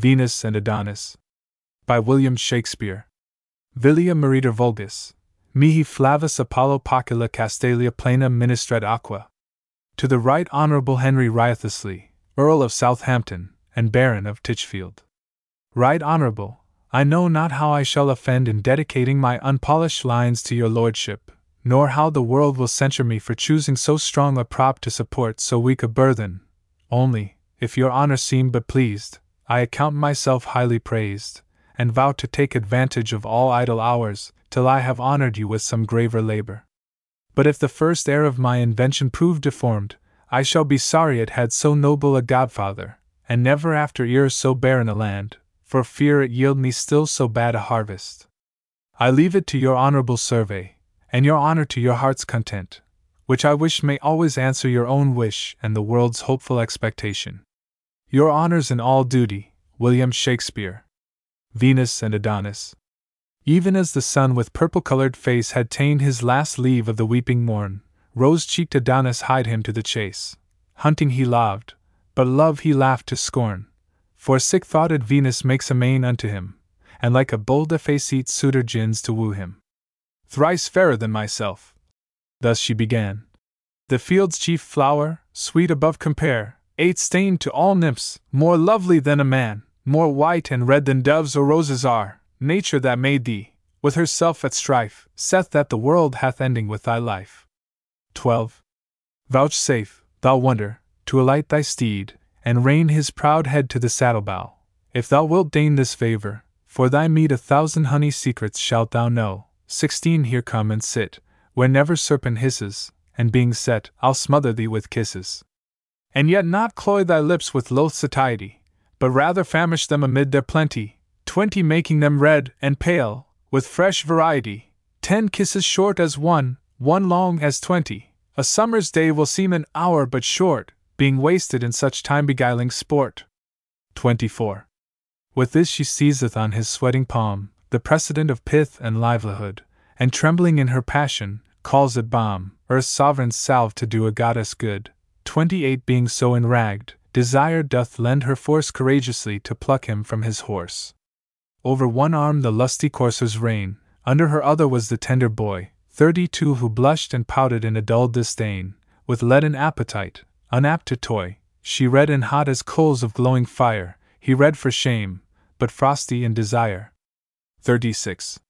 Venus and Adonis. By William Shakespeare. Villia Meriter Vulgus. Mihi Flavus Apollo Pocula Castalia Plena Ministret Aqua. To the Right Honorable Henry Wriothesley, Earl of Southampton, and Baron of Titchfield. Right Honorable, I know not how I shall offend in dedicating my unpolished lines to your lordship, nor how the world will censure me for choosing so strong a prop to support so weak a burthen. Only, if your honor seem but pleased, I account myself highly praised, and vow to take advantage of all idle hours, till I have honored you with some graver labor. But if the first heir of my invention prove deformed, I shall be sorry it had so noble a godfather, and never after ears so barren a land, for fear it yield me still so bad a harvest. I leave it to your honorable survey, and your honor to your heart's content, which I wish may always answer your own wish and the world's hopeful expectation. Your honors in all duty, William Shakespeare. Venus and Adonis. Even as the sun with purple colored face had ta'en his last leave of the weeping morn, rose cheeked Adonis hied him to the chase. Hunting he loved, but love he laughed to scorn. For sick thoughted Venus makes a main unto him, and like a bold effaceit suitor gins to woo him. Thrice fairer than myself. Thus she began. The field's chief flower, sweet above compare, eight stained to all nymphs, more lovely than a man, more white and red than doves or roses are, nature that made thee, with herself at strife, saith that the world hath ending with thy life. 12. Vouchsafe, thou wonder, to alight thy steed, and rein his proud head to the saddle bow, if thou wilt deign this favor, for thy meed a thousand honey secrets shalt thou know. 16 Here come and sit, where never serpent hisses, and being set, I'll smother thee with kisses. And yet not cloy thy lips with loath satiety, but rather famish them amid their plenty, twenty making them red and pale, with fresh variety, ten kisses short as one, one long as twenty. A summer's day will seem an hour but short, being wasted in such time beguiling sport. 24. With this she seizeth on his sweating palm, the precedent of pith and livelihood, and trembling in her passion, calls it balm, earth's sovereign salve to do a goddess good. 28 Being so enragged, desire doth lend her force courageously to pluck him from his horse. Over one arm the lusty coursers rein, under her other was the tender boy, 32 who blushed and pouted in a dull disdain, with leaden appetite, unapt to toy, she red and hot as coals of glowing fire, he red for shame, but frosty in desire. 36.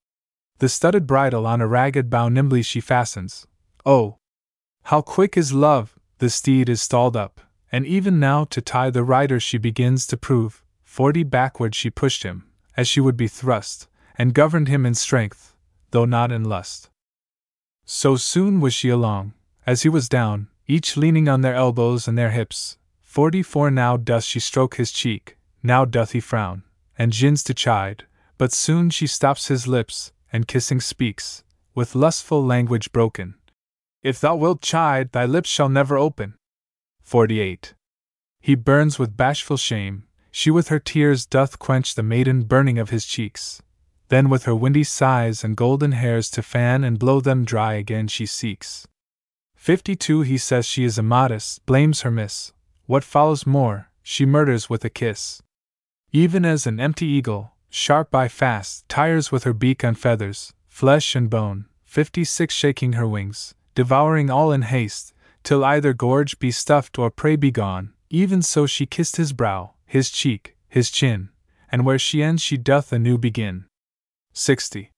The studded bridle on a ragged bough nimbly she fastens. Oh! How quick is love! The steed is stalled up, and even now to tie the rider she begins to prove. Forty backward she pushed him, as she would be thrust, and governed him in strength, though not in lust. So soon was she along, as he was down, each leaning on their elbows and their hips. Forty four now doth she stroke his cheek, now doth he frown, and gins to chide, but soon she stops his lips, and kissing speaks, with lustful language broken. If thou wilt chide, thy lips shall never open. 48. He burns with bashful shame, she with her tears doth quench the maiden burning of his cheeks. Then with her windy sighs and golden hairs to fan and blow them dry again she seeks. 52 He says she is immodest, blames her miss. What follows more, she murders with a kiss. Even as an empty eagle, sharp by fast, tires with her beak on feathers, flesh and bone, 56 shaking her wings, devouring all in haste, till either gorge be stuffed or prey be gone, even so she kissed his brow, his cheek, his chin, and where she ends she doth anew begin. 60.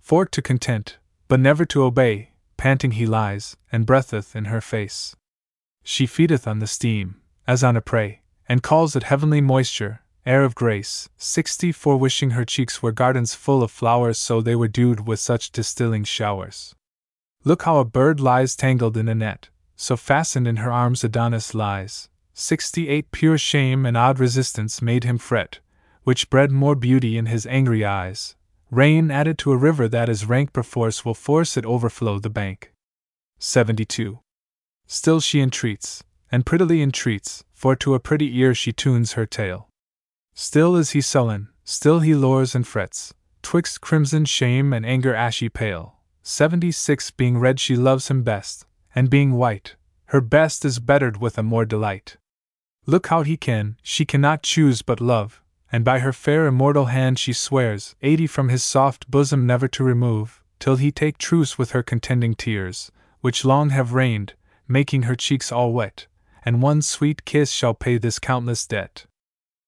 For to content, but never to obey, panting he lies, and breatheth in her face. She feedeth on the steam, as on a prey, and calls it heavenly moisture, air of grace. 64 Wishing her cheeks were gardens full of flowers, so they were dewed with such distilling showers. Look how a bird lies tangled in a net, so fastened in her arms Adonis lies. 68 Pure shame and odd resistance made him fret, which bred more beauty in his angry eyes. Rain added to a river that is rank perforce will force it overflow the bank. 72. Still she entreats, and prettily entreats, for to a pretty ear she tunes her tale. Still is he sullen, still he lures and frets, twixt crimson shame and anger ashy pale. 76 Being red she loves him best, and being white, her best is bettered with a more delight. Look how he can, she cannot choose but love, and by her fair immortal hand she swears eighty from his soft bosom never to remove, till he take truce with her contending tears, which long have rained, making her cheeks all wet, and one sweet kiss shall pay this countless debt.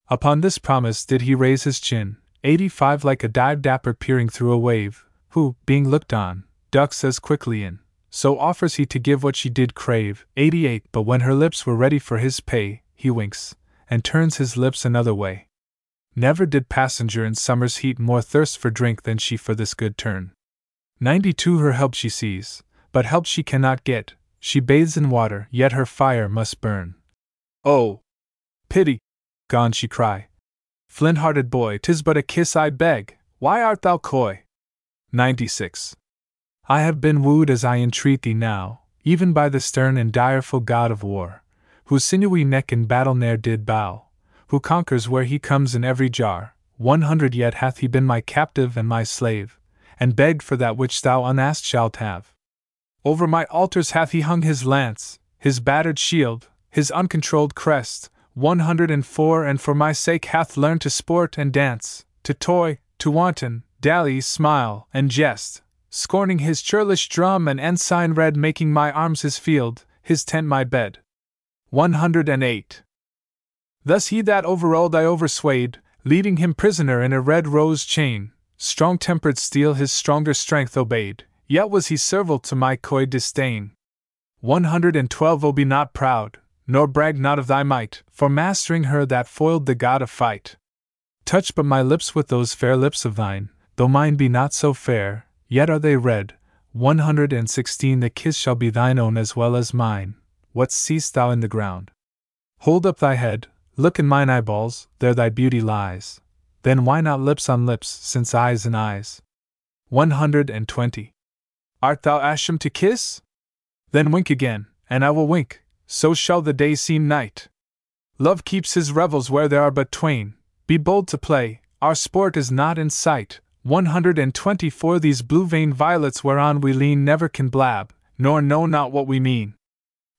Upon this promise did he raise his chin, eighty five like a dive dapper peering through a wave, who, being looked on, ducks as quickly in. So offers he to give what she did crave, eighty eight, but when her lips were ready for his pay, he winks, and turns his lips another way. Never did passenger in summer's heat more thirst for drink than she for this good turn. Ninety two her help she sees, but help she cannot get, she bathes in water, yet her fire must burn. Oh! Pity! Gone she cry. Flint hearted boy, 'tis but a kiss I beg, why art thou coy? 96. I have been wooed as I entreat thee now, even by the stern and direful god of war, whose sinewy neck in battle ne'er did bow, who conquers where he comes in every jar. One hundred yet hath he been my captive and my slave, and begged for that which thou unasked shalt have. Over my altars hath he hung his lance, his battered shield, his uncontrolled crest, 104 and for my sake hath learned to sport and dance, to toy, to wanton, dally, smile, and jest, scorning his churlish drum and ensign red, making my arms his field, his tent my bed. 108. Thus he that overruled I overswayed, leading him prisoner in a red rose chain, strong tempered steel his stronger strength obeyed, yet was he servile to my coy disdain. 112 Oh, be not proud, nor brag not of thy might, for mastering her that foiled the god of fight. Touch but my lips with those fair lips of thine, though mine be not so fair, yet are they red. 116 The kiss shall be thine own as well as mine. What seest thou in the ground? Hold up thy head, look in mine eyeballs, there thy beauty lies. Then why not lips on lips, since eyes in eyes? 120. Art thou ashamed to kiss? Then wink again, and I will wink, so shall the day seem night. Love keeps his revels where there are but twain. Be bold to play, our sport is not in sight. 124 These blue veined violets whereon we lean never can blab, nor know not what we mean.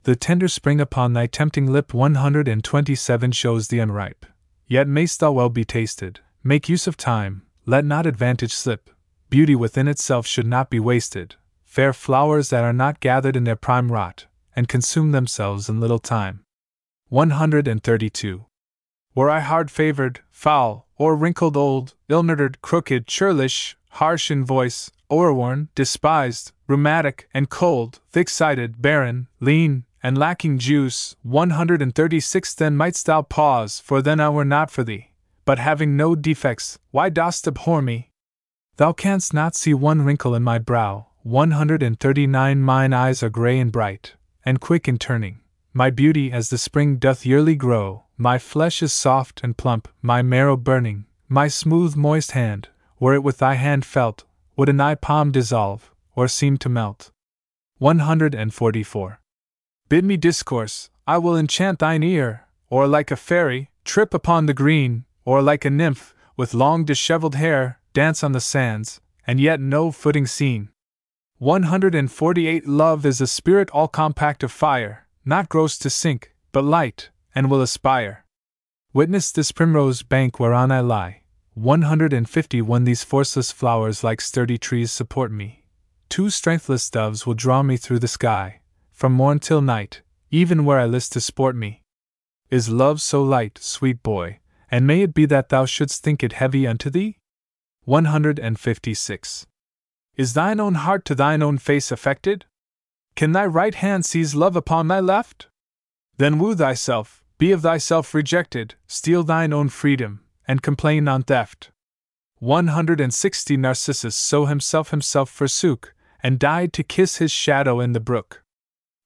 The tender spring upon thy tempting lip 127 shows thee unripe. Yet mayst thou well be tasted. Make use of time, let not advantage slip. Beauty within itself should not be wasted. Fair flowers that are not gathered in their prime rot, and consume themselves in little time. 132. Were I hard favored, foul, or wrinkled old, ill nurtured, crooked, churlish, harsh in voice, o'erworn, despised, rheumatic, and cold, thick sided, barren, lean, and lacking juice, 136 Then mightst thou pause, for then I were not for thee. But having no defects, why dost abhor me? Thou canst not see one wrinkle in my brow, 139 Mine eyes are grey and bright, and quick in turning. My beauty as the spring doth yearly grow, my flesh is soft and plump, my marrow burning, my smooth moist hand, were it with thy hand felt, would in thy palm dissolve, or seem to melt. 144. Bid me discourse, I will enchant thine ear, or like a fairy, trip upon the green, or like a nymph, with long dishevelled hair, dance on the sands, and yet no footing seen. 148 Love is a spirit all compact of fire, not gross to sink, but light, and will aspire. Witness this primrose bank whereon I lie. 151 These forceless flowers like sturdy trees support me. Two strengthless doves will draw me through the sky, from morn till night, even where I list to sport me. Is love so light, sweet boy, and may it be that thou shouldst think it heavy unto thee? 156. Is thine own heart to thine own face affected? Can thy right hand seize love upon thy left? Then woo thyself, be of thyself rejected, steal thine own freedom, and complain on theft. 160 Narcissus so himself himself forsook, and died to kiss his shadow in the brook.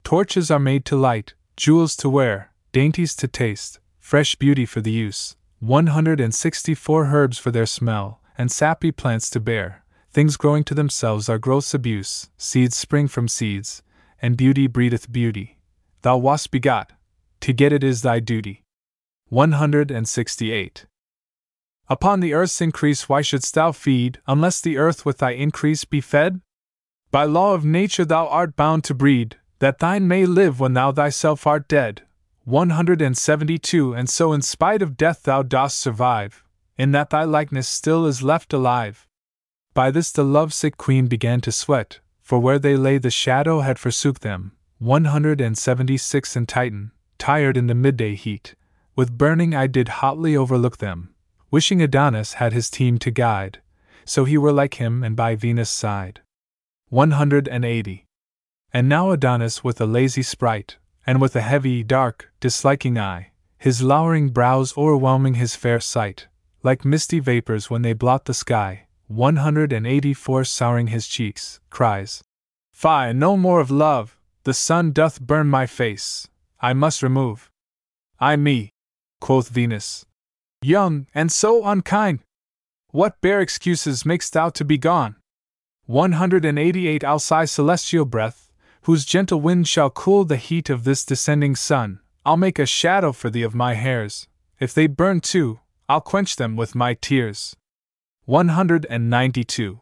Torches are made to light, jewels to wear, dainties to taste, fresh beauty for the use, 164 herbs for their smell, and sappy plants to bear. Things growing to themselves are gross abuse, seeds spring from seeds, and beauty breedeth beauty. Thou wast begot, to get it is thy duty. 168. Upon the earth's increase, why shouldst thou feed, unless the earth with thy increase be fed? By law of nature thou art bound to breed, that thine may live when thou thyself art dead. 172 And so, in spite of death, thou dost survive, in that thy likeness still is left alive. By this the lovesick queen began to sweat, for where they lay the shadow had forsook them. 176 in Titan, tired in the midday heat, with burning I did hotly overlook them, wishing Adonis had his team to guide, so he were like him and by Venus' side. 180. And now Adonis with a lazy sprite, and with a heavy, dark, disliking eye, his lowering brows o'erwhelming his fair sight, like misty vapors when they blot the sky, 184 souring his cheeks, cries, Fie, no more of love, the sun doth burn my face, I must remove. Ay me, quoth Venus. Young, and so unkind! What bare excuses makest thou to be gone? 188 Alci celestial breath, whose gentle wind shall cool the heat of this descending sun, I'll make a shadow for thee of my hairs. If they burn too, I'll quench them with my tears. 192.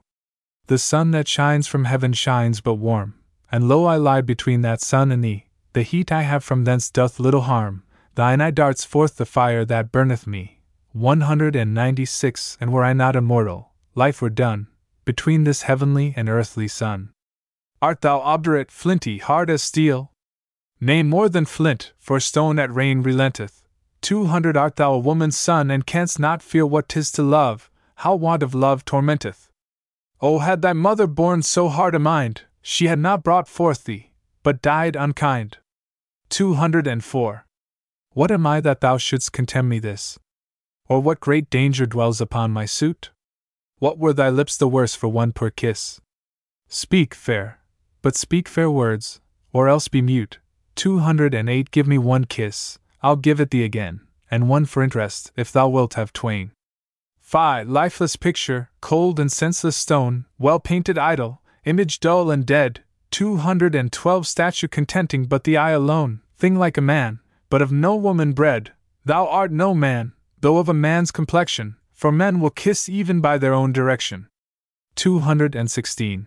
The sun that shines from heaven shines but warm, and lo I lie between that sun and thee, the heat I have from thence doth little harm, thine eye darts forth the fire that burneth me. 196 And were I not immortal, life were done, between this heavenly and earthly sun. Art thou obdurate, flinty, hard as steel? Nay, more than flint, for stone at rain relenteth. Two hundred art thou a woman's son, and canst not feel what 'tis to love, how want of love tormenteth. Oh, had thy mother borne so hard a mind, she had not brought forth thee, but died unkind. 204. What am I that thou shouldst contemn me this? Or what great danger dwells upon my suit? What were thy lips the worse for one poor kiss? Speak, fair, but speak fair words, or else be mute. 208 Give me one kiss, I'll give it thee again, and one for interest, if thou wilt have twain. Fie, lifeless picture, cold and senseless stone, well painted idol, image dull and dead, 212 statue contenting but the eye alone, thing like a man, but of no woman bred. Thou art no man, though of a man's complexion, for men will kiss even by their own direction. 216.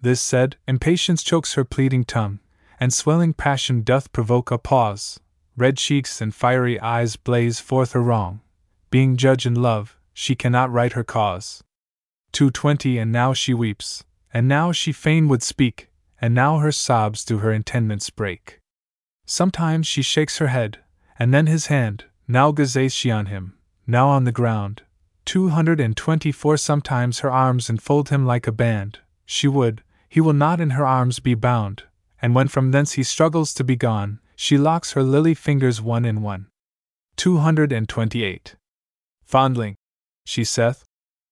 This said, impatience chokes her pleading tongue, and swelling passion doth provoke a pause. Red cheeks and fiery eyes blaze forth her wrong. Being judge in love, she cannot right her cause. 220 And now she weeps, and now she fain would speak, and now her sobs through her intendments break. Sometimes she shakes her head, and then his hand, now gazes she on him, now on the ground, 224 Sometimes her arms enfold him like a band, she would, he will not in her arms be bound, and when from thence he struggles to be gone, she locks her lily fingers one in one. 228. Fondling, she saith,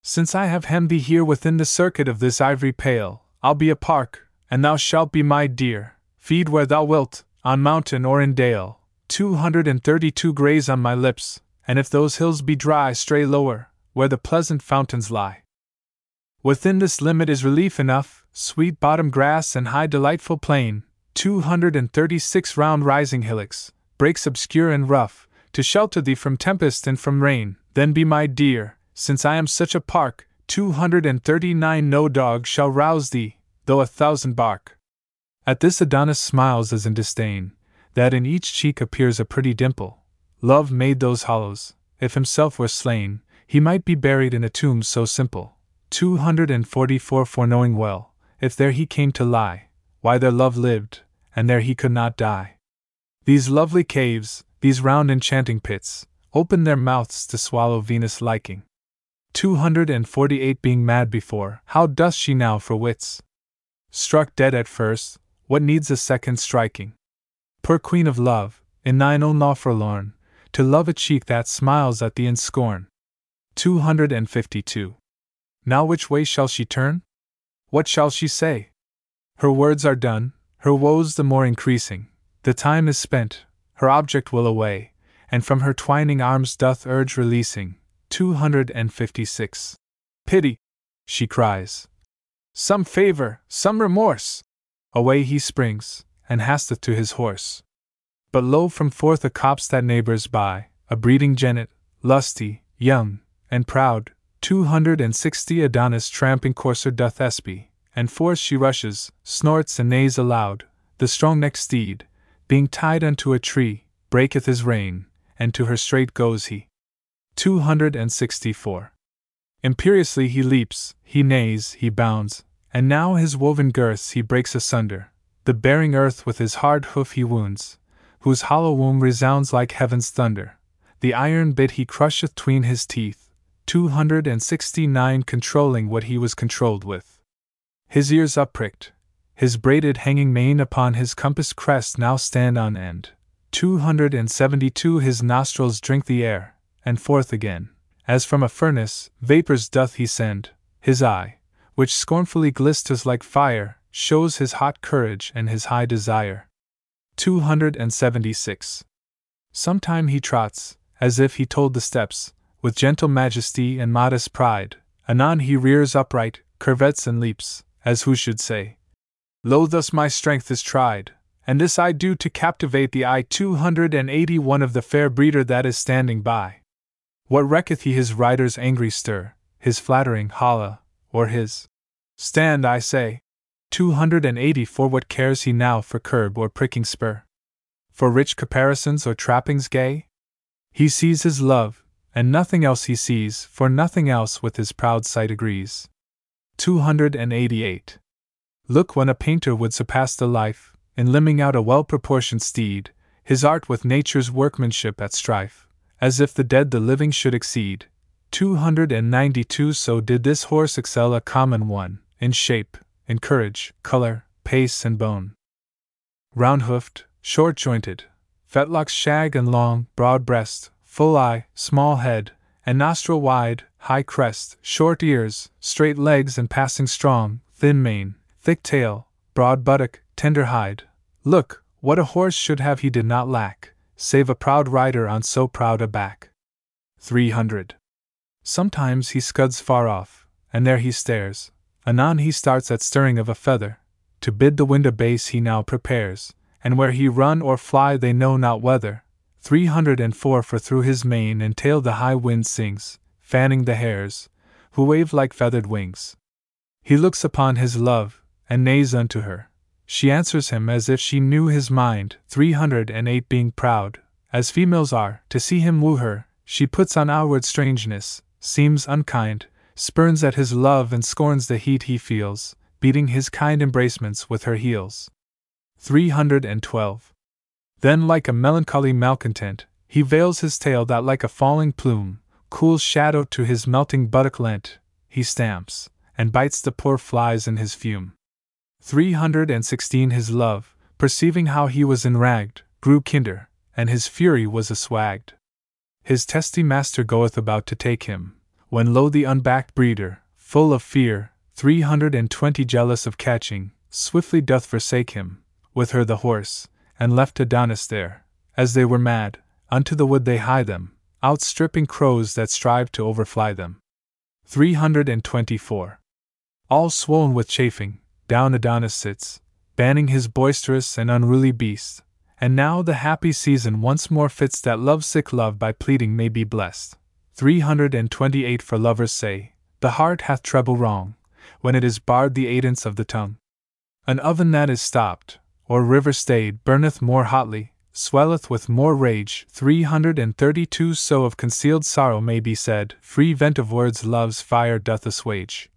since I have hemmed thee here within the circuit of this ivory pale, I'll be a park, and thou shalt be my deer, feed where thou wilt, on mountain or in dale. 232 graze on my lips, and if those hills be dry, stray lower, where the pleasant fountains lie. Within this limit is relief enough, sweet bottom grass and high delightful plain, 236 round rising hillocks, brakes obscure and rough, to shelter thee from tempest and from rain, then be my deer, since I am such a park, 239 no dog shall rouse thee, though a thousand bark. At this Adonis smiles as in disdain, that in each cheek appears a pretty dimple. Love made those hollows, if himself were slain, he might be buried in a tomb so simple. 244 For knowing well, if there he came to lie, why there love lived, and there he could not die. These lovely caves, these round enchanting pits, open their mouths to swallow Venus' liking. 248 Being mad before, how doth she now for wits? Struck dead at first, what needs a second striking? Poor queen of love, in thine own law forlorn, to love a cheek that smiles at thee in scorn. 252. Now which way shall she turn? What shall she say? Her words are done, her woes the more increasing. The time is spent, her object will away, and from her twining arms doth urge releasing. 256. Pity! she cries. Some favor, some remorse! Away he springs, and hasteth to his horse. But lo, from forth a copse that neighbors by, a breeding jennet, lusty, young, and proud, two hundred and sixty Adonis tramping courser doth espy, and forth she rushes, snorts and neighs aloud, the strong necked steed, being tied unto a tree, breaketh his rein, and to her straight goes he. 264. Imperiously he leaps, he neighs, he bounds, and now his woven girths he breaks asunder. The bearing earth with his hard hoof he wounds, whose hollow womb resounds like heaven's thunder. The iron bit he crusheth tween his teeth, 269 controlling what he was controlled with. His ears uppricked, his braided hanging mane upon his compassed crest now stand on end. 272 His nostrils drink the air, and forth again. As from a furnace, vapors doth he send. His eye, which scornfully glisters like fire, shows his hot courage and his high desire. 276. Sometime he trots, as if he told the steps, with gentle majesty and modest pride. Anon he rears upright, curvets and leaps, as who should say, Lo, thus my strength is tried, and this I do to captivate the eye 281 of the fair breeder that is standing by. What recketh he his rider's angry stir, his flattering holla, or his stand, I say? 280 For What cares he now for curb or pricking spur? For rich caparisons or trappings gay? He sees his love, and nothing else he sees, for nothing else with his proud sight agrees. 288. Look when a painter would surpass the life, in limning out a well proportioned steed, his art with nature's workmanship at strife, as if the dead the living should exceed. 292 So did this horse excel a common one, in shape, in courage, color, pace, and bone. Round hoofed, short jointed, fetlocks shag and long, broad breast, full eye, small head, and nostril wide, high crest, short ears, straight legs and passing strong, thin mane, thick tail, broad buttock, tender hide. Look, what a horse should have he did not lack, save a proud rider on so proud a back. 300. Sometimes he scuds far off, and there he stares. Anon he starts at stirring of a feather. To bid the wind abase he now prepares, and where he run or fly they know not whether. 304 For through his mane and tail the high wind sings, fanning the hairs, who wave like feathered wings. He looks upon his love, and neighs unto her. She answers him as if she knew his mind, 308 Being proud, as females are, to see him woo her, she puts on outward strangeness, seems unkind, spurns at his love and scorns the heat he feels, beating his kind embracements with her heels. 312. Then, like a melancholy malcontent, he veils his tail that, like a falling plume, cool shadow to his melting buttock lent, he stamps, and bites the poor flies in his fume. 316 His love, perceiving how he was enragged, grew kinder, and his fury was assuaged. His testy master goeth about to take him, when lo the unbacked breeder, full of fear, 320 jealous of catching, swiftly doth forsake him, with her the horse, and left Adonis there, as they were mad, unto the wood they hie them, outstripping crows that strive to overfly them. 324. All swollen with chafing, down Adonis sits, banning his boisterous and unruly beast, and now the happy season once more fits that lovesick love by pleading may be blessed. 328 For lovers say, the heart hath treble wrong, when it is barred the aidance of the tongue. An oven that is stopped, or river stayed, burneth more hotly, swelleth with more rage. 332 So of concealed sorrow may be said, Free vent of words love's fire doth assuage.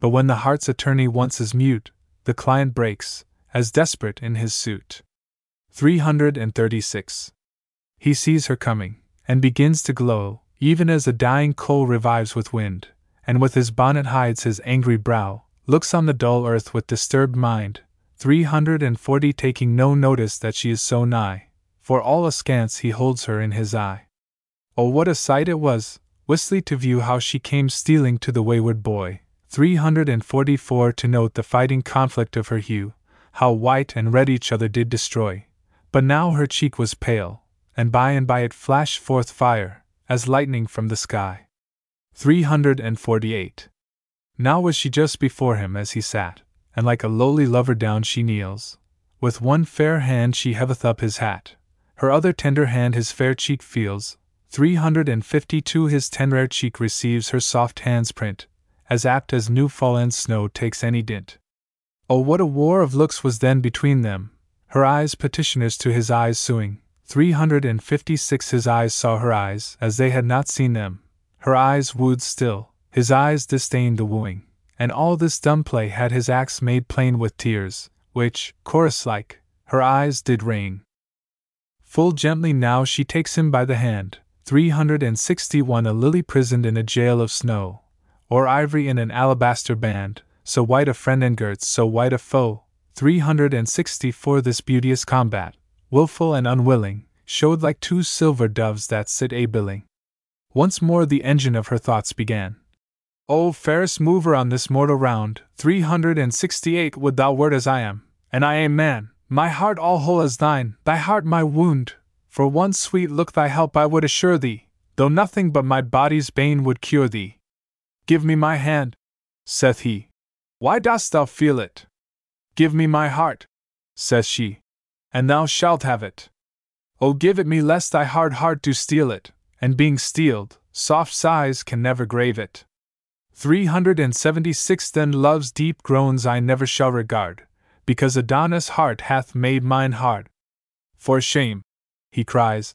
But when the heart's attorney once is mute, the client breaks, as desperate in his suit. 336. He sees her coming, and begins to glow, even as a dying coal revives with wind, and with his bonnet hides his angry brow, looks on the dull earth with disturbed mind, 340 taking no notice that she is so nigh, for all askance he holds her in his eye. Oh, what a sight it was, wistly to view how she came stealing to the wayward boy, 344 to note the fighting conflict of her hue, how white and red each other did destroy. But now her cheek was pale, and by and by it flashed forth fire, as lightning from the sky. 348. Now was she just before him as he sat, and like a lowly lover down she kneels. With one fair hand she heaveth up his hat, her other tender hand his fair cheek feels. 352 His tender cheek receives her soft hand's print, as apt as new fallen snow takes any dint. Oh, what a war of looks was then between them, her eyes petitioners to his eyes suing. 356 His eyes saw her eyes as they had not seen them, her eyes wooed still, his eyes disdained the wooing, and all this dumb play had his acts made plain with tears, which, chorus like, her eyes did rain. Full gently now she takes him by the hand, 361 A lily prisoned in a jail of snow, or ivory in an alabaster band, so white a friend and girts so white a foe, 364 This beauteous combat, wilful and unwilling, showed like two silver doves that sit a billing. Once more the engine of her thoughts began. O fairest mover on this mortal round, 368 Would thou wert as I am, and I a man, my heart all whole as thine, thy heart my wound. For one sweet look thy help I would assure thee, though nothing but my body's bane would cure thee. Give me my hand, saith he. Why dost thou feel it? Give me my heart, says she, and thou shalt have it. O give it me lest thy hard heart do steal it, and being steeled, soft sighs can never grave it. 376 Then love's deep groans I never shall regard, because Adonis' heart hath made mine hard. For shame, he cries,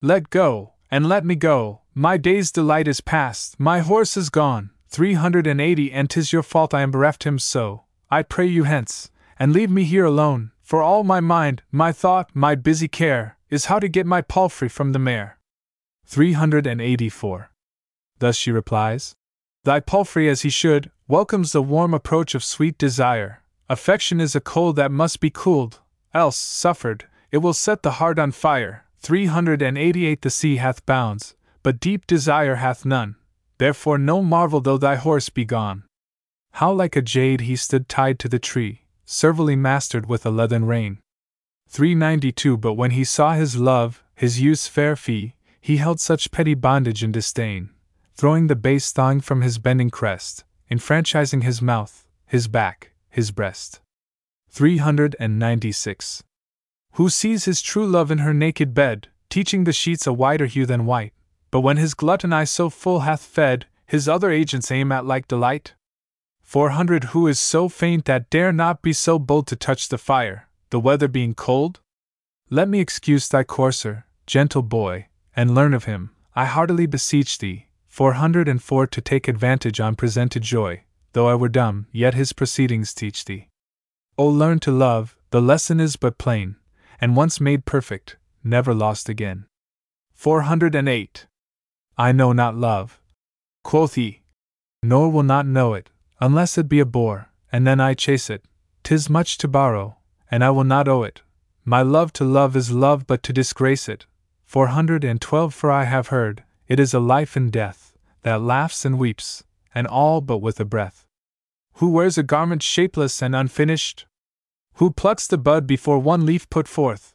let go, and let me go, my day's delight is past, my horse is gone, 380 and 'tis your fault I am bereft him so, I pray you hence, and leave me here alone, for all my mind, my thought, my busy care, is how to get my palfrey from the mare. 384. Thus she replies Thy palfrey, as he should, welcomes the warm approach of sweet desire. Affection is a cold that must be cooled, else, suffered, it will set the heart on fire. 388 The sea hath bounds, but deep desire hath none. Therefore, no marvel though thy horse be gone. How like a jade he stood tied to the tree, servilely mastered with a leathern rein. 392 But when he saw his love, his youth's fair fee, he held such petty bondage in disdain, throwing the base thong from his bending crest, enfranchising his mouth, his back, his breast. 396. Who sees his true love in her naked bed, teaching the sheets a whiter hue than white, but when his glutton eye so full hath fed, his other agents aim at like delight? 400 Who is so faint that dare not be so bold to touch the fire, the weather being cold? Let me excuse thy courser, gentle boy, and learn of him, I heartily beseech thee, 404 to take advantage on presented joy, though I were dumb, yet his proceedings teach thee. O learn to love, the lesson is but plain, and once made perfect, never lost again. 408. I know not love. Quoth he. Nor will not know it, unless it be a boar, and then I chase it. Tis much to borrow, and I will not owe it. My love to love is love but to disgrace it, 412 For I have heard, it is a life and death, that laughs and weeps, and all but with a breath. Who wears a garment shapeless and unfinished? Who plucks the bud before one leaf put forth?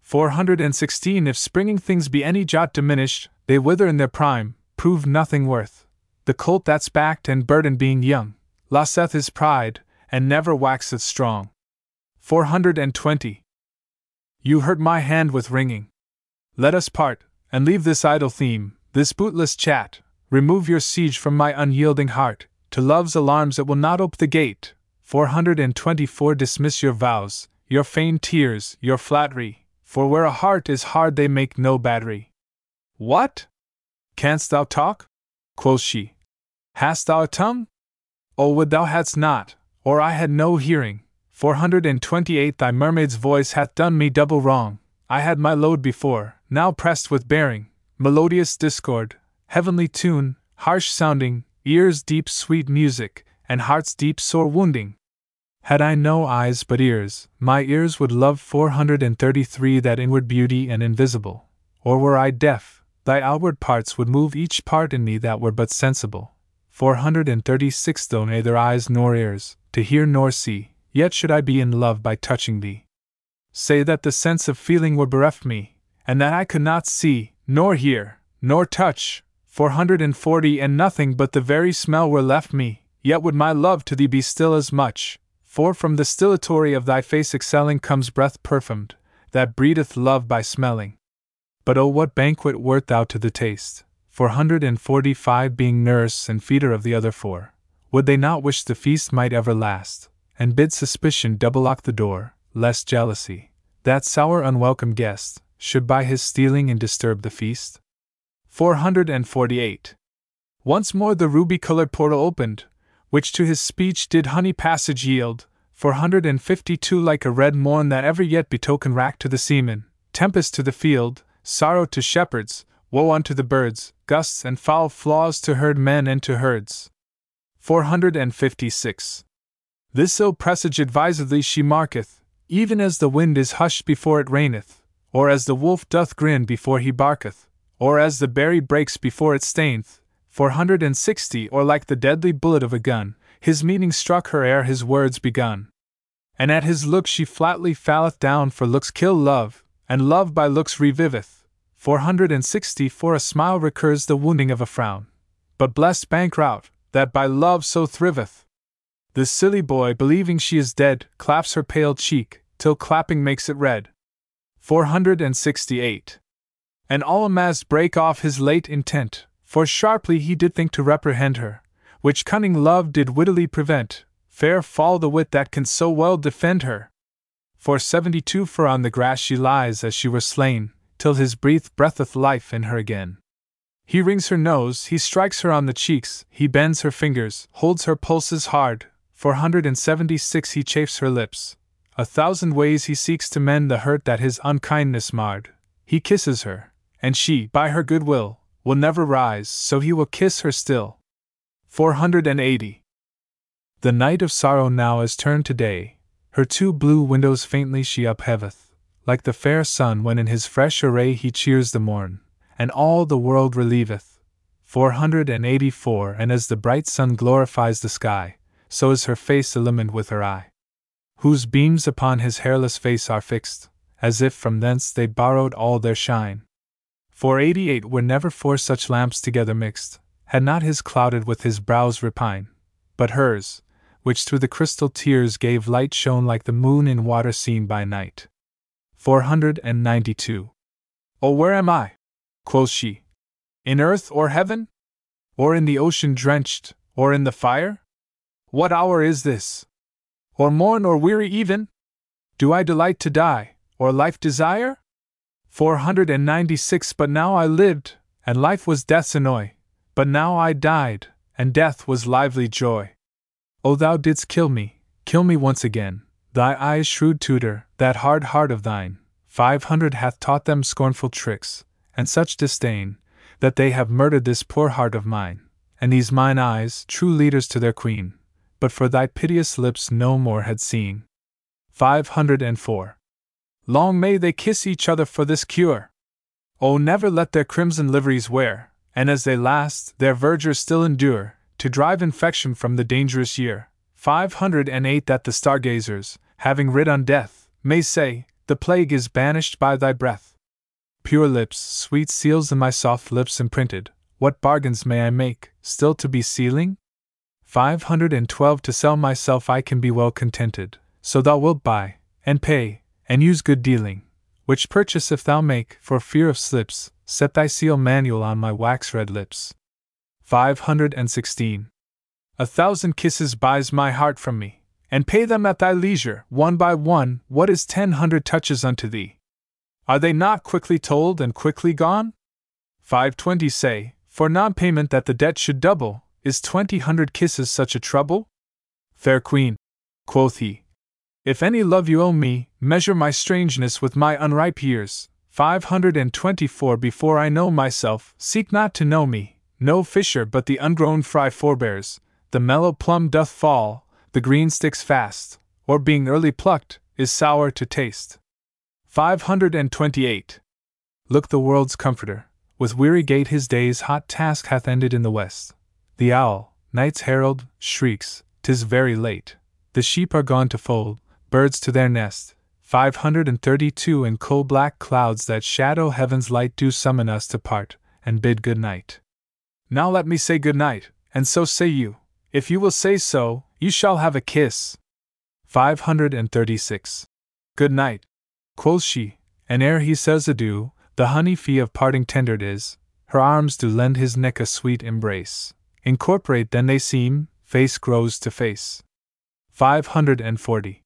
416 If springing things be any jot diminished, they wither in their prime, prove nothing worth. The colt that's backed and burdened being young, loseth his pride, and never waxeth strong. 420. You hurt my hand with wringing. Let us part, and leave this idle theme, this bootless chat. Remove your siege from my unyielding heart. To love's alarms it will not ope the gate. 424 Dismiss your vows, your feigned tears, your flattery, for where a heart is hard they make no battery. What? Canst thou talk? quoth she. Hast thou a tongue? Oh, would thou hadst not, or I had no hearing. 428 Thy mermaid's voice hath done me double wrong. I had my load before, now pressed with bearing, melodious discord, heavenly tune, harsh sounding, ears deep sweet music, and heart's deep sore wounding. Had I no eyes but ears, my ears would love 433 that inward beauty and invisible. Or were I deaf, thy outward parts would move each part in me that were but sensible. 436 Though neither eyes nor ears, to hear nor see, yet should I be in love by touching thee. Say that the sense of feeling were bereft me, and that I could not see, nor hear, nor touch, 440 and nothing but the very smell were left me, yet would my love to thee be still as much, for from the stillatory of thy face excelling comes breath perfumed, that breedeth love by smelling. But oh, what banquet wert thou to the taste, 445 being nurse and feeder of the other four, would they not wish the feast might ever last, and bid suspicion double lock the door, lest jealousy, that sour unwelcome guest, should by his stealing and disturb the feast? 448. Once more the ruby colored portal opened, which to his speech did honey passage yield, four hundred and fifty two like a red morn that ever yet betokened rack to the seaman, tempest to the field, sorrow to shepherds, woe unto the birds, gusts and foul flaws to herd men and to herds. 456. This ill presage advisedly she marketh, even as the wind is hushed before it raineth, or as the wolf doth grin before he barketh, or as the berry breaks before it staineth. 460 Or like the deadly bullet of a gun, his meaning struck her ere his words begun. And at his look she flatly falleth down, for looks kill love, and love by looks reviveth. 460 For a smile recurs the wounding of a frown. But blessed bankrout, that by love so thriveth. The silly boy, believing she is dead, claps her pale cheek, till clapping makes it red. 468. And all amazed break off his late intent, for sharply he did think to reprehend her, which cunning love did wittily prevent. Fair fall the wit that can so well defend her. For seventy two for on the grass she lies as she were slain, till his breath breatheth life in her again. He wrings her nose, he strikes her on the cheeks, he bends her fingers, holds her pulses hard. 476 He chafes her lips. A thousand ways he seeks to mend the hurt that his unkindness marred. He kisses her, and she, by her good will, will never rise, so he will kiss her still. 480. The night of sorrow now is turned to day, her two blue windows faintly she upheveth, like the fair sun when in his fresh array he cheers the morn and all the world relieveth. 484 And as the bright sun glorifies the sky, so is her face illumined with her eye, whose beams upon his hairless face are fixed, as if from thence they borrowed all their shine. 488 Were never four such lamps together mixed, had not his clouded with his brows repine, but hers, which through the crystal tears gave light shone like the moon in water seen by night. 492. Oh, where am I? quoth she. In earth or heaven? Or in the ocean drenched, or in the fire? What hour is this? Or morn or weary even? Do I delight to die, or life desire? 496 But now I lived, and life was death's annoy, but now I died, and death was lively joy. O thou didst kill me, kill me once again, thy eyes shrewd tutor, that hard heart of thine, five hundred hath taught them scornful tricks, and such disdain, that they have murdered this poor heart of mine, and these mine eyes, true leaders to their queen, but for thy piteous lips no more had seen. 504. Long may they kiss each other for this cure! Oh, never let their crimson liveries wear, and as they last, their verdure still endure, to drive infection from the dangerous year. 508 That the stargazers, having rid on death, may say, The plague is banished by thy breath pure lips, sweet seals in my soft lips imprinted, what bargains may I make, still to be sealing? Five hundred and twelve to sell myself I can be well contented, so thou wilt buy, and pay, and use good dealing, which purchase if thou make, for fear of slips, set thy seal manual on my wax red lips. Five hundred and sixteen. A thousand kisses buys my heart from me, and pay them at thy leisure, one by one, what is ten hundred touches unto thee? Are they not quickly told and quickly gone? 520 say, for non payment that the debt should double, is twenty hundred kisses such a trouble? Fair queen, quoth he, if any love you owe me, measure my strangeness with my unripe years. 524 Before I know myself, seek not to know me. No fisher but the ungrown fry forbears. The mellow plum doth fall, the green sticks fast, or being early plucked, is sour to taste. 528. Look the world's comforter, with weary gait his day's hot task hath ended in the west. The owl, night's herald, shrieks, tis very late. The sheep are gone to fold, birds to their nest. 532 And coal black clouds that shadow heaven's light do summon us to part, and bid good night. Now let me say good night, and so say you. If you will say so, you shall have a kiss. 536. Good night quoth she, and ere he says adieu, the honey fee of parting tendered is, her arms do lend his neck a sweet embrace. Incorporate then they seem, face grows to face. 540.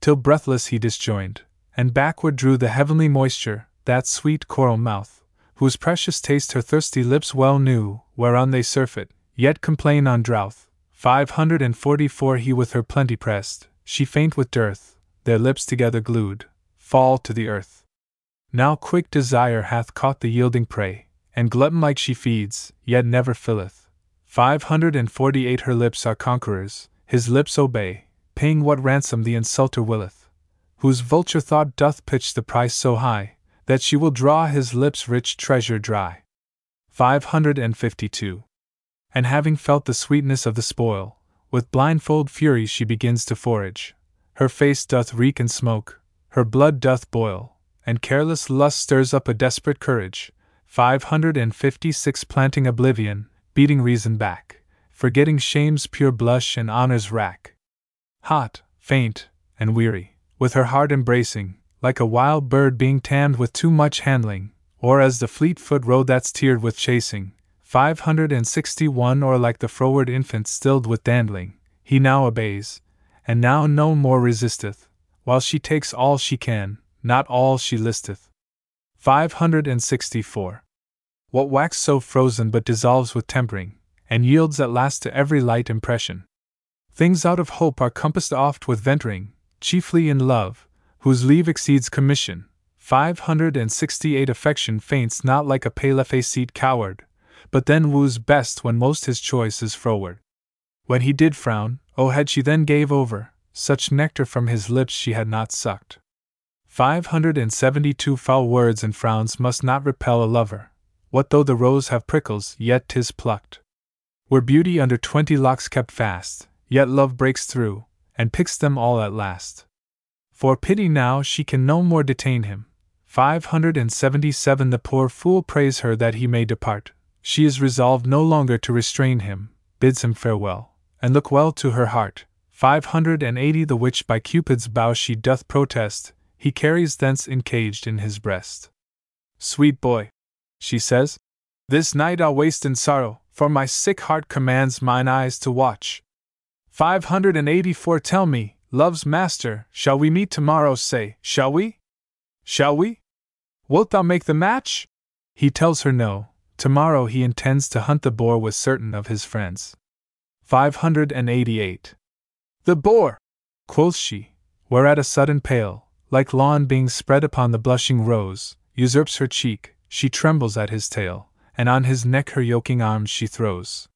Till breathless he disjoined, and backward drew the heavenly moisture, that sweet coral mouth, whose precious taste her thirsty lips well knew, whereon they surfeit, yet complain on drouth. 544 He with her plenty pressed, she faint with dearth, their lips together glued, fall to the earth. Now quick desire hath caught the yielding prey, and glutton like she feeds, yet never filleth. 548 Her lips are conquerors, his lips obey, paying what ransom the insulter willeth, whose vulture thought doth pitch the price so high, that she will draw his lips' rich treasure dry. 552. And having felt the sweetness of the spoil, with blindfold fury she begins to forage. Her face doth reek and smoke, her blood doth boil, and careless lust stirs up a desperate courage. 556 Planting oblivion, beating reason back, forgetting shame's pure blush and honor's rack. Hot, faint, and weary, with her heart embracing, like a wild bird being tamed with too much handling, or as the fleet foot roe that's tiered with chasing. 561 Or like the froward infant stilled with dandling, he now obeys, and now no more resisteth, while she takes all she can, not all she listeth. 564. What wax so frozen but dissolves with tempering, and yields at last to every light impression. Things out of hope are compassed oft with venturing, chiefly in love, whose leave exceeds commission. 568 Affection faints not like a pale faced coward, but then woos best when most his choice is froward. When he did frown, oh had she then gave over, such nectar from his lips she had not sucked. 572 Foul words and frowns must not repel a lover. What though the rose have prickles, yet 'tis plucked. Were beauty under twenty locks kept fast, yet love breaks through, and picks them all at last. For pity now she can no more detain him. 577 The poor fool prays her that he may depart. She is resolved no longer to restrain him, bids him farewell, and look well to her heart. 580 The which by Cupid's bow she doth protest, he carries thence encaged in his breast. Sweet boy, she says, this night I'll waste in sorrow, for my sick heart commands mine eyes to watch. 584 Tell me, love's master, shall we meet tomorrow? Say, shall we? Shall we? Wilt thou make the match? He tells her no, tomorrow he intends to hunt the boar with certain of his friends. 588. The boar! quoth she, whereat a sudden pale, like lawn being spread upon the blushing rose, usurps her cheek, she trembles at his tail, and on his neck her yoking arms she throws.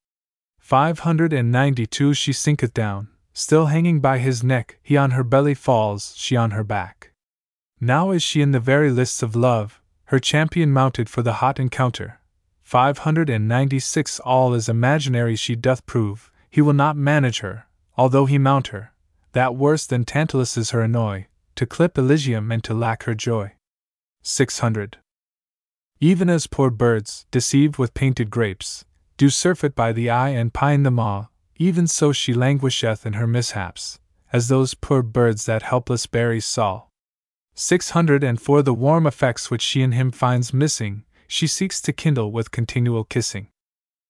592 She sinketh down, still hanging by his neck, he on her belly falls, she on her back. Now is she in the very lists of love, her champion mounted for the hot encounter. 596 All is imaginary she doth prove, he will not manage her, although he mount her. That worse than Tantalus is her annoy, to clip Elysium and to lack her joy. 600. Even as poor birds, deceived with painted grapes, do surfeit by the eye and pine the maw, even so she languisheth in her mishaps, as those poor birds that helpless berries saw. 604 The warm effects which she in him finds missing, she seeks to kindle with continual kissing.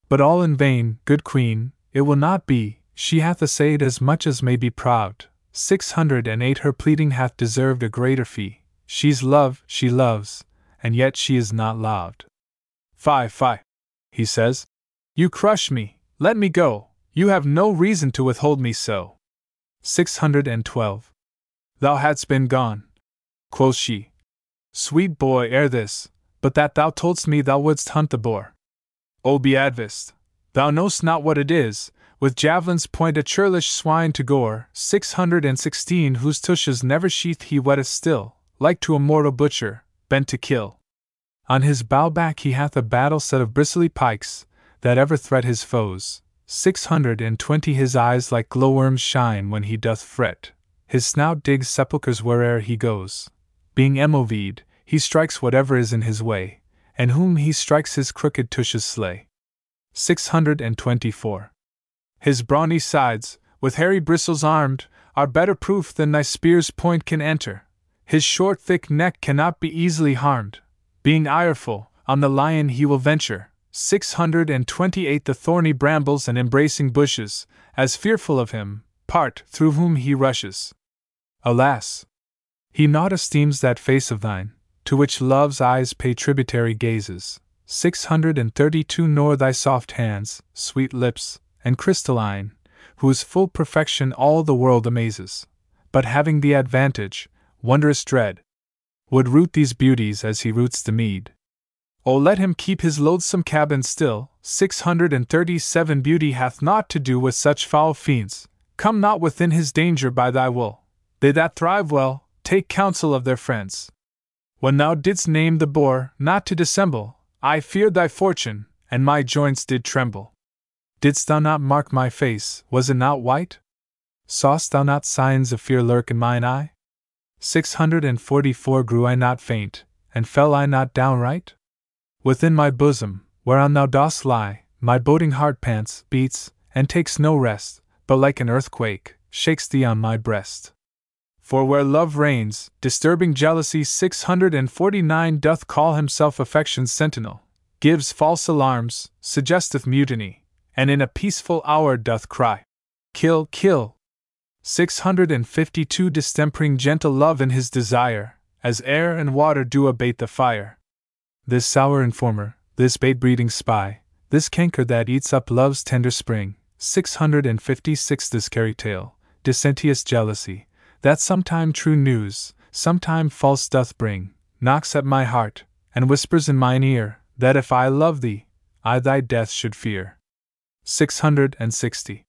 But all in vain, good queen, it will not be, she hath essayed as much as may be proud. 608 Her pleading hath deserved a greater fee. She's love, she loves, and yet she is not loved. Fie, fie, he says. You crush me, let me go, you have no reason to withhold me so. 612. Thou hadst been gone, quoth she. Sweet boy, ere this, but that thou toldst me thou wouldst hunt the boar. O Beadvist, thou knowst not what it is, with javelin's point a churlish swine to gore, six hundred and sixteen whose tushes never sheath he wetteth still, like to a mortal butcher, bent to kill. On his bow back he hath a battle set of bristly pikes, that ever threat his foes. Six hundred and twenty his eyes like glowworms shine when he doth fret. His snout digs sepulchres where'er he goes. Being Emovid, he strikes whatever is in his way, and whom he strikes his crooked tushes slay. 624. His brawny sides, with hairy bristles armed, are better proof than thy spear's point can enter. His short, thick neck cannot be easily harmed. Being ireful, on the lion he will venture. 628 The thorny brambles and embracing bushes, as fearful of him, part through whom he rushes. Alas! He naught esteems that face of thine, to which love's eyes pay tributary gazes. 632 Nor thy soft hands, sweet lips, and crystalline, whose full perfection all the world amazes, but having the advantage, wondrous dread, would root these beauties as he roots the mead. Oh, let him keep his loathsome cabin still. 637 Beauty hath naught to do with such foul fiends. Come not within his danger by thy will. They that thrive well, take counsel of their friends. When thou didst name the boar, not to dissemble, I feared thy fortune, and my joints did tremble. Didst thou not mark my face, was it not white? Saw'st thou not signs of fear lurk in mine eye? 644 Grew I not faint, and fell I not downright? Within my bosom, whereon thou dost lie, my boding heart pants, beats, and takes no rest, but like an earthquake, shakes thee on my breast. For where love reigns, disturbing jealousy 649 doth call himself affection's sentinel, gives false alarms, suggesteth mutiny, and in a peaceful hour doth cry, Kill, kill! 652 Distempering gentle love in his desire, as air and water do abate the fire. This sour informer, this bait breeding spy, this canker that eats up love's tender spring, 656 This carry tale, dissentious jealousy, that sometime true news, sometime false doth bring, knocks at my heart, and whispers in mine ear, that if I love thee, I thy death should fear. 660.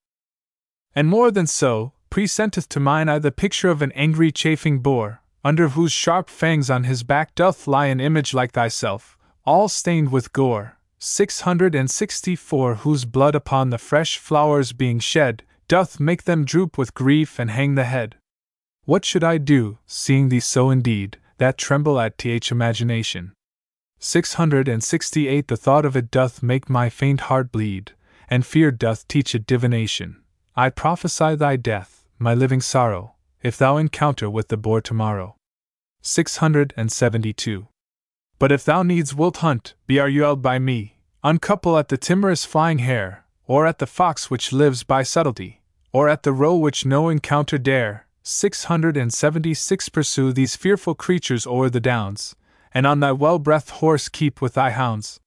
And more than so, presenteth to mine eye the picture of an angry chafing boar, under whose sharp fangs on his back doth lie an image like thyself, all stained with gore. 664 Whose blood upon the fresh flowers being shed, doth make them droop with grief and hang the head. What should I do, seeing thee so indeed, that tremble at th imagination? 668 The thought of it doth make my faint heart bleed, and fear doth teach it divination. I prophesy thy death, my living sorrow, if thou encounter with the boar tomorrow. 672. But if thou needs wilt hunt, be arguelled by me, uncouple at the timorous flying hare, or at the fox which lives by subtlety, or at the roe which no encounter dare, 676 Pursue these fearful creatures o'er the downs, and on thy well breathed horse keep with thy hounds.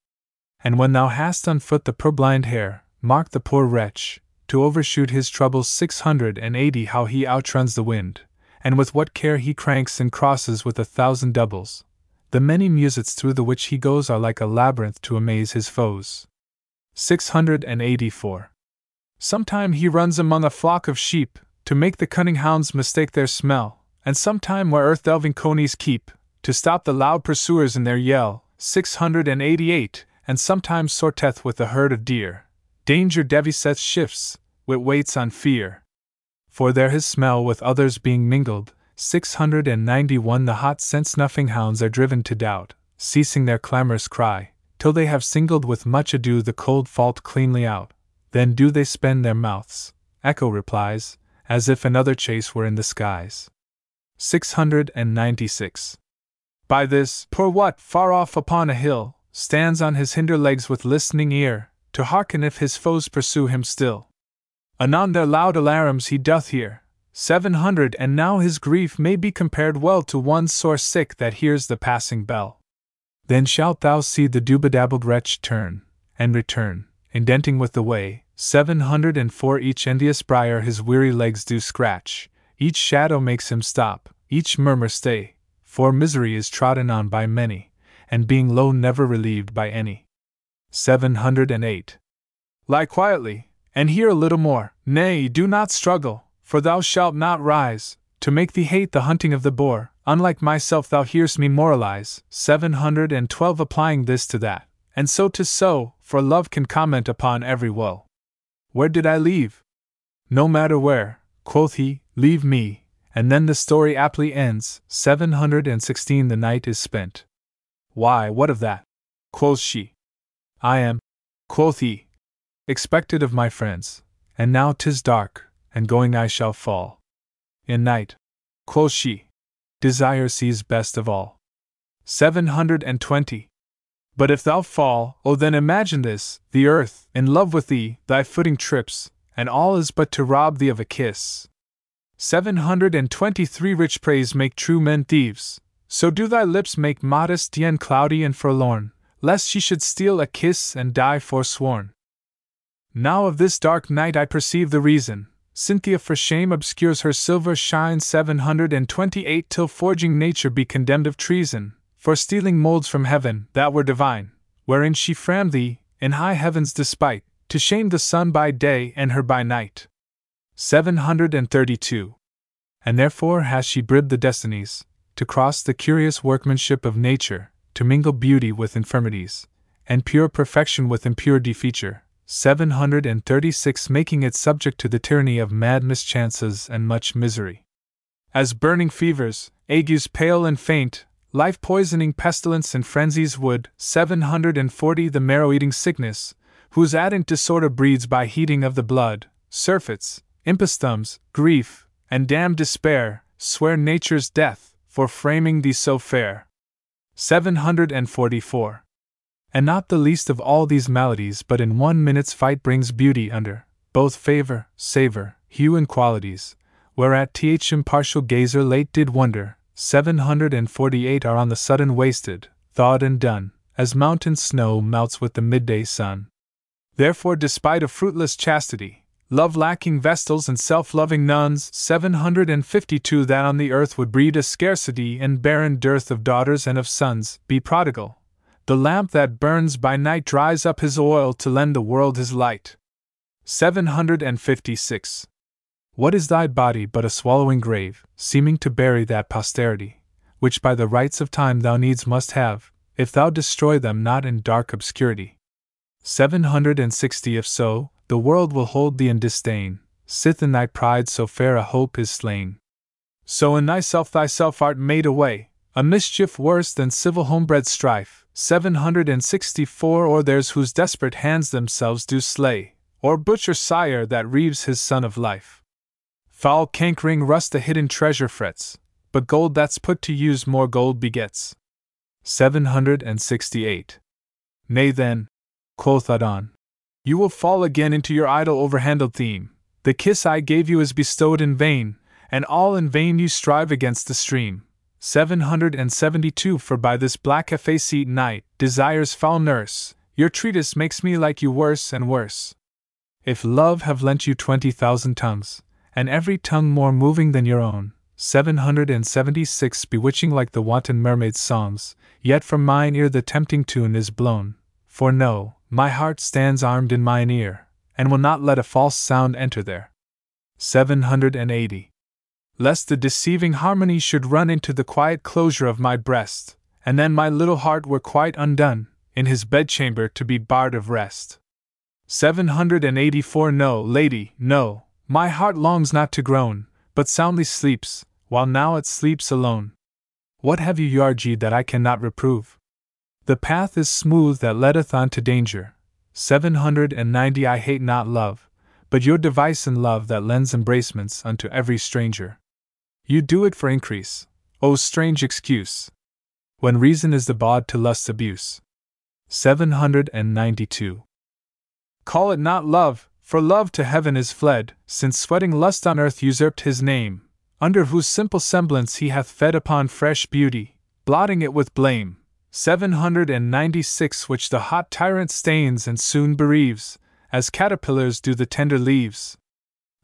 And when thou hast on foot the purblind hare, mark the poor wretch, to overshoot his troubles 680 how he outruns the wind, and with what care he cranks and crosses with a thousand doubles. The many musets through the which he goes are like a labyrinth to amaze his foes. 684. Sometime he runs among a flock of sheep, to make the cunning hounds mistake their smell, and sometime where earth delving conies keep, to stop the loud pursuers in their yell. 688. And sometimes sorteth with a herd of deer. Danger deviseth shifts, wit waits on fear. For there his smell with others being mingled, 691 The hot scent snuffing hounds are driven to doubt, ceasing their clamorous cry, till they have singled with much ado the cold fault cleanly out. Then do they spend their mouths, Echo replies, as if another chase were in the skies. 696. By this, poor Wat, far off upon a hill, stands on his hinder legs with listening ear, to hearken if his foes pursue him still. Anon their loud alarums he doth hear, seven hundred, and now his grief may be compared well to one sore sick that hears the passing bell. Then shalt thou see the dubadabbled wretch turn, and return, indenting with the way, seven hundred and four each envious briar his weary legs do scratch, each shadow makes him stop, each murmur stay, for misery is trodden on by many, and being low never relieved by any. 708. Lie quietly, and hear a little more, nay, do not struggle, for thou shalt not rise, to make thee hate the hunting of the boar, unlike myself thou hearest me moralize, 712 applying this to that, and so to so, for love can comment upon every woe. Where did I leave? No matter where, quoth he, leave me, and then the story aptly ends, 716 the night is spent. Why, what of that? quoth she. I am, quoth he, expected of my friends, and now 'tis dark, and going I shall fall. In night, quoth she, desire sees best of all. Seven hundred and twenty. But if thou fall, oh then imagine this the earth, in love with thee, thy footing trips, and all is but to rob thee of a kiss. Seven hundred and twenty three rich preys make true men thieves, so do thy lips make modest Dian cloudy and forlorn, lest she should steal a kiss and die forsworn. Now of this dark night I perceive the reason. Cynthia for shame obscures her silver shine 728 till forging nature be condemned of treason, for stealing molds from heaven that were divine, wherein she framed thee, in high heaven's despite, to shame the sun by day and her by night. 732. And therefore has she bribed the destinies, to cross the curious workmanship of nature, to mingle beauty with infirmities, and pure perfection with impure defeature, 736 making it subject to the tyranny of mad mischances and much misery. As burning fevers, agues pale and faint, life poisoning pestilence and frenzies wood, 740 the marrow eating sickness, whose addant disorder breeds by heating of the blood, surfeits, impostums, grief, and damned despair, swear nature's death, for framing thee so fair. 744. And not the least of all these maladies, but in one minute's fight brings beauty under both favor, savor, hue, and qualities, whereat th impartial gazer late did wonder. 748 are on the sudden wasted, thawed and done, as mountain snow melts with the midday sun. Therefore, despite of fruitless chastity, love lacking vestals and self loving nuns, 752 that on the earth would breed a scarcity and barren dearth of daughters and of sons, be prodigal, the lamp that burns by night dries up his oil to lend the world his light. 756. What is thy body but a swallowing grave, seeming to bury that posterity, which by the rights of time thou needs must have, if thou destroy them not in dark obscurity? 760 If so, the world will hold thee in disdain, sith in thy pride so fair a hope is slain. So in thyself thyself art made away, a mischief worse than civil homebred strife, 764 Or theirs whose desperate hands themselves do slay, or butcher sire that reaves his son of life. Foul cankering rust a hidden treasure frets, but gold that's put to use more gold begets. 768. Nay then, quoth Adon, you will fall again into your idle overhandled theme. The kiss I gave you is bestowed in vain, and all in vain you strive against the stream. 772 For by this black effaced night, desire's foul nurse, your treatise makes me like you worse and worse. If love have lent you twenty thousand tongues, and every tongue more moving than your own, 776 bewitching like the wanton mermaid's songs, yet from mine ear the tempting tune is blown. For know, my heart stands armed in mine ear, and will not let a false sound enter there. 780 lest the deceiving harmony should run into the quiet closure of my breast, and then my little heart were quite undone, in his bedchamber to be barred of rest. 784 No, lady, no, my heart longs not to groan, but soundly sleeps, while now it sleeps alone. What have you, Yargi, that I cannot reprove? The path is smooth that leadeth on to danger. 790 I hate not love, but your device in love that lends embracements unto every stranger. You do it for increase. O strange excuse! When reason is the bawd to lust's abuse. 792. Call it not love, for love to heaven is fled, since sweating lust on earth usurped his name, under whose simple semblance he hath fed upon fresh beauty, blotting it with blame. 796 Which the hot tyrant stains and soon bereaves, as caterpillars do the tender leaves.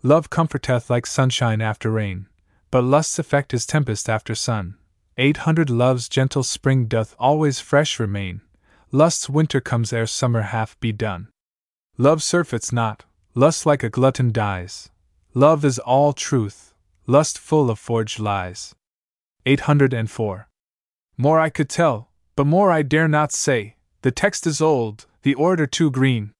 Love comforteth like sunshine after rain, but lust's effect is tempest after sun. 800 Love's gentle spring doth always fresh remain, lust's winter comes ere summer half be done. Love surfeits not, lust like a glutton dies. Love is all truth, lust full of forged lies. 804. More I could tell, but more I dare not say, the text is old, the order too green.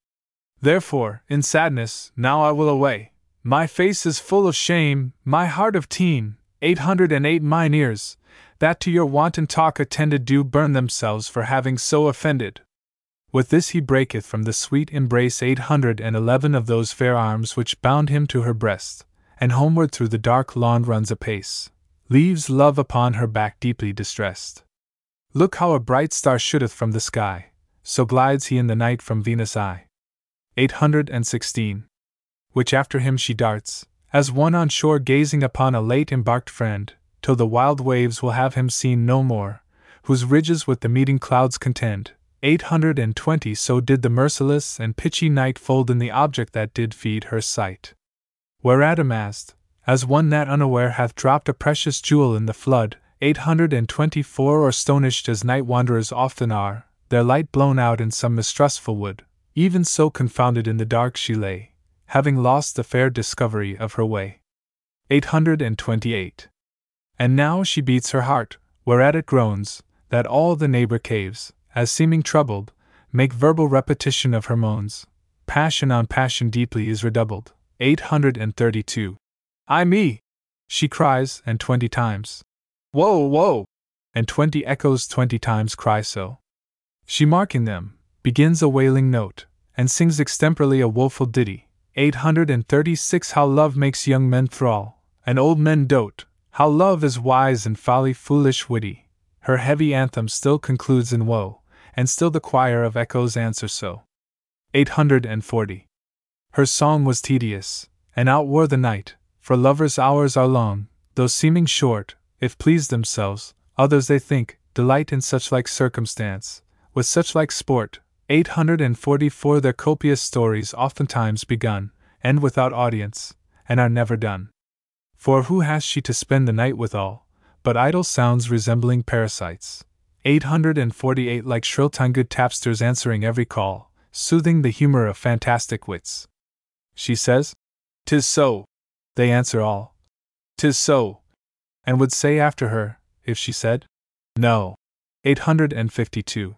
Therefore, in sadness, now I will away, my face is full of shame, my heart of teen, 808 mine ears, that to your wanton talk attended do burn themselves for having so offended. With this he breaketh from the sweet embrace 811 of those fair arms which bound him to her breast, and homeward through the dark lawn runs apace, leaves love upon her back deeply distressed. Look how a bright star shooteth from the sky, so glides he in the night from Venus' eye. 816 which after him she darts, as one on shore gazing upon a late embarked friend, till the wild waves will have him seen no more, whose ridges with the meeting clouds contend. 820 So did the merciless and pitchy night fold in the object that did feed her sight. Whereat amazed, as one that unaware hath dropped a precious jewel in the flood, 824 or astonished as night wanderers often are, their light blown out in some mistrustful wood, even so confounded in the dark she lay, having lost the fair discovery of her way. 828. And now she beats her heart, whereat it groans, that all the neighbor caves, as seeming troubled, make verbal repetition of her moans. Passion on passion deeply is redoubled. 832. I me! She cries, and twenty times. Woe, woe! And twenty echoes twenty times cry so. She marking them, begins a wailing note, and sings extemporally a woeful ditty. 836 How love makes young men thrall, and old men dote, how love is wise and folly foolish witty. Her heavy anthem still concludes in woe, and still the choir of echoes answer so. 840. Her song was tedious, and outwore the night, for lovers' hours are long, though seeming short, if pleased themselves, others they think, delight in such like circumstance, with such like sport. 844 Their copious stories oftentimes begun, end without audience, and are never done. For who has she to spend the night withal, but idle sounds resembling parasites? 848 like shrill tongued tapsters answering every call, soothing the humor of fantastic wits. She says, "'Tis so. They answer all, "'Tis so. And would say after her, if she said, No. 852.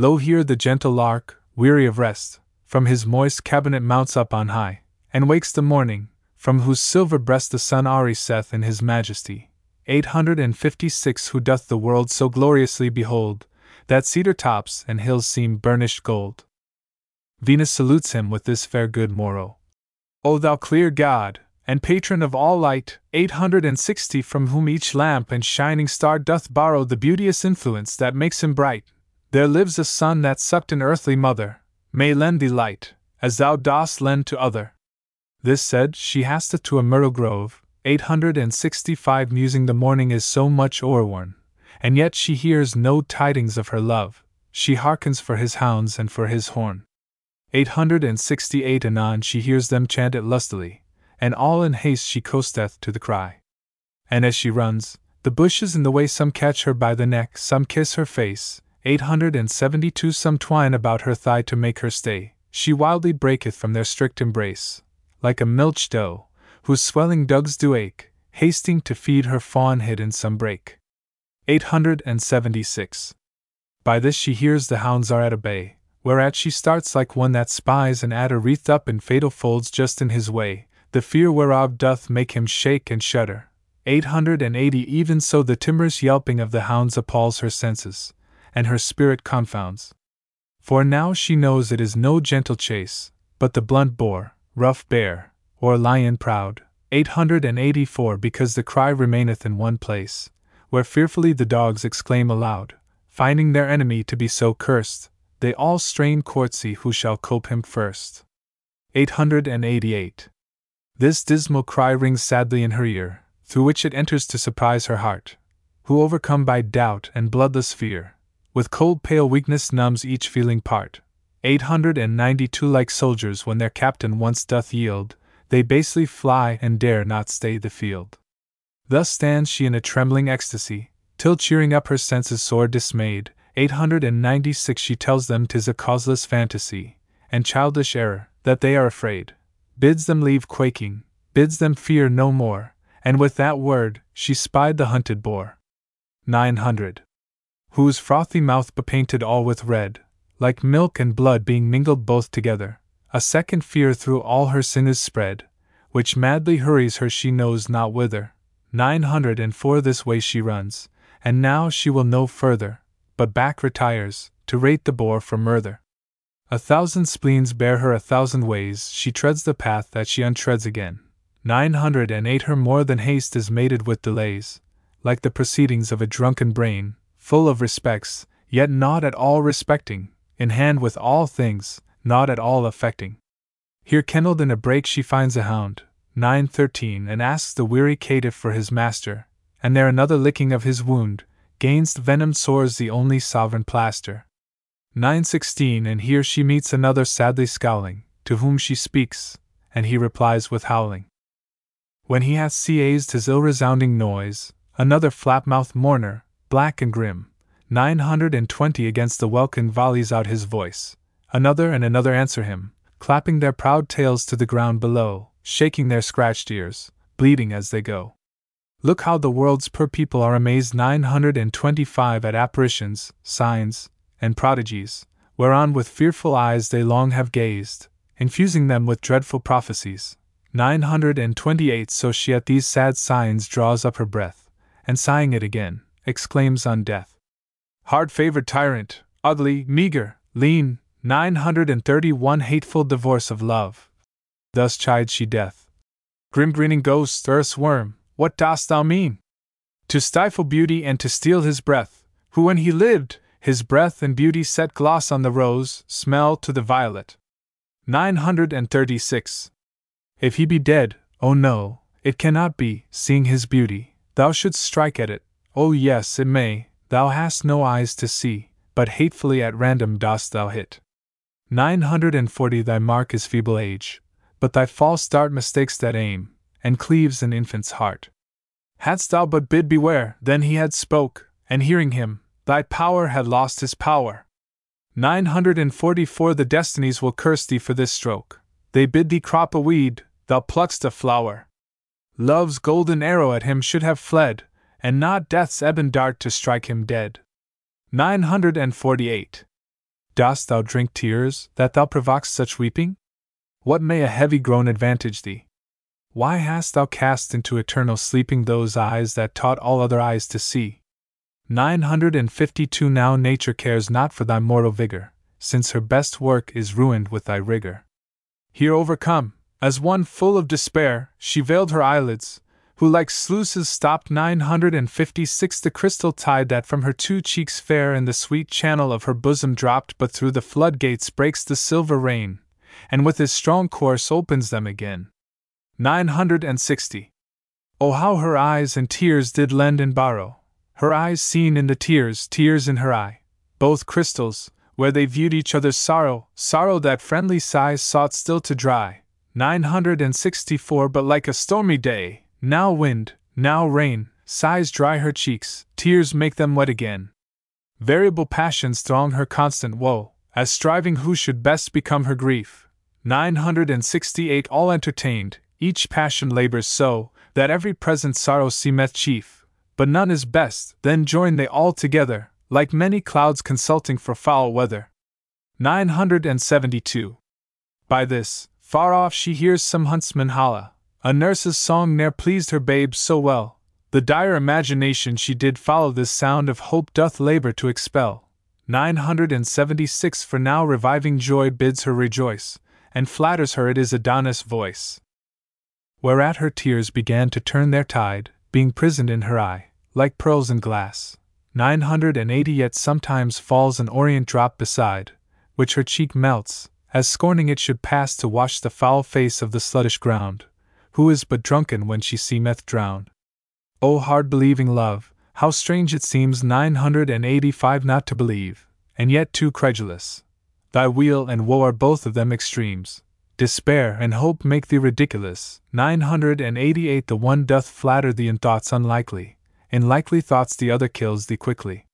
Lo here the gentle lark, weary of rest, from his moist cabinet mounts up on high, and wakes the morning, from whose silver breast the sun ariseth in his majesty. 856 Who doth the world so gloriously behold, that cedar tops and hills seem burnished gold. Venus salutes him with this fair good morrow. O thou clear God, and patron of all light, 860 from whom each lamp and shining star doth borrow the beauteous influence that makes him bright, there lives a son that sucked an earthly mother, may lend thee light, as thou dost lend to other. This said, she hasteth to a myrtle grove, 865 musing the morning is so much o'erworn, and yet she hears no tidings of her love, she hearkens for his hounds and for his horn. 868 Anon she hears them chant it lustily, and all in haste she coasteth to the cry. And as she runs, the bushes in the way some catch her by the neck, some kiss her face, 872 some twine about her thigh to make her stay, she wildly breaketh from their strict embrace, like a milch doe, whose swelling dugs do ache, hasting to feed her fawn hid in some brake. 876. By this she hears the hounds are at a bay, whereat she starts like one that spies an adder wreathed up in fatal folds just in his way, the fear whereof doth make him shake and shudder. 880 Even so the timorous yelping of the hounds appalls her senses, and her spirit confounds. For now she knows it is no gentle chase, but the blunt boar, rough bear, or lion proud. 884 Because the cry remaineth in one place, where fearfully the dogs exclaim aloud, finding their enemy to be so cursed, they all strain courtesy who shall cope him first. 888. This dismal cry rings sadly in her ear, through which it enters to surprise her heart, who overcome by doubt and bloodless fear, with cold pale weakness numbs each feeling part. 892 Like soldiers when their captain once doth yield, they basely fly and dare not stay the field. Thus stands she in a trembling ecstasy, till cheering up her senses sore dismayed, 896 she tells them 'tis a causeless fantasy, and childish error, that they are afraid, bids them leave quaking, bids them fear no more, and with that word, she spied the hunted boar. 900. Whose frothy mouth bepainted all with red, like milk and blood being mingled both together, a second fear through all her sin is spread, which madly hurries her she knows not whither. 904 This way she runs, and now she will no further, but back retires, to rate the boar for murder. A thousand spleens bear her a thousand ways, she treads the path that she untreads again. 908 Her more than haste is mated with delays, like the proceedings of a drunken brain, full of respects, yet not at all respecting, in hand with all things, not at all affecting. Here kennelled in a brake she finds a hound, 913, and asks the weary caitiff for his master, and there another licking of his wound, gainst venomed sores the only sovereign plaster. 916 And here she meets another sadly scowling, to whom she speaks, and he replies with howling. When he hath seized his ill resounding noise, another flap mouthed mourner, black and grim, 920 against the welkin volleys out his voice. Another and another answer him, clapping their proud tails to the ground below, shaking their scratched ears, bleeding as they go. Look how the world's poor people are amazed 925 at apparitions, signs, and prodigies, whereon with fearful eyes they long have gazed, infusing them with dreadful prophecies. 928 So she at these sad signs draws up her breath, and sighing it again, exclaims on death. Hard favored tyrant, ugly, meager, lean, 931 Hateful divorce of love. Thus chides she death. Grim grinning ghost, earth's worm, what dost thou mean? To stifle beauty and to steal his breath, who when he lived, his breath and beauty set gloss on the rose, smell to the violet. 936. If he be dead, oh no, it cannot be, seeing his beauty, thou shouldst strike at it, oh yes, it may, Thou hast no eyes to see, but hatefully at random dost thou hit. 940 Thy mark is feeble age, but thy false dart mistakes that aim, and cleaves an infant's heart. Hadst thou but bid beware, then he had spoke, and hearing him, thy power had lost his power. 944 The destinies will curse thee for this stroke. They bid thee crop a weed, thou pluck'st a flower. Love's golden arrow at him should have fled, and not death's ebon dart to strike him dead. 948. Dost thou drink tears, that thou provokest such weeping? What may a heavy groan advantage thee? Why hast thou cast into eternal sleeping those eyes that taught all other eyes to see? 952 Now nature cares not for thy mortal vigor, since her best work is ruined with thy rigor. Here overcome, as one full of despair, she veiled her eyelids, who like sluices stopped 956 the crystal tide that from her two cheeks fair in the sweet channel of her bosom dropped but through the floodgates breaks the silver rain, and with his strong course opens them again. 960. Oh, how her eyes and tears did lend and borrow, her eyes seen in the tears, tears in her eye, both crystals, where they viewed each other's sorrow, sorrow that friendly sighs sought still to dry. 964 But like a stormy day, now wind, now rain, sighs dry her cheeks, tears make them wet again. Variable passions throng her constant woe, as striving who should best become her grief. 968 All entertained, each passion labors so, that every present sorrow seemeth chief. But none is best, then join they all together, like many clouds consulting for foul weather. 972. By this, far off she hears some huntsman holla, a nurse's song ne'er pleased her babe so well. The dire imagination she did follow this sound of hope doth labor to expel. 976 For now reviving joy bids her rejoice, and flatters her it is Adonis' voice. Whereat her tears began to turn their tide, being prisoned in her eye, like pearls in glass. 980 Yet sometimes falls an orient drop beside, which her cheek melts, as scorning it should pass to wash the foul face of the sluttish ground who is but drunken when she seemeth drowned. O hard believing love, how strange it seems 985 not to believe, and yet too credulous. Thy weal and woe are both of them extremes. Despair and hope make thee ridiculous. 988 The one doth flatter thee in thoughts unlikely, in likely thoughts the other kills thee quickly.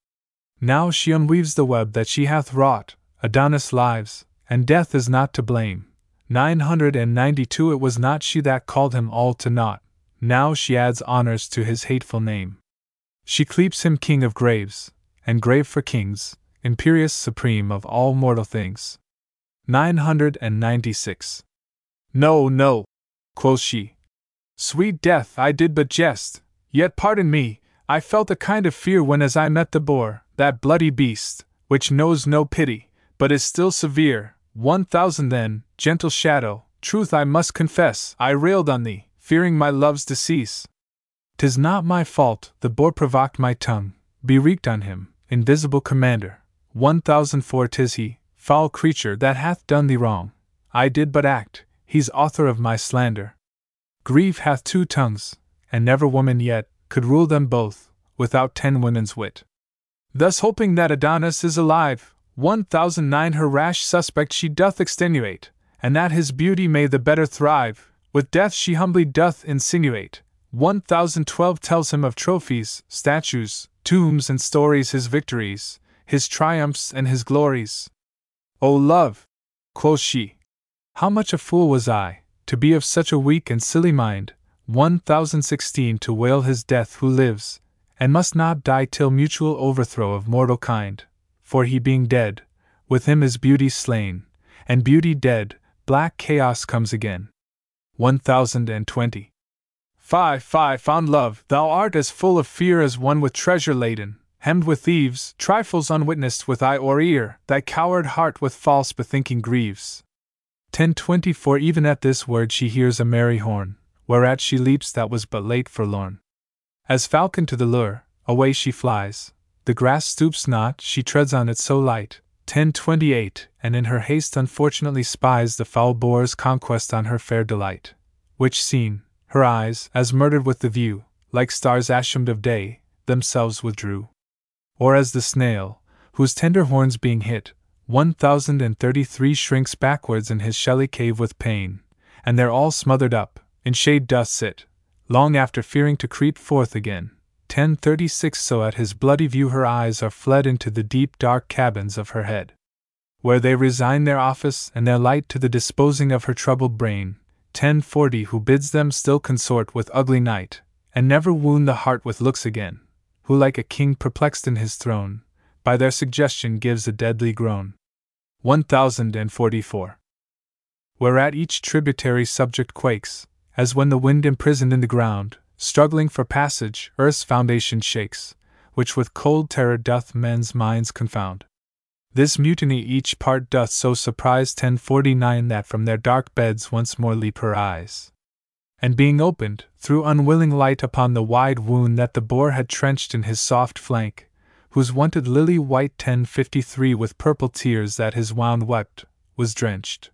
Now she unweaves the web that she hath wrought, Adonis lives, and death is not to blame. 992 It was not she that called him all to naught, now she adds honors to his hateful name. She cleaps him king of graves, and grave for kings, imperious supreme of all mortal things. 996. No, no, quoth she. Sweet death, I did but jest, yet pardon me, I felt a kind of fear when as I met the boar, that bloody beast, which knows no pity, but is still severe, one thousand then, gentle shadow, truth I must confess, I railed on thee, fearing my love's decease. Tis not my fault, the boar provoked my tongue, bewreaked on him, invisible commander. One thousand for tis he, foul creature, that hath done thee wrong. I did but act, he's author of my slander. Grief hath two tongues, and never woman yet could rule them both, without ten women's wit. Thus hoping that Adonis is alive, 1009 Her rash suspect she doth extenuate, and that his beauty may the better thrive, with death she humbly doth insinuate. 1012 tells him of trophies, statues, tombs, and stories, his victories, his triumphs, and his glories. O love, quoth she, how much a fool was I, to be of such a weak and silly mind. 1016 To wail his death who lives, and must not die till mutual overthrow of mortal kind. For he being dead, with him is beauty slain, and beauty dead, black chaos comes again. 1020. Fie, fie, fond love, thou art as full of fear as one with treasure laden, hemmed with thieves, trifles unwitnessed with eye or ear, thy coward heart with false bethinking grieves. 1024 Even at this word she hears a merry horn, whereat she leaps that was but late forlorn. As falcon to the lure, away she flies, the grass stoops not, she treads on it so light. 1028 And in her haste unfortunately spies the foul boar's conquest on her fair delight, which seen, her eyes, as murdered with the view, like stars ashamed of day, themselves withdrew. Or as the snail, whose tender horns being hit, 1033 shrinks backwards in his shelly cave with pain, and there all smothered up, in shade doth sit, long after fearing to creep forth again. 1036 So at his bloody view her eyes are fled into the deep dark cabins of her head, where they resign their office and their light to the disposing of her troubled brain, 1040 who bids them still consort with ugly night, and never wound the heart with looks again, who like a king perplexed in his throne, by their suggestion gives a deadly groan. 1044. Whereat each tributary subject quakes, as when the wind imprisoned in the ground, struggling for passage, earth's foundation shakes, which with cold terror doth men's minds confound. This mutiny each part doth so surprise 1049 that from their dark beds once more leap her eyes. And being opened, threw unwilling light upon the wide wound that the boar had trenched in his soft flank, whose wonted lily white 1053 with purple tears that his wound wept, was drenched.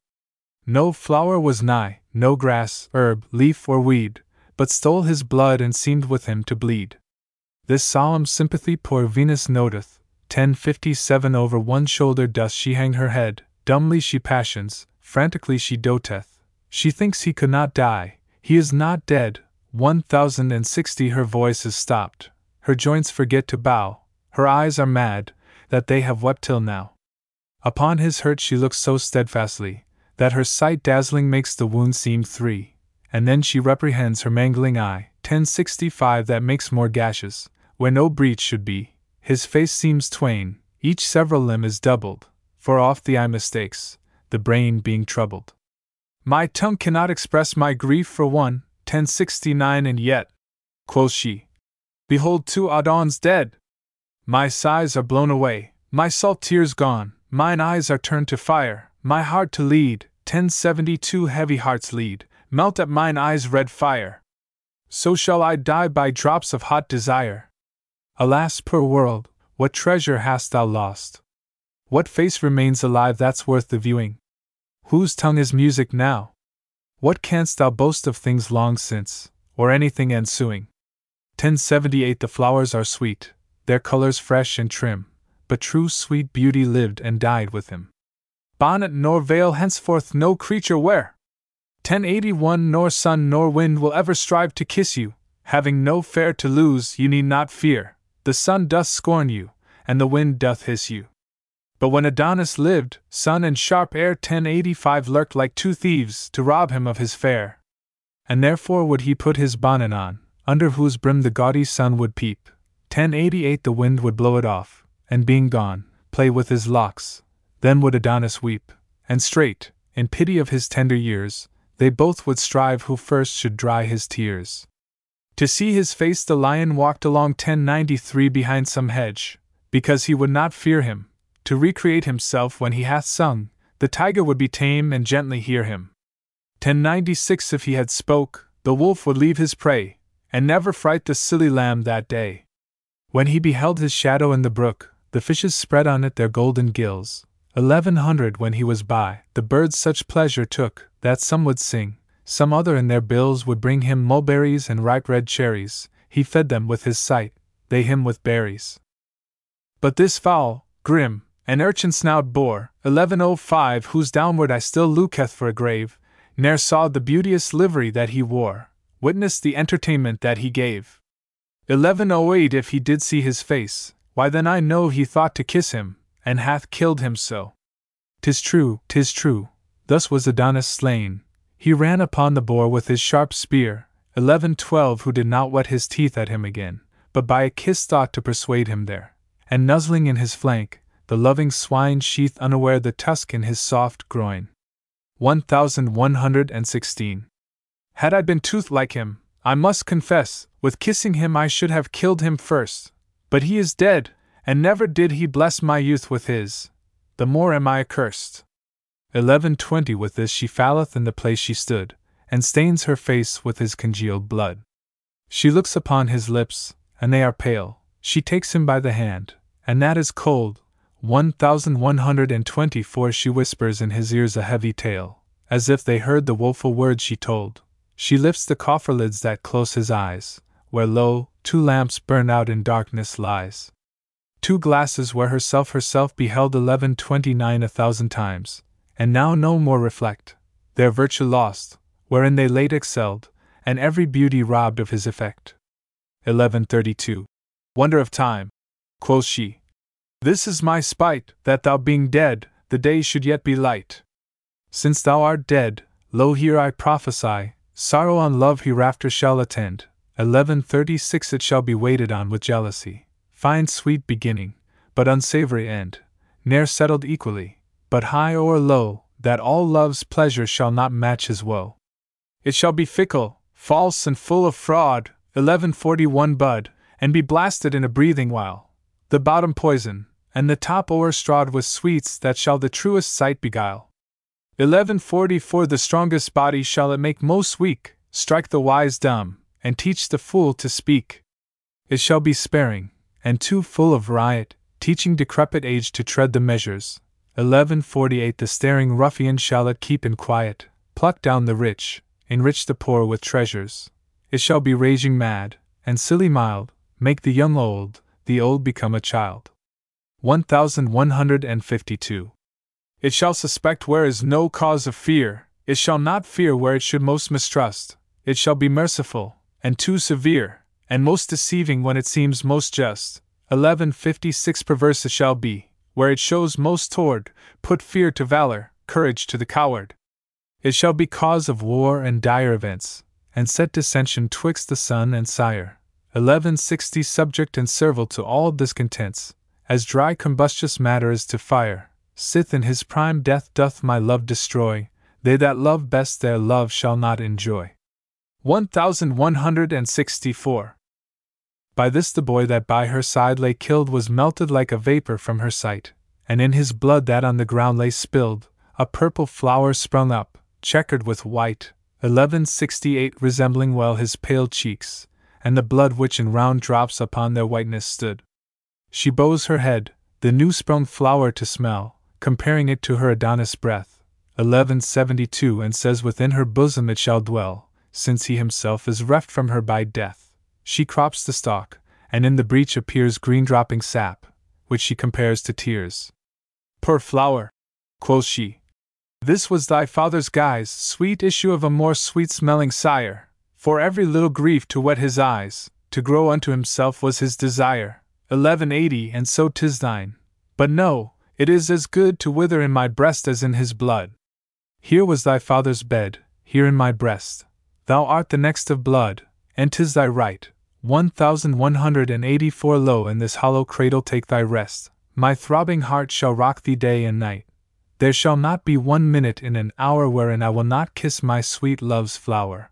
No flower was nigh, no grass, herb, leaf, or weed, but stole his blood and seemed with him to bleed. This solemn sympathy poor Venus noteth, 1057 Over one shoulder doth she hang her head, dumbly she passions, frantically she doteth. She thinks he could not die, he is not dead. 1060 Her voice is stopped, her joints forget to bow, her eyes are mad, that they have wept till now. Upon his hurt she looks so steadfastly, that her sight dazzling makes the wound seem three, and then she reprehends her mangling eye. 1065 That makes more gashes, where no breach should be, his face seems twain, each several limb is doubled, for oft the eye mistakes, the brain being troubled. My tongue cannot express my grief for one, 1069, and yet, quoth she, behold two Adons dead! My sighs are blown away, my salt tears gone, mine eyes are turned to fire, my heart to lead, 1072 heavy hearts lead, melt at mine eyes red fire. So shall I die by drops of hot desire. Alas, poor world, what treasure hast thou lost? What face remains alive that's worth the viewing? Whose tongue is music now? What canst thou boast of things long since, or anything ensuing? 1078 The flowers are sweet, their colors fresh and trim, but true sweet beauty lived and died with him. Bonnet nor veil henceforth no creature wear. 1081 Nor sun nor wind will ever strive to kiss you, having no fair to lose, you need not fear. The sun doth scorn you, and the wind doth hiss you. But when Adonis lived, sun and sharp air 1085 lurked like two thieves to rob him of his fair. And therefore would he put his bonnet on, under whose brim the gaudy sun would peep. 1088 The wind would blow it off, and being gone, play with his locks. Then would Adonis weep, and straight, in pity of his tender years, they both would strive who first should dry his tears. To see his face, the lion walked along 1093 behind some hedge, because he would not fear him. To recreate himself when he hath sung, the tiger would be tame and gently hear him. 1096 If he had spoke, the wolf would leave his prey, and never fright the silly lamb that day. When he beheld his shadow in the brook, the fishes spread on it their golden gills. Eleven hundred when he was by, the birds such pleasure took, that some would sing, some other in their bills would bring him mulberries and ripe red cherries, he fed them with his sight, they him with berries. But this foul, grim, an urchin snout bore, 1105, whose downward eye still looketh for a grave, ne'er saw the beauteous livery that he wore, witness the entertainment that he gave. 1108 If he did see his face, why then I know he thought to kiss him, and hath killed him so. 'Tis true, 'tis true, tis true. thus was Adonis slain. He ran upon the boar with his sharp spear, 1112 who did not whet his teeth at him again, but by a kiss thought to persuade him there, and nuzzling in his flank, the loving swine sheathed unaware the tusk in his soft groin. 1116. Had I been tooth like him, I must confess, with kissing him I should have killed him first. But he is dead, and never did he bless my youth with his. The more am I accursed. 1120 With this she falleth in the place she stood, and stains her face with his congealed blood. She looks upon his lips, and they are pale. She takes him by the hand, and that is cold, 1124 She whispers in his ears a heavy tale, as if they heard the woeful words she told. She lifts the coffer lids that close his eyes, where lo, two lamps burn out in darkness lies. Two glasses where herself herself beheld eleven twenty nine a thousand times, and now no more reflect, their virtue lost, wherein they late excelled, and every beauty robbed of his effect. 1132. Wonder of time, quoth she, this is my spite, that thou being dead, the day should yet be light. Since thou art dead, lo here I prophesy, sorrow on love hereafter shall attend. 1136 It shall be waited on with jealousy, fine sweet beginning, but unsavory end, ne'er settled equally, but high or low, that all love's pleasure shall not match his woe. It shall be fickle, false, and full of fraud, 1141 Bud, and be blasted in a breathing while. The bottom poison, and the top o'erstrawed with sweets that shall the truest sight beguile. 1144 The strongest body shall it make most weak, strike the wise dumb, and teach the fool to speak. It shall be sparing, and too full of riot, teaching decrepit age to tread the measures. 1148 The staring ruffian shall it keep in quiet, pluck down the rich, enrich the poor with treasures. It shall be raging mad, and silly mild, make the young old, the old become a child. 1152. It shall suspect where is no cause of fear, it shall not fear where it should most mistrust, it shall be merciful, and too severe, and most deceiving when it seems most just. 1156 Perverse shall be, where it shows most toward, put fear to valor, courage to the coward. It shall be cause of war and dire events, and set dissension twixt the son and sire. 1160 Subject and servile to all discontents, as dry combustious matter is to fire, sith in his prime death doth my love destroy, they that love best their love shall not enjoy. 1164. By this the boy that by her side lay killed was melted like a vapor from her sight, and in his blood that on the ground lay spilled, a purple flower sprung up, checkered with white, 1168 resembling well his pale cheeks, and the blood which in round drops upon their whiteness stood. She bows her head, the new sprung flower to smell, comparing it to her Adonis breath, 1172, and says within her bosom it shall dwell, since he himself is reft from her by death. She crops the stalk, and in the breach appears green dropping sap, which she compares to tears. Poor flower, quoth she. This was thy father's guise, sweet issue of a more sweet smelling sire, for every little grief to wet his eyes, to grow unto himself was his desire. 1180, and so 'tis thine. But no, it is as good to wither in my breast as in his blood. Here was thy father's bed, here in my breast. Thou art the next of blood, and 'tis thy right. 1184 Lo, in this hollow cradle take thy rest. My throbbing heart shall rock thee day and night. There shall not be one minute in an hour wherein I will not kiss my sweet love's flower.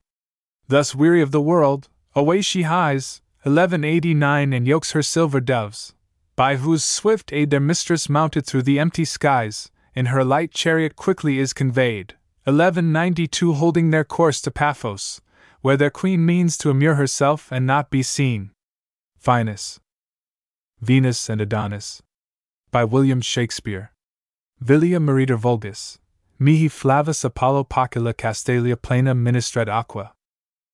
Thus weary of the world, away she hies, 1189 and yokes her silver doves, by whose swift aid their mistress mounted through the empty skies, in her light chariot quickly is conveyed. 1192 holding their course to Paphos, where their queen means to immure herself and not be seen. Finis. Venus and Adonis. By William Shakespeare. Vilia Miretur Vulgus. Mihi Flavus Apollo Pocula Castalia Plena Ministret Aqua.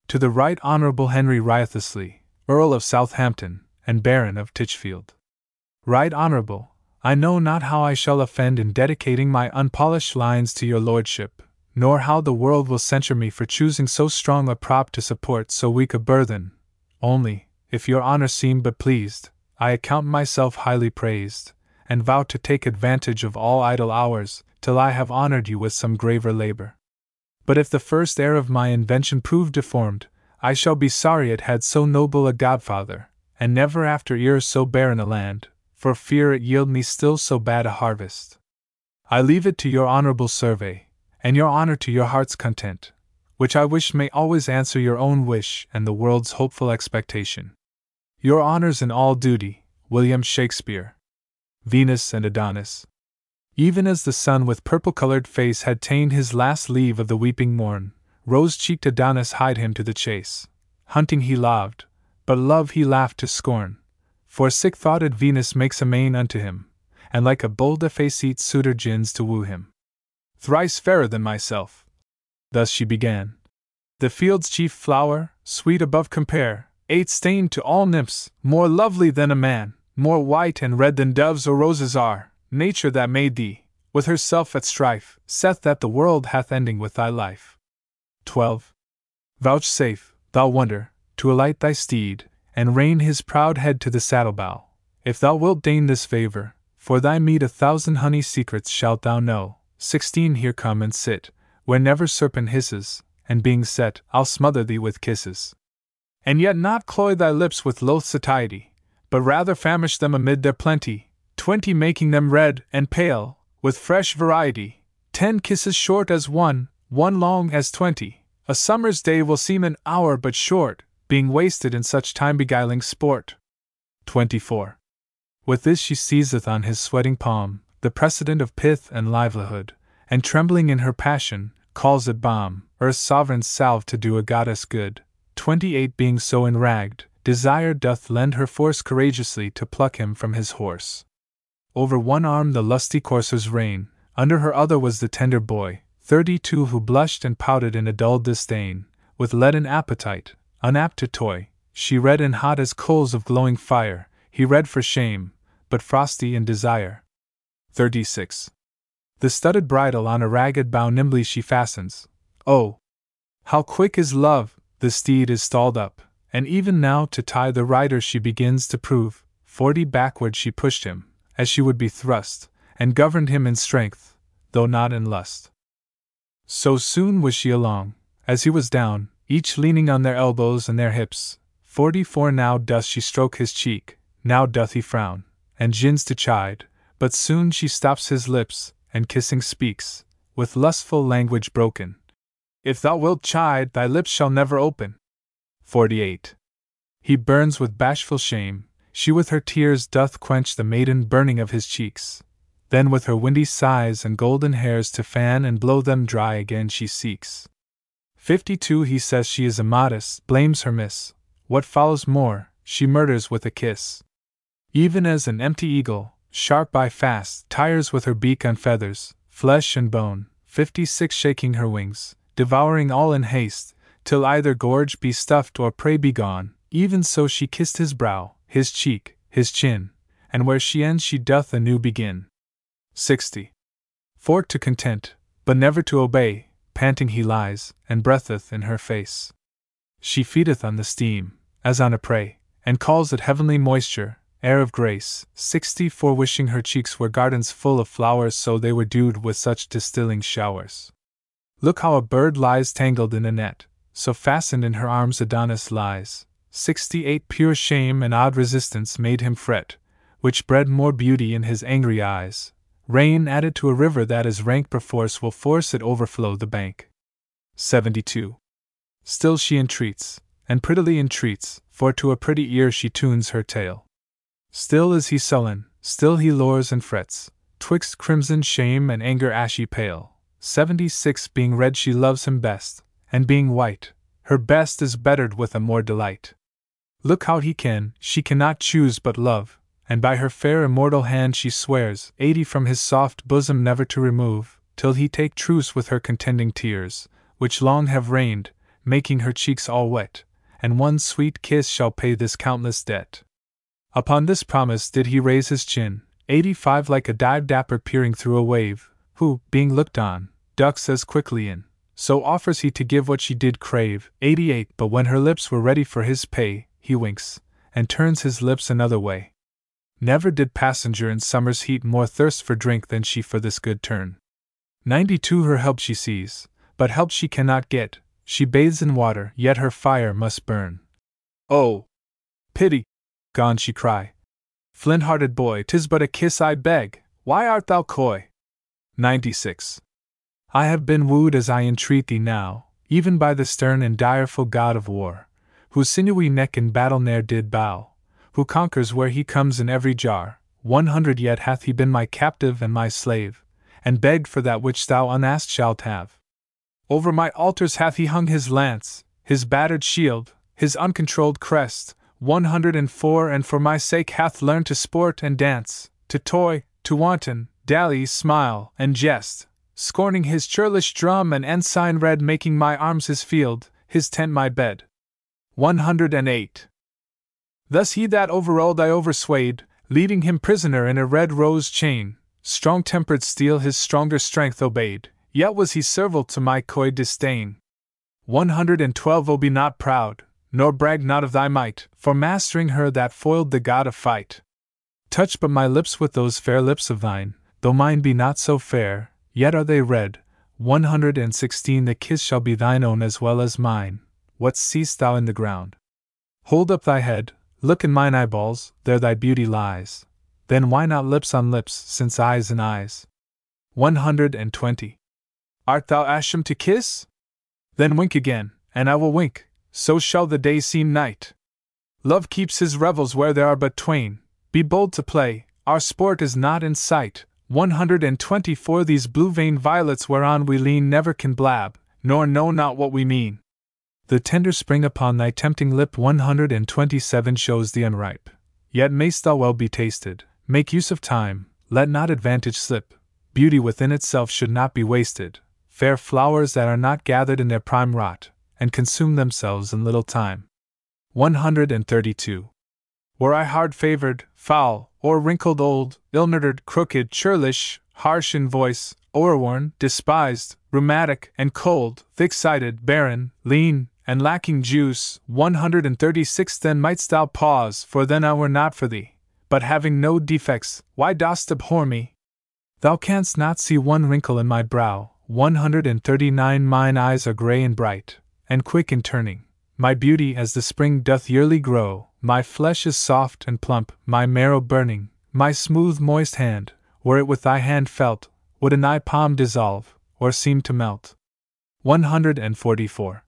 To the Right Honorable Henry Wriothesley, Earl of Southampton, and Baron of Titchfield. Right Honorable, I know not how I shall offend in dedicating my unpolished lines to your lordship, nor how the world will censure me for choosing so strong a prop to support so weak a burthen. Only, if your honor seem but pleased, I account myself highly praised, and vow to take advantage of all idle hours, till I have honored you with some graver labor. But if the first heir of my invention prove deformed, I shall be sorry it had so noble a godfather, and never after ear so barren a land, for fear it yield me still so bad a harvest. I leave it to your honorable survey, and your honor to your heart's content, which I wish may always answer your own wish and the world's hopeful expectation. Your honors in all duty, William Shakespeare. Venus and Adonis. Even as the sun with purple colored face had ta'en his last leave of the weeping morn, rose cheeked Adonis hied him to the chase. Hunting he loved, but love he laughed to scorn. For sick thoughted Venus makes a unto him, and like a bold effaceit suitor gins to woo him. Thrice fairer than myself. Thus she began. The field's chief flower, sweet above compare, eight stained to all nymphs, more lovely than a man, more white and red than doves or roses are, nature that made thee, with herself at strife, saith that the world hath ending with thy life. 12. Vouchsafe, thou wonder, to alight thy steed, and rein his proud head to the saddle bow, if thou wilt deign this favor, for thy meed a thousand honey secrets shalt thou know. 16. Here come and sit, where never serpent hisses, and being set, I'll smother thee with kisses. And yet not cloy thy lips with loath satiety, but rather famish them amid their plenty, twenty making them red and pale, with fresh variety, ten kisses short as one, one long as twenty. A summer's day will seem an hour but short, being wasted in such time beguiling sport. 24. With this she seizeth on his sweating palm, the precedent of pith and livelihood, and trembling in her passion, calls it balm, earth's sovereign salve to do a goddess good. 28 Being so enragged, desire doth lend her force courageously to pluck him from his horse. Over one arm the lusty coursers rein, under her other was the tender boy, thirty two who blushed and pouted in a dull disdain, with leaden appetite, unapt to toy. She red and hot as coals of glowing fire, he red for shame, but frosty in desire. 36. The studded bridle on a ragged bough nimbly she fastens. Oh! How quick is love! The steed is stalled up, and even now to tie the rider she begins to prove. Forty backward she pushed him, as she would be thrust, and governed him in strength, though not in lust. So soon was she along, as he was down, each leaning on their elbows and their hips. Forty four now doth she stroke his cheek, now doth he frown, and gins to chide, but soon she stops his lips, and kissing speaks, with lustful language broken. If thou wilt chide, thy lips shall never open. 48. He burns with bashful shame, she with her tears doth quench the maiden burning of his cheeks. Then with her windy sighs and golden hairs to fan and blow them dry again she seeks. 52 He says she is immodest, blames her miss. What follows more, she murders with a kiss. Even as an empty eagle, sharp by fast, tires with her beak on feathers, flesh and bone, 56 shaking her wings, devouring all in haste, till either gorge be stuffed or prey be gone, even so she kissed his brow, his cheek, his chin, and where she ends she doth anew begin. 60. For to content, but never to obey, panting he lies, and breatheth in her face. She feedeth on the steam, as on a prey, and calls it heavenly moisture, air of grace. 64 Wishing her cheeks were gardens full of flowers, so they were dewed with such distilling showers. Look how a bird lies tangled in a net, so fastened in her arms Adonis lies. 68 Pure shame and odd resistance made him fret, which bred more beauty in his angry eyes. Rain added to a river that is rank perforce will force it overflow the bank. 72. Still she entreats, and prettily entreats, for to a pretty ear she tunes her tale. Still is he sullen, still he lures and frets, twixt crimson shame and anger ashy pale. 76 Being red she loves him best, and being white, her best is bettered with a more delight. Look how he can, she cannot choose but love, and by her fair immortal hand she swears, eighty from his soft bosom never to remove, till he take truce with her contending tears, which long have rained, making her cheeks all wet, and one sweet kiss shall pay this countless debt. Upon this promise did he raise his chin, 85 Like a dive dapper peering through a wave, who, being looked on, ducks as quickly in, so offers he to give what she did crave. 88 But when her lips were ready for his pay, he winks, and turns his lips another way. Never did passenger in summer's heat more thirst for drink than she for this good turn. 92 Her help she sees, but help she cannot get, she bathes in water, yet her fire must burn. Oh! Pity! Gone she cry. Flint hearted boy, 'tis but a kiss I beg, why art thou coy? 96. I have been wooed as I entreat thee now, even by the stern and direful god of war, whose sinewy neck in battle ne'er did bow, who conquers where he comes in every jar. One hundred yet hath he been my captive and my slave, and begged for that which thou unasked shalt have. Over my altars hath he hung his lance, his battered shield, his uncontrolled crest, 104 and for my sake hath learned to sport and dance, to toy, to wanton, dally, smile, and jest, scorning his churlish drum and ensign red, making my arms his field, his tent my bed. 108. Thus he that overrode I overswayed, leading him prisoner in a red rose chain, strong tempered steel his stronger strength obeyed, yet was he servile to my coy disdain. 112 Oh, be not proud, nor brag not of thy might, for mastering her that foiled the god of fight. Touch but my lips with those fair lips of thine, though mine be not so fair, yet are they red. 116 The kiss shall be thine own as well as mine. What seest thou in the ground? Hold up thy head, Look in mine eyeballs, there thy beauty lies. Then why not lips on lips, since eyes in eyes? 120. Art thou ashamed to kiss? Then wink again, and I will wink, so shall the day seem night. Love keeps his revels where there are but twain. Be bold to play, our sport is not in sight. 124 These blue veined violets whereon we lean never can blab, nor know not what we mean. The tender spring upon thy tempting lip 127 shows thee unripe. Yet mayst thou well be tasted. Make use of time, let not advantage slip. Beauty within itself should not be wasted. Fair flowers that are not gathered in their prime rot, and consume themselves in little time. 132. Were I hard favored, foul, or wrinkled old, ill nurtured, crooked, churlish, harsh in voice, o'erworn, despised, rheumatic, and cold, thick sided, barren, lean, and lacking juice, 136 Then mightst thou pause, for then I were not for thee. But having no defects, why dost abhor me? Thou canst not see one wrinkle in my brow, 139 Mine eyes are grey and bright, and quick in turning. My beauty as the spring doth yearly grow, my flesh is soft and plump, my marrow burning, my smooth moist hand, were it with thy hand felt, would in thy palm dissolve, or seem to melt. 144.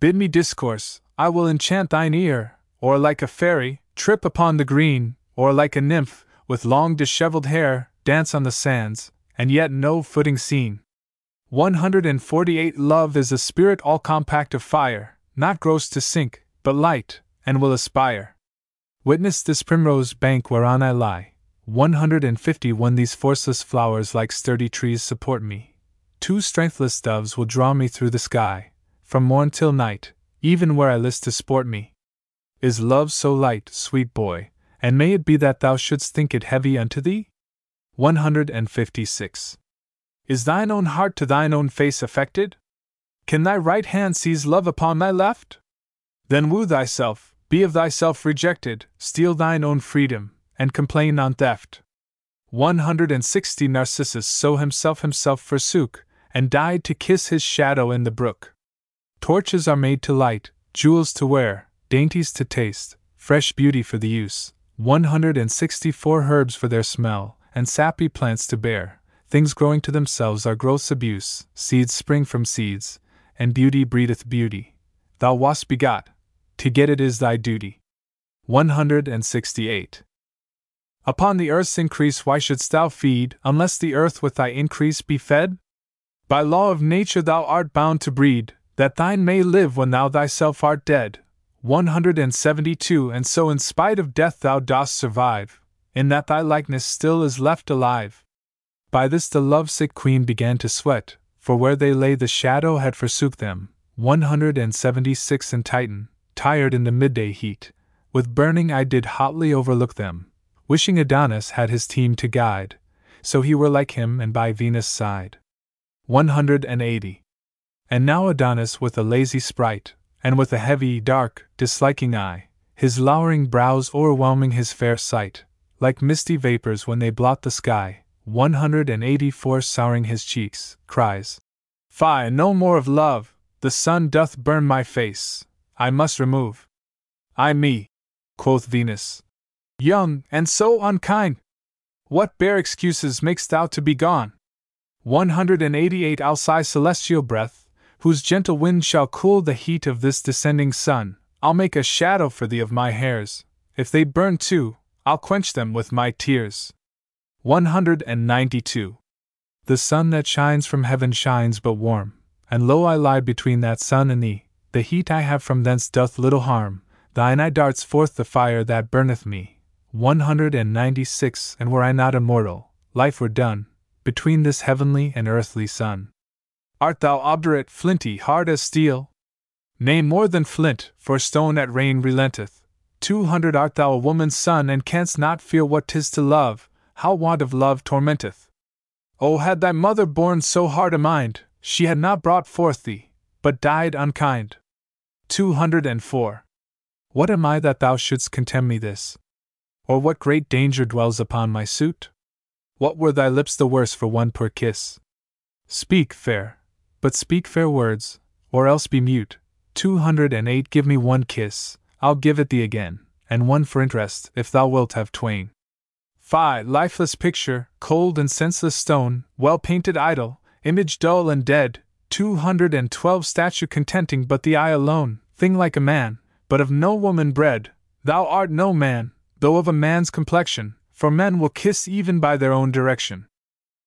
Bid me discourse, I will enchant thine ear, or like a fairy, trip upon the green, or like a nymph, with long dishevelled hair, dance on the sands, and yet no footing seen. 148 Love is a spirit all compact of fire, not gross to sink, but light, and will aspire. Witness this primrose bank whereon I lie. 151 These forceless flowers like sturdy trees support me. Two strengthless doves will draw me through the sky from morn till night, even where I list to sport me. Is love so light, sweet boy, and may it be that thou shouldst think it heavy unto thee? 156. Is thine own heart to thine own face affected? Can thy right hand seize love upon thy left? Then woo thyself, be of thyself rejected, steal thine own freedom, and complain on theft. 160 Narcissus so himself himself forsook, and died to kiss his shadow in the brook. Torches are made to light, jewels to wear, dainties to taste, fresh beauty for the use, 164 herbs for their smell, and sappy plants to bear. Things growing to themselves are gross abuse, seeds spring from seeds, and beauty breedeth beauty. Thou wast begot, to get it is thy duty. 168. Upon the earth's increase, why shouldst thou feed, unless the earth with thy increase be fed? By law of nature, thou art bound to breed, that thine may live when thou thyself art dead. 172 And so, in spite of death, thou dost survive, in that thy likeness still is left alive. By this the lovesick queen began to sweat, for where they lay the shadow had forsook them. 176 And Titan, tired in the midday heat, with burning eye did hotly overlook them. wishing Adonis had his team to guide, so he were like him and by Venus' side. 180. And now Adonis with a lazy sprite, and with a heavy, dark, disliking eye, his lowering brows o'erwhelming his fair sight, like misty vapors when they blot the sky, 184 souring his cheeks, cries, Fie, no more of love, the sun doth burn my face, I must remove. Ay me, quoth Venus. Young, and so unkind! What bare excuses makest thou to be gone? 188 I'll sigh celestial breath, whose gentle wind shall cool the heat of this descending sun. I'll make a shadow for thee of my hairs. If they burn too, I'll quench them with my tears. 192. The sun that shines from heaven shines but warm, and lo I lie between that sun and thee. The heat I have from thence doth little harm, thine eye darts forth the fire that burneth me. 196 And were I not immortal, life were done, between this heavenly and earthly sun. Art thou obdurate, flinty, hard as steel? Nay, more than flint, for stone at rain relenteth. Two hundred art thou a woman's son, and canst not feel what 'tis to love, how want of love tormenteth. Oh, had thy mother borne so hard a mind, she had not brought forth thee, but died unkind. 204. What am I that thou shouldst contemn me this? Or what great danger dwells upon my suit? What were thy lips the worse for one poor kiss? Speak, fair, but speak fair words, or else be mute. 208 Give me one kiss, I'll give it thee again, and one for interest, if thou wilt have twain. Fie, lifeless picture, cold and senseless stone, well painted idol, image dull and dead, 212 Statue contenting but the eye alone, thing like a man, but of no woman bred, thou art no man, though of a man's complexion, for men will kiss even by their own direction.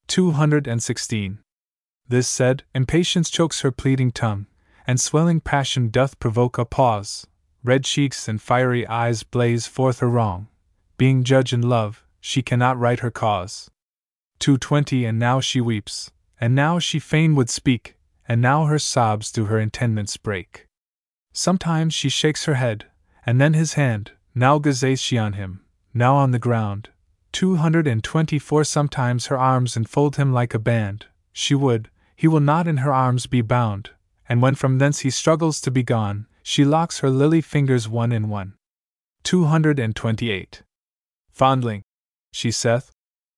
216. This said, impatience chokes her pleading tongue, and swelling passion doth provoke a pause. Red cheeks and fiery eyes blaze forth her wrong. Being judge in love, she cannot right her cause. 220 And now she weeps, and now she fain would speak, and now her sobs through her intendments break. Sometimes she shakes her head, and then his hand, now gazes she on him, now on the ground. 224 Sometimes her arms enfold him like a band, she would, he will not in her arms be bound, and when from thence he struggles to be gone, she locks her lily fingers one in one. 228. Fondling, she saith,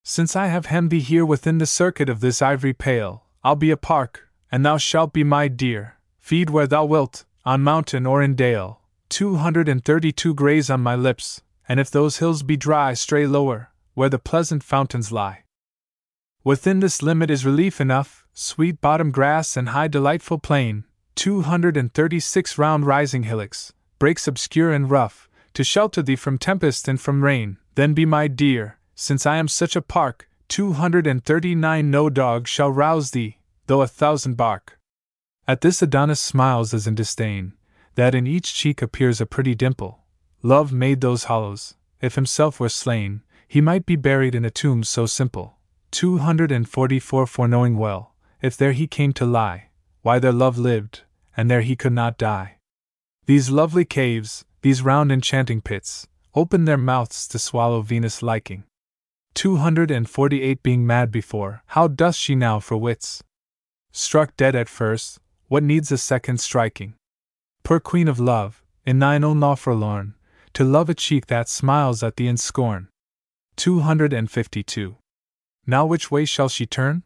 since I have hemmed thee here within the circuit of this ivory pale, I'll be a park, and thou shalt be my deer. Feed where thou wilt, on mountain or in dale, 232 graze on my lips, and if those hills be dry, stray lower, where the pleasant fountains lie. Within this limit is relief enough, sweet bottom grass and high delightful plain, 236 round rising hillocks, brakes obscure and rough, to shelter thee from tempest and from rain, then be my deer, since I am such a park, 239 no dog shall rouse thee, though a thousand bark. At this Adonis smiles as in disdain, that in each cheek appears a pretty dimple. Love made those hollows, if himself were slain, he might be buried in a tomb so simple. 244 Foreknowing well, if there he came to lie, why there love lived, and there he could not die. These lovely caves, these round enchanting pits, open their mouths to swallow Venus' liking. 248 Being mad before, how doth she now for wits? Struck dead at first, what needs a second striking? Poor queen of love, in thine own law forlorn, to love a cheek that smiles at thee in scorn. 252. Now which way shall she turn?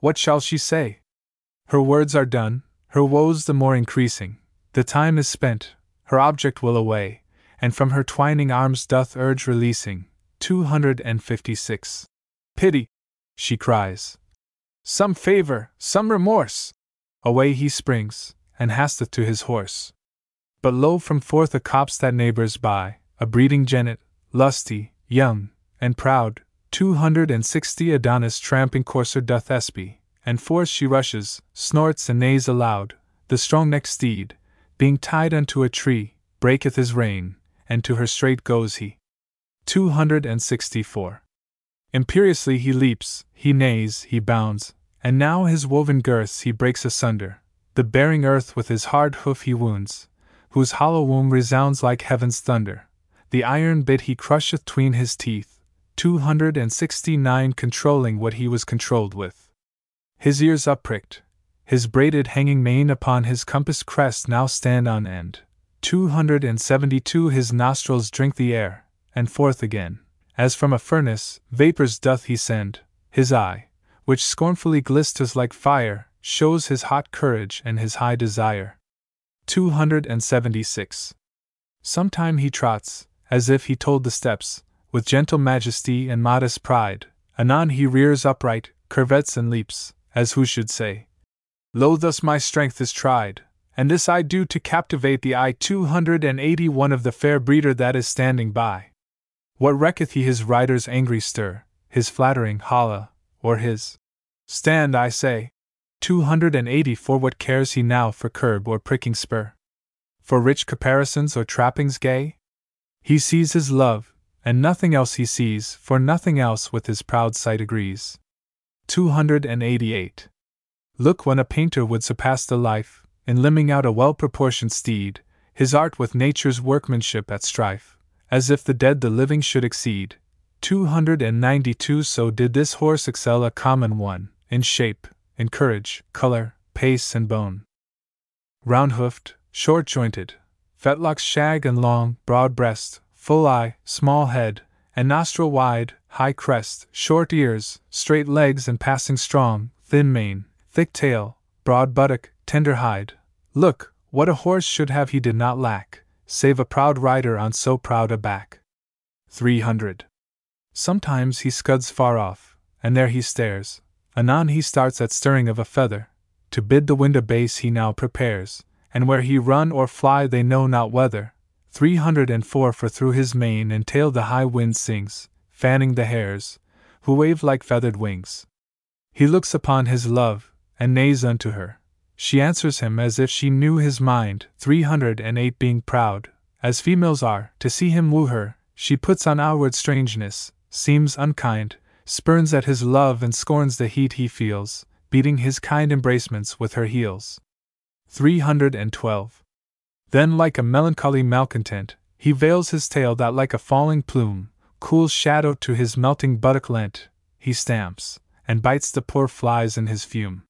What shall she say? Her words are done, her woes the more increasing. The time is spent, her object will away, and from her twining arms doth urge releasing. 256. Pity! she cries. Some favor, some remorse! Away he springs, and hasteth to his horse. But lo, from forth a copse that neighbors by, a breeding jennet, lusty, young, and proud, two hundred and sixty Adonis tramping courser doth espy, and forth she rushes, snorts and neighs aloud. The strong necked steed, being tied unto a tree, breaketh his rein, and to her straight goes he. 264. Imperiously he leaps, he neighs, he bounds, and now his woven girths he breaks asunder, the bearing earth with his hard hoof he wounds, whose hollow womb resounds like heaven's thunder. The iron bit he crusheth tween his teeth, 269 controlling what he was controlled with. His ears uppricked, his braided hanging mane upon his compass crest now stand on end. 272 His nostrils drink the air, and forth again, as from a furnace, vapors doth he send. His eye, which scornfully glisters like fire, shows his hot courage and his high desire. 276. Sometime he trots, as if he told the steps, with gentle majesty and modest pride. Anon he rears upright, curvets and leaps, as who should say, Lo, thus my strength is tried, and this I do to captivate the eye 281 of the fair breeder that is standing by. What recketh he his rider's angry stir, his flattering holla, or his stand, I say? 284 What cares he now for curb or pricking spur? For rich caparisons or trappings gay? He sees his love, and nothing else he sees, for nothing else with his proud sight agrees. 288. Look when a painter would surpass the life, in limning out a well proportioned steed, his art with nature's workmanship at strife, as if the dead the living should exceed. 292 So did this horse excel a common one, in shape, in courage, color, pace, and bone. Round hoofed, short jointed, fetlocks shag and long, broad breast, full eye, small head, and nostril wide, high crest, short ears, straight legs, and passing strong, thin mane, thick tail, broad buttock, tender hide. Look, what a horse should have he did not lack, save a proud rider on so proud a back. 300. Sometimes he scuds far off, and there he stares. Anon he starts at stirring of a feather. To bid the wind a base he now prepares, and where he run or fly they know not whether. 304 For through his mane and tail the high wind sings, fanning the hairs, who wave like feathered wings. He looks upon his love, and neighs unto her. She answers him as if she knew his mind, 308 being proud, as females are, to see him woo her, she puts on outward strangeness, seems unkind, spurns at his love and scorns the heat he feels, beating his kind embracements with her heels. 312. Then, like a melancholy malcontent, he veils his tail that, like a falling plume, cool shadow to his melting buttock lent, he stamps, and bites the poor flies in his fume.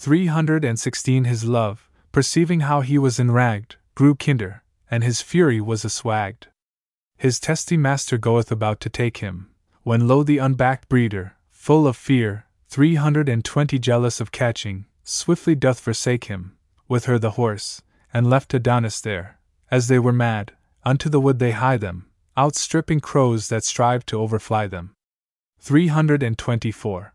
316 His love, perceiving how he was enragged, grew kinder, and his fury was aswagged. His testy master goeth about to take him, when lo the unbacked breeder, full of fear, 320 jealous of catching, swiftly doth forsake him, with her the horse, and left Adonis there, as they were mad, unto the wood they hie them, outstripping crows that strive to overfly them. 324.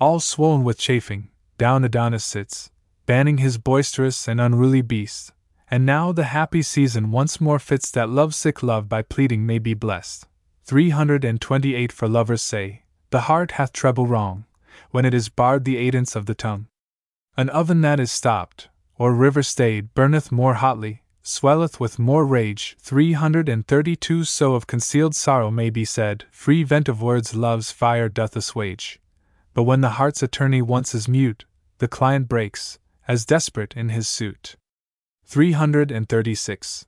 All swollen with chafing, down Adonis sits, banning his boisterous and unruly beast. And now the happy season once more fits that lovesick love by pleading may be blessed. 328 For lovers say, the heart hath treble wrong, when it is barred the aidance of the tongue. An oven that is stopped, or river stayed, burneth more hotly, swelleth with more rage. 332 So of concealed sorrow may be said, free vent of words love's fire doth assuage. But when the heart's attorney once is mute, the client breaks, as desperate in his suit. 336.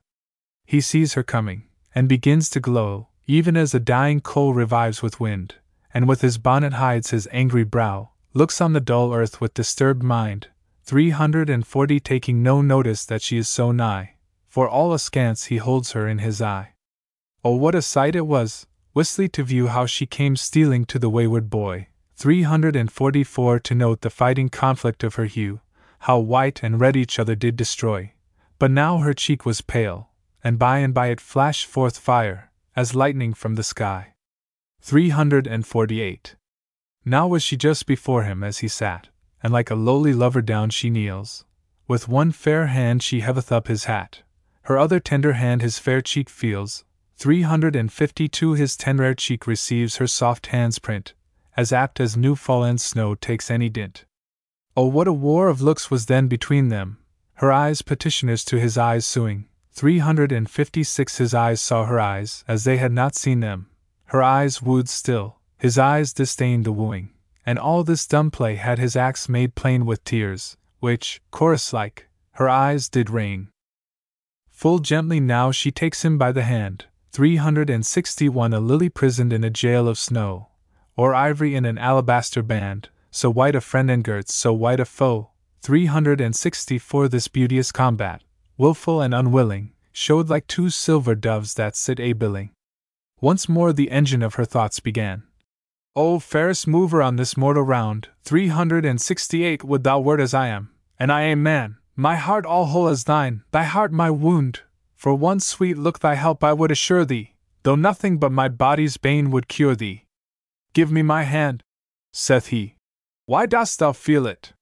He sees her coming, and begins to glow, even as a dying coal revives with wind, and with his bonnet hides his angry brow, looks on the dull earth with disturbed mind. 340 Taking no notice that she is so nigh, for all askance he holds her in his eye. Oh, what a sight it was, wistly to view how she came stealing to the wayward boy, 344 To note the fighting conflict of her hue, how white and red each other did destroy. But now her cheek was pale, and by and by it flashed forth fire, as lightning from the sky. 348. Now was she just before him as he sat, and like a lowly lover down she kneels. With one fair hand she heaveth up his hat, her other tender hand his fair cheek feels. 352 His tender cheek receives her soft hand's print, as apt as new fallen snow takes any dint. Oh, what a war of looks was then between them, her eyes petitioners to his eyes suing. 356 His eyes saw her eyes as they had not seen them, her eyes wooed still, his eyes disdained the wooing, and all this dumb play had his acts made plain with tears, which, chorus like, her eyes did rain. Full gently now she takes him by the hand, 361 A lily prisoned in a jail of snow, or ivory in an alabaster band, so white a friend and girts, so white a foe. 364 This beauteous combat, wilful and unwilling, showed like two silver doves that sit a billing. Once more the engine of her thoughts began. O fairest mover on this mortal round, 368 Would thou wert as I am, and I a man, my heart all whole as thine, thy heart my wound, for one sweet look thy help I would assure thee, though nothing but my body's bane would cure thee. Give me my hand, saith he. Why dost thou feel it?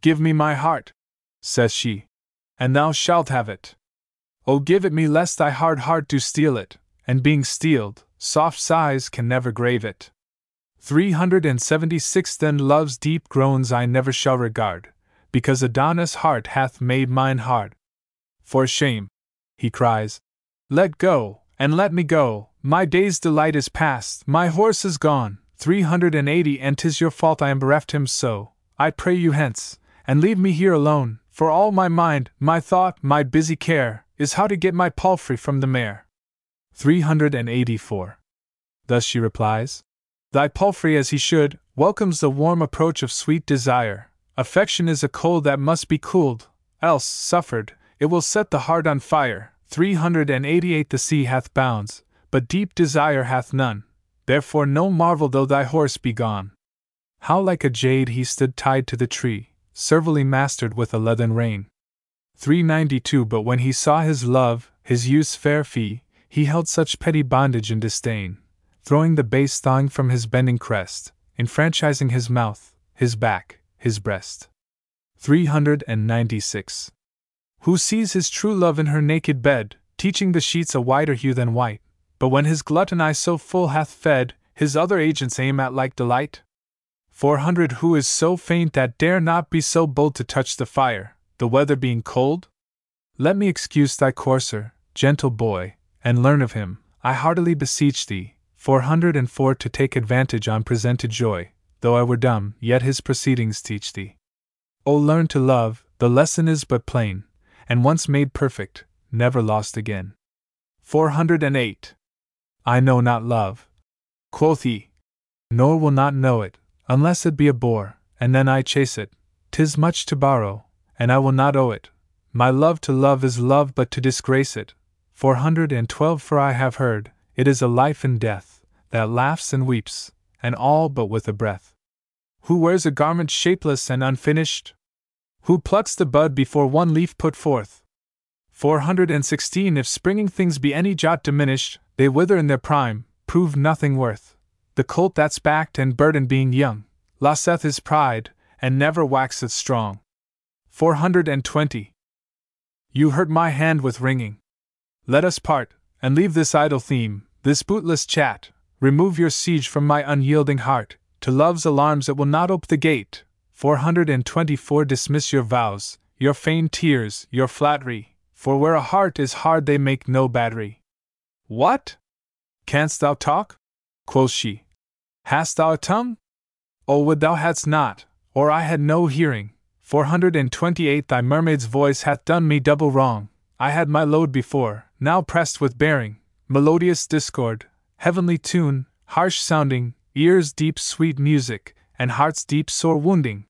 Give me my heart, says she, and thou shalt have it. O give it me lest thy hard heart do steal it, and being steeled, soft sighs can never grave it. 376 Then love's deep groans I never shall regard, because Adonis' heart hath made mine hard. For shame, he cries. Let go, and let me go, my day's delight is past, my horse is gone, 380 and 'tis your fault I am bereft him so, I pray you hence, and leave me here alone, for all my mind, my thought, my busy care, is how to get my palfrey from the mare. 384. Thus she replies Thy palfrey, as he should, welcomes the warm approach of sweet desire. Affection is a cold that must be cooled, else, suffered, it will set the heart on fire. 388 The sea hath bounds, but deep desire hath none, therefore no marvel though thy horse be gone. How like a jade he stood tied to the tree, servilely mastered with a leathern rein. 392 But when he saw his love, his youth's fair fee, he held such petty bondage in disdain, throwing the base thong from his bending crest, enfranchising his mouth, his back, his breast. 396 who sees his true love in her naked bed, teaching the sheets a whiter hue than white, but when his glutton eye so full hath fed, his other agents aim at like delight? 400 Who is so faint that dare not be so bold to touch the fire, the weather being cold? Let me excuse thy courser, gentle boy, and learn of him, I heartily beseech thee, 404 To take advantage on presented joy, though I were dumb, yet his proceedings teach thee. O learn to love, the lesson is but plain, and once made perfect, never lost again. 408. I know not love. Quoth he. Nor will not know it, unless it be a boar, and then I chase it. Tis much to borrow, and I will not owe it. My love to love is love but to disgrace it. 412 For I have heard, it is a life and death, that laughs and weeps, and all but with a breath. Who wears a garment shapeless and unfinished? Who plucks the bud before one leaf put forth? 416 If springing things be any jot diminished, they wither in their prime, prove nothing worth. The colt that's backed and burdened being young, loseth his pride, and never waxeth strong. 420. You hurt my hand with wringing. Let us part, and leave this idle theme, this bootless chat. Remove your siege from my unyielding heart. To love's alarms it will not ope the gate. 424 Dismiss your vows, your feigned tears, your flattery, for where a heart is hard they make no battery. What? Canst thou talk? quoth she. Hast thou a tongue? Oh, would thou hadst not, or I had no hearing. 428 Thy mermaid's voice hath done me double wrong. I had my load before, now pressed with bearing, melodious discord, heavenly tune, harsh sounding, ears deep sweet music, and heart's deep sore wounding.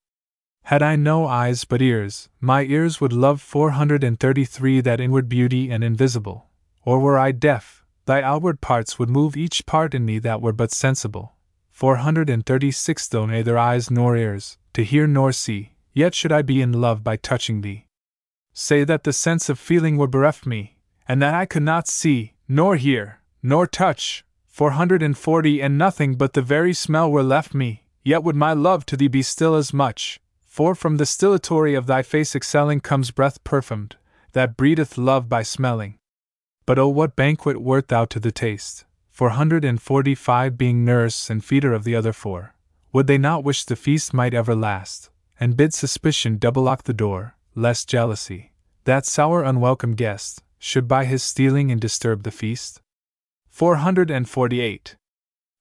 Had I no eyes but ears, my ears would love 433 that inward beauty and invisible. Or were I deaf, thy outward parts would move each part in me that were but sensible. 436 Though neither eyes nor ears, to hear nor see, yet should I be in love by touching thee. Say that the sense of feeling were bereft me, and that I could not see, nor hear, nor touch, 440 and nothing but the very smell were left me, yet would my love to thee be still as much, for from the stillatory of thy face excelling comes breath perfumed, that breedeth love by smelling. But oh, what banquet wert thou to the taste! Four hundred and forty five being nurse and feeder of the other four, would they not wish the feast might ever last, and bid suspicion double lock the door, lest jealousy, that sour unwelcome guest, should by his stealing and disturb the feast? 448.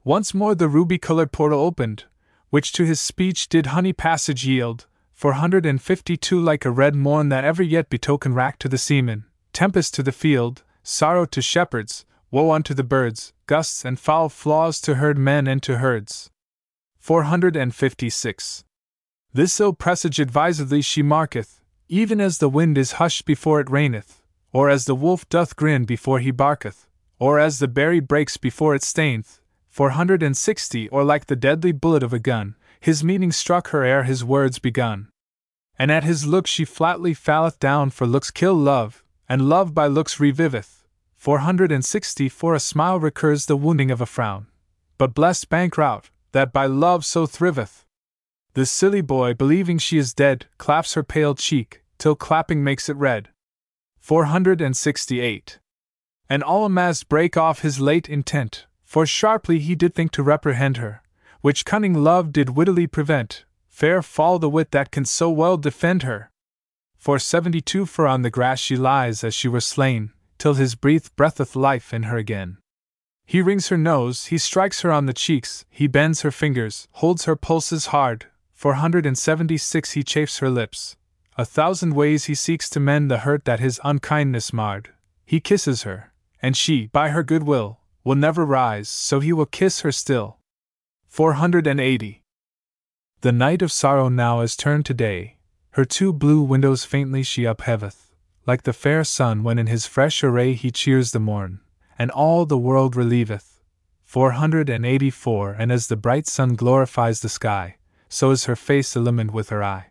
Once more the ruby colored portal opened, which to his speech did honey passage yield, 452 like a red morn that ever yet betokened rack to the seaman, tempest to the field, sorrow to shepherds, woe unto the birds, gusts and foul flaws to herd men and to herds. 456. This ill presage advisedly she marketh, even as the wind is hushed before it raineth, or as the wolf doth grin before he barketh, or as the berry breaks before it staineth. 460 Or like the deadly bullet of a gun, his meaning struck her ere his words begun. And at his look she flatly falleth down, for looks kill love, and love by looks reviveth. 460 For a smile recurs the wounding of a frown. But blessed bankrout, that by love so thriveth. The silly boy, believing she is dead, claps her pale cheek, till clapping makes it red. 468. And all amazed break off his late intent, for sharply he did think to reprehend her, which cunning love did wittily prevent. Fair fall the wit that can so well defend her. For seventy two for on the grass she lies as she were slain, till his breath breatheth life in her again. He wrings her nose, he strikes her on the cheeks, he bends her fingers, holds her pulses hard. 476 He chafes her lips. A thousand ways he seeks to mend the hurt that his unkindness marred. He kisses her, and she, by her good will, will never rise, so he will kiss her still. 480. The night of sorrow now is turned to day, her two blue windows faintly she upheveth, like the fair sun when in his fresh array he cheers the morn and all the world relieveth. 484 And as the bright sun glorifies the sky, so is her face illumined with her eye,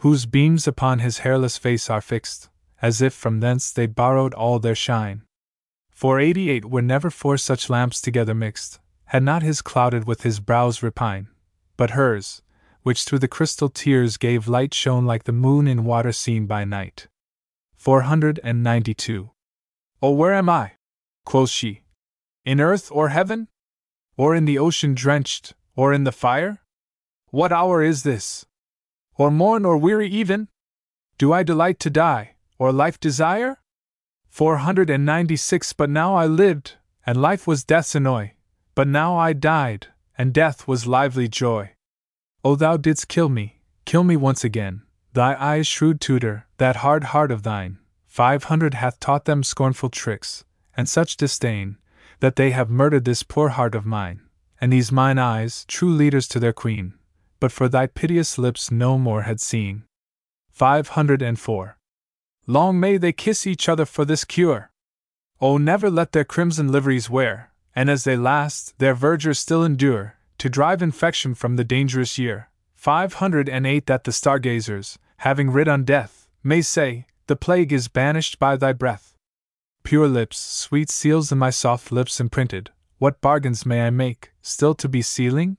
whose beams upon his hairless face are fixed, as if from thence they borrowed all their shine. 488 Were never four such lamps together mixed, had not his clouded with his brows repine, but hers, which through the crystal tears gave light shone like the moon in water seen by night. 492. Oh, where am I? quoth she. In earth or heaven? Or in the ocean drenched, or in the fire? What hour is this? Or morn or weary even? Do I delight to die, or life desire? 496 But now I lived, and life was death's annoy. But now I died, and death was lively joy. O thou didst kill me, kill me once again. Thy eyes, shrewd tutor, that hard heart of thine, five hundred hath taught them scornful tricks, and such disdain, that they have murdered this poor heart of mine, and these mine eyes, true leaders to their queen, but for thy piteous lips no more had seen. 504. Long may they kiss each other for this cure! Oh, never let their crimson liveries wear, and as they last, their verdure still endure, to drive infection from the dangerous year. 508 That the stargazers, having rid on death, may say, The plague is banished by thy breath pure lips, sweet seals in my soft lips imprinted. What bargains may I make, still to be sealing?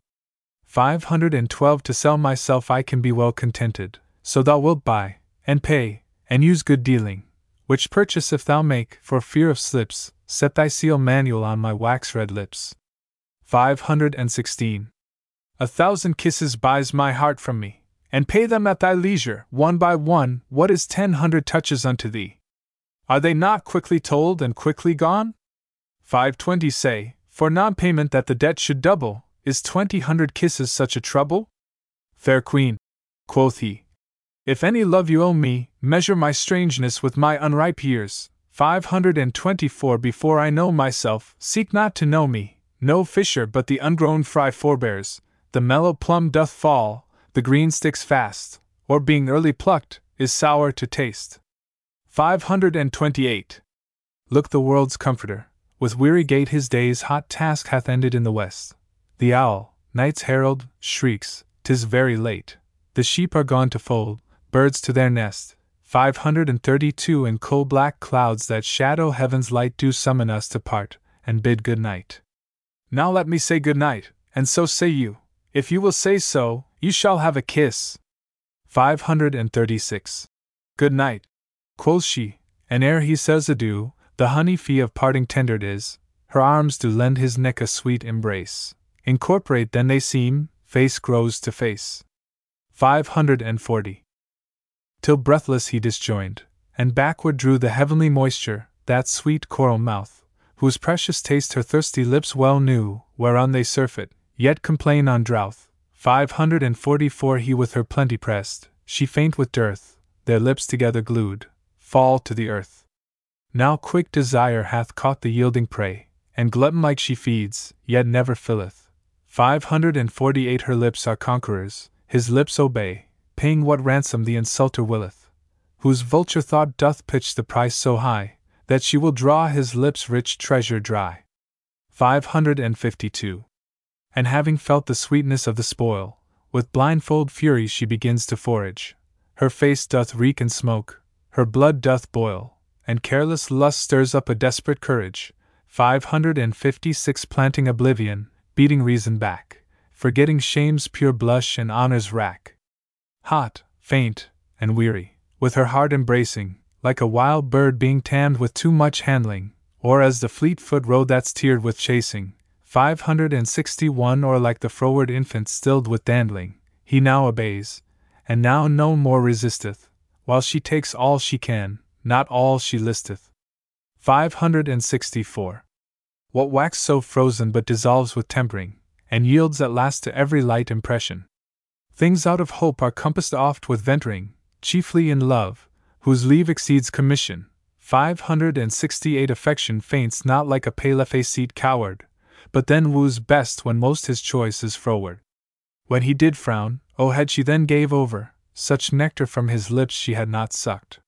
Five hundred and twelve to sell myself I can be well contented, so thou wilt buy, and pay, and use good dealing. Which purchase if thou make, for fear of slips, set thy seal manual on my wax red lips. Five hundred and sixteen. A thousand kisses buys my heart from me, and pay them at thy leisure, one by one. What is ten hundred touches unto thee? Are they not quickly told and quickly gone? 520 say, for non payment that the debt should double, is twenty hundred kisses such a trouble? Fair queen, quoth he, if any love you owe me, measure my strangeness with my unripe years. Five hundred and twenty four before I know myself, seek not to know me. No fisher but the ungrown fry forbears. The mellow plum doth fall, the green sticks fast, or being early plucked, is sour to taste. 528. Look the world's comforter, with weary gait his day's hot task hath ended in the west. The owl, night's herald, shrieks, tis very late. The sheep are gone to fold, birds to their nest. 532 In coal black clouds that shadow heaven's light do summon us to part, and bid good night. Now let me say good night, and so say you. If you will say so, you shall have a kiss. 536. Good night, quoth she, and ere he says adieu, the honey fee of parting tendered is, her arms do lend his neck a sweet embrace. Incorporate then they seem, face grows to face. 540. Till breathless he disjoined, and backward drew the heavenly moisture, that sweet coral mouth, whose precious taste her thirsty lips well knew, whereon they surfeit, yet complain on drouth. 544 He with her plenty pressed, she faint with dearth, their lips together glued, fall to the earth. Now quick desire hath caught the yielding prey, and glutton like she feeds, yet never filleth. Five hundred and forty eight her lips are conquerors, his lips obey, paying what ransom the insulter willeth. Whose vulture thought doth pitch the price so high, that she will draw his lips' rich treasure dry. 552. And having felt the sweetness of the spoil, with blindfold fury she begins to forage. Her face doth reek and smoke, her blood doth boil, and careless lust stirs up a desperate courage. 556 Planting oblivion, beating reason back, forgetting shame's pure blush and honor's rack. Hot, faint, and weary, with her heart embracing, like a wild bird being tamed with too much handling, or as the fleet foot roe that's tiered with chasing. 561 Or like the froward infant stilled with dandling, he now obeys, and now no more resisteth, while she takes all she can, not all she listeth. 564. What wax so frozen but dissolves with tempering, and yields at last to every light impression. Things out of hope are compassed oft with venturing, chiefly in love, whose leave exceeds commission. 568 Affection faints not like a pale faced coward, but then woos best when most his choice is froward. When he did frown, oh had she then gave over, such nectar from his lips she had not sucked.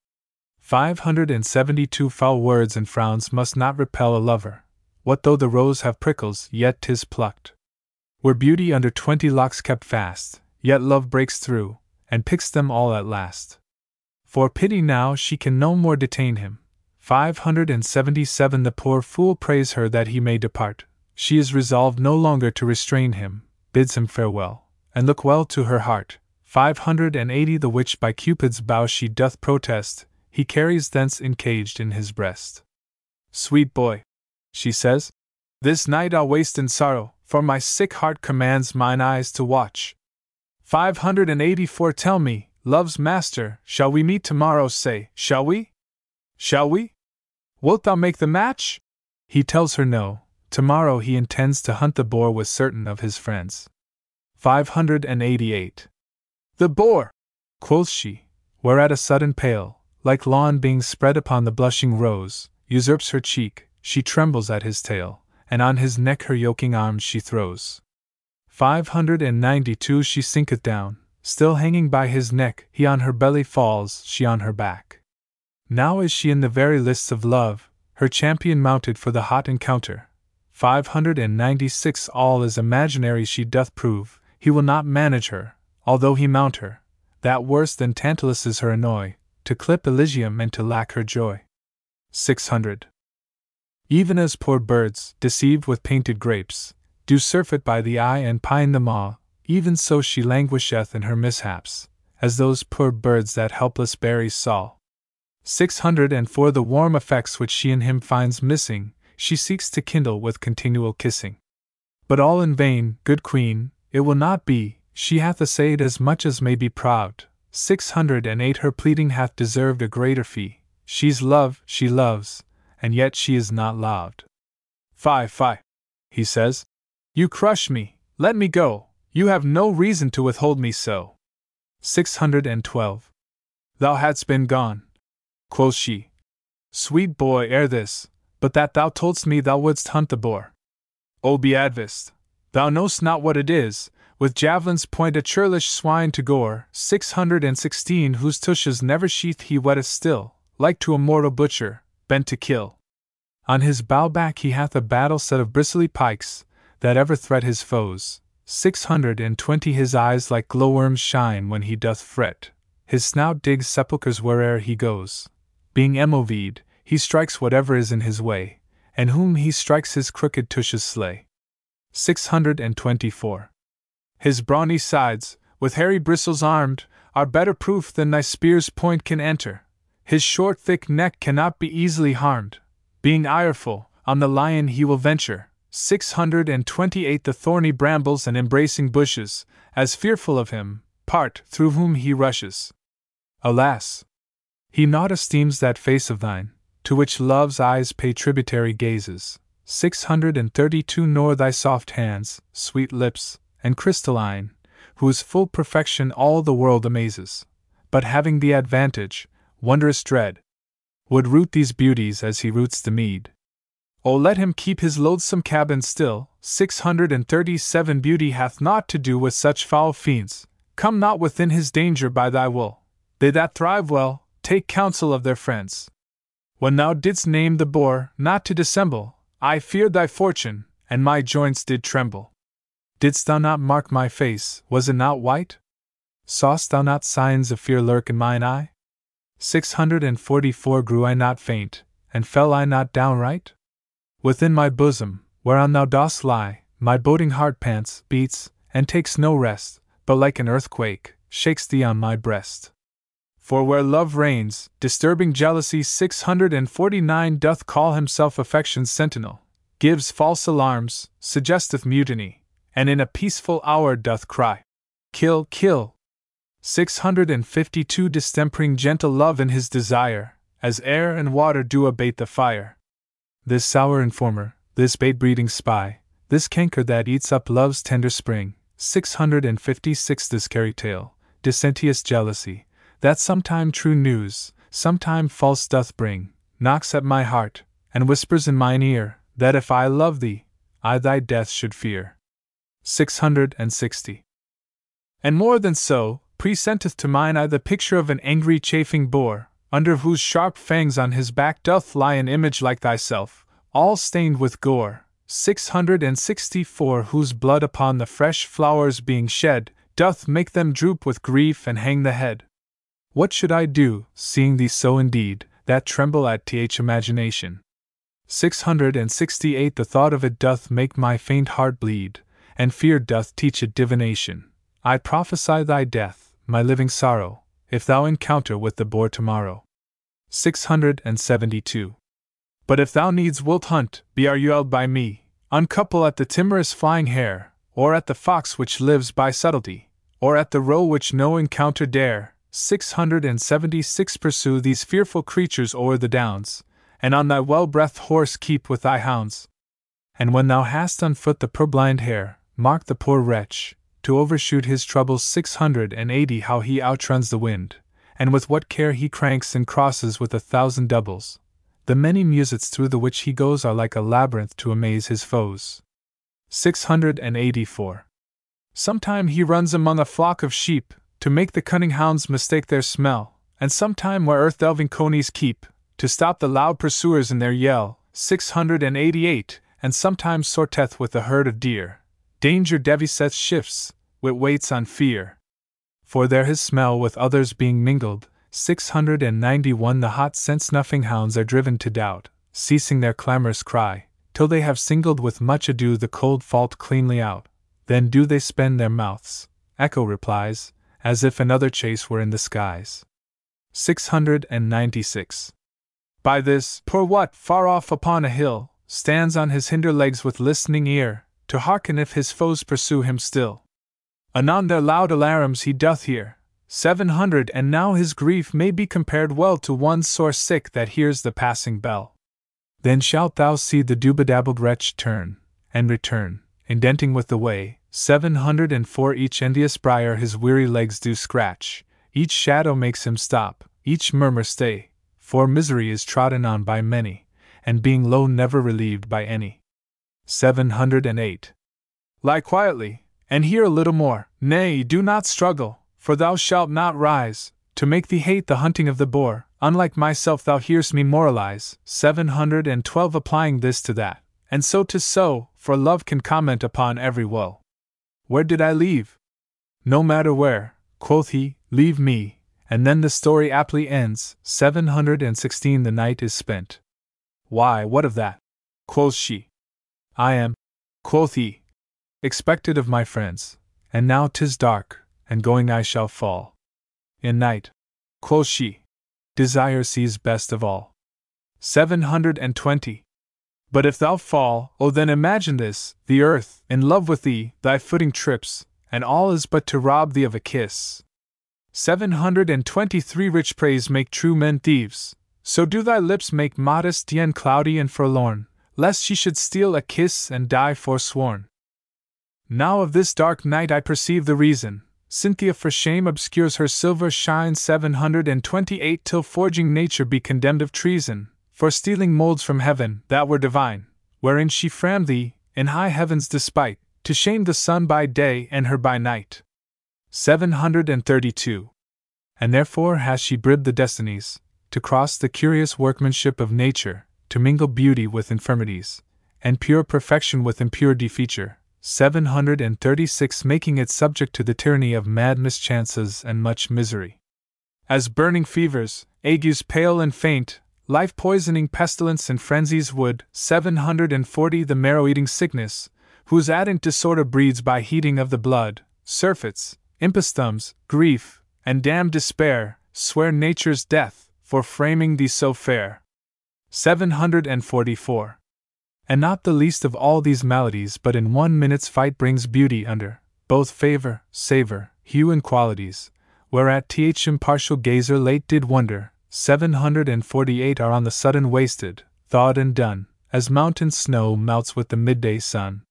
572 Foul words and frowns must not repel a lover. What though the rose have prickles, yet 'tis plucked. Were beauty under twenty locks kept fast, yet love breaks through, and picks them all at last. For pity now she can no more detain him, 577 The poor fool prays her that he may depart. She is resolved no longer to restrain him, bids him farewell, and look well to her heart. 580 The which by Cupid's bow she doth protest, he carries thence encaged in his breast. Sweet boy, she says, this night I'll waste in sorrow, for my sick heart commands mine eyes to watch. 584 Tell me, love's master, shall we meet tomorrow? Say, shall we? Shall we? Wilt thou make the match? He tells her no. Tomorrow he intends to hunt the boar with certain of his friends. 588. The boar! quoth she, whereat a sudden pale, like lawn being spread upon the blushing rose, usurps her cheek, she trembles at his tail, and on his neck her yoking arms she throws. 592 She sinketh down, still hanging by his neck, he on her belly falls, she on her back. Now is she in the very lists of love, her champion mounted for the hot encounter. 596 All is imaginary she doth prove, he will not manage her, although he mount her. That worse than Tantalus is her annoy, to clip Elysium and to lack her joy. 600. Even as poor birds, deceived with painted grapes, do surfeit by the eye and pine the maw, even so she languisheth in her mishaps, as those poor birds that helpless berries saw. 604 The warm effects which she in him finds missing, she seeks to kindle with continual kissing. But all in vain, good queen, it will not be, she hath essayed as much as may be proud. 608 Her pleading hath deserved a greater fee. She's love, she loves, and yet she is not loved. Fie, fie, he says. You crush me, let me go, you have no reason to withhold me so. 612. Thou hadst been gone, quoth she. Sweet boy, ere this, but that thou toldst me thou wouldst hunt the boar. O Beadvist, thou knowst not what it is, with javelin's point a churlish swine to gore, six hundred and sixteen whose tushes never sheath he wetteth still, like to a mortal butcher, bent to kill. On his bow back he hath a battle set of bristly pikes, that ever threat his foes, six hundred and twenty his eyes like glowworms shine when he doth fret, his snout digs sepulchres where'er he goes, being Emovid, he strikes whatever is in his way, and whom he strikes his crooked tushes slay. 624. His brawny sides, with hairy bristles armed, are better proof than thy spear's point can enter. His short, thick neck cannot be easily harmed. Being ireful, on the lion he will venture. 628 The thorny brambles and embracing bushes, as fearful of him, part through whom he rushes. Alas! He not esteems that face of thine, to which love's eyes pay tributary gazes. 632 Nor thy soft hands, sweet lips, and crystalline, whose full perfection all the world amazes. But having the advantage, wondrous dread. would root these beauties as he roots the mead. Oh, let him keep his loathsome cabin still. Six hundred and thirty seven beauty hath naught to do with such foul fiends. Come not within his danger by thy will. They that thrive well, take counsel of their friends. When thou didst name the boar, not to dissemble, I feared thy fortune, and my joints did tremble. Didst thou not mark my face, was it not white? Saw'st thou not signs of fear lurk in mine eye? Six hundred and forty four grew I not faint, and fell I not downright? Within my bosom, whereon thou dost lie, my boding heart pants, beats, and takes no rest, but like an earthquake, shakes thee on my breast. For where love reigns, disturbing jealousy 649 doth call himself affection's sentinel, gives false alarms, suggesteth mutiny, and in a peaceful hour doth cry, Kill, kill, 652 Distempering gentle love in his desire, as air and water do abate the fire. This sour informer, this bait breeding spy, this canker that eats up love's tender spring, 656 This carry tale, dissentious jealousy, that sometime true news, sometime false doth bring, knocks at my heart, and whispers in mine ear, that if I love thee, I thy death should fear. 660. And more than so, presenteth to mine eye the picture of an angry chafing boar, under whose sharp fangs on his back doth lie an image like thyself, all stained with gore. 664 Whose blood upon the fresh flowers being shed, doth make them droop with grief and hang the head. What should I do, seeing thee so indeed, that tremble at th imagination? 668 The thought of it doth make my faint heart bleed, and fear doth teach it divination. I prophesy thy death, my living sorrow, if thou encounter with the boar tomorrow. 672. But if thou needs wilt hunt, be are you by me, uncouple at the timorous flying hare, or at the fox which lives by subtlety, or at the roe which no encounter dare. 676 Pursue these fearful creatures o'er the downs, and on thy well breathed horse keep with thy hounds. And when thou hast on foot the purblind hare, mark the poor wretch, to overshoot his troubles six hundred and eighty how he outruns the wind, and with what care he cranks and crosses with a thousand doubles. The many musets through the which he goes are like a labyrinth to amaze his foes. 684. Sometime he runs among a flock of sheep, to make the cunning hounds mistake their smell, and sometime where earth delving conies keep, to stop the loud pursuers in their yell. 688, and sometimes sorteth with a herd of deer, Danger Deviseth shifts, wit waits on fear. For there his smell with others being mingled, 691 the hot scent snuffing hounds are driven to doubt, ceasing their clamorous cry, till they have singled with much ado the cold fault cleanly out. Then do they spend their mouths, Echo replies, as if another chase were in the skies. 696. By this, poor Wat, far off upon a hill, stands on his hinder legs with listening ear, to hearken if his foes pursue him still. Anon their loud alarums he doth hear, seven hundred, and now his grief may be compared well to one sore sick that hears the passing bell. Then shalt thou see the dubadabbled wretch turn, and return, indenting with the way, seven hundred and four each envious briar his weary legs do scratch, each shadow makes him stop, each murmur stay, for misery is trodden on by many, and being low never relieved by any. 708. Lie quietly, and hear a little more. Nay, do not struggle, for thou shalt not rise, to make thee hate the hunting of the boar. Unlike myself, thou hearest me moralize. 712 Applying this to that, and so to so, for love can comment upon every woe. Where did I leave? No matter where, quoth he, leave me, and then the story aptly ends. 716 The night is spent. Why, what of that? quoth she. I am, quoth he, expected of my friends, and now 'tis dark, and going I shall fall. In night, quoth she, desire sees best of all. Seven hundred and twenty. But if thou fall, oh then imagine this the earth, in love with thee, thy footing trips, and all is but to rob thee of a kiss. Seven hundred and twenty three rich praise make true men thieves, so do thy lips make modest Dian cloudy and forlorn lest she should steal a kiss and die forsworn. Now of this dark night I perceive the reason, Cynthia for shame obscures her silver shine 728 till forging nature be condemned of treason, for stealing molds from heaven that were divine, wherein she framed thee, in high heaven's despite, to shame the sun by day and her by night. 732. And therefore has she bribed the destinies, to cross the curious workmanship of nature, to mingle beauty with infirmities, and pure perfection with impure defeature, 736 making it subject to the tyranny of mad mischances and much misery. As burning fevers, agues pale and faint, life poisoning pestilence and frenzies would, 740 the marrow eating sickness, whose addant disorder breeds by heating of the blood, surfeits, imposthumes, grief, and damned despair, swear nature's death, for framing thee so fair. 744. And not the least of all these maladies, but in one minute's fight brings beauty under both favor, savor, hue, and qualities, whereat th impartial gazer late did wonder. 748 are on the sudden wasted, thawed, and done, as mountain snow melts with the midday sun.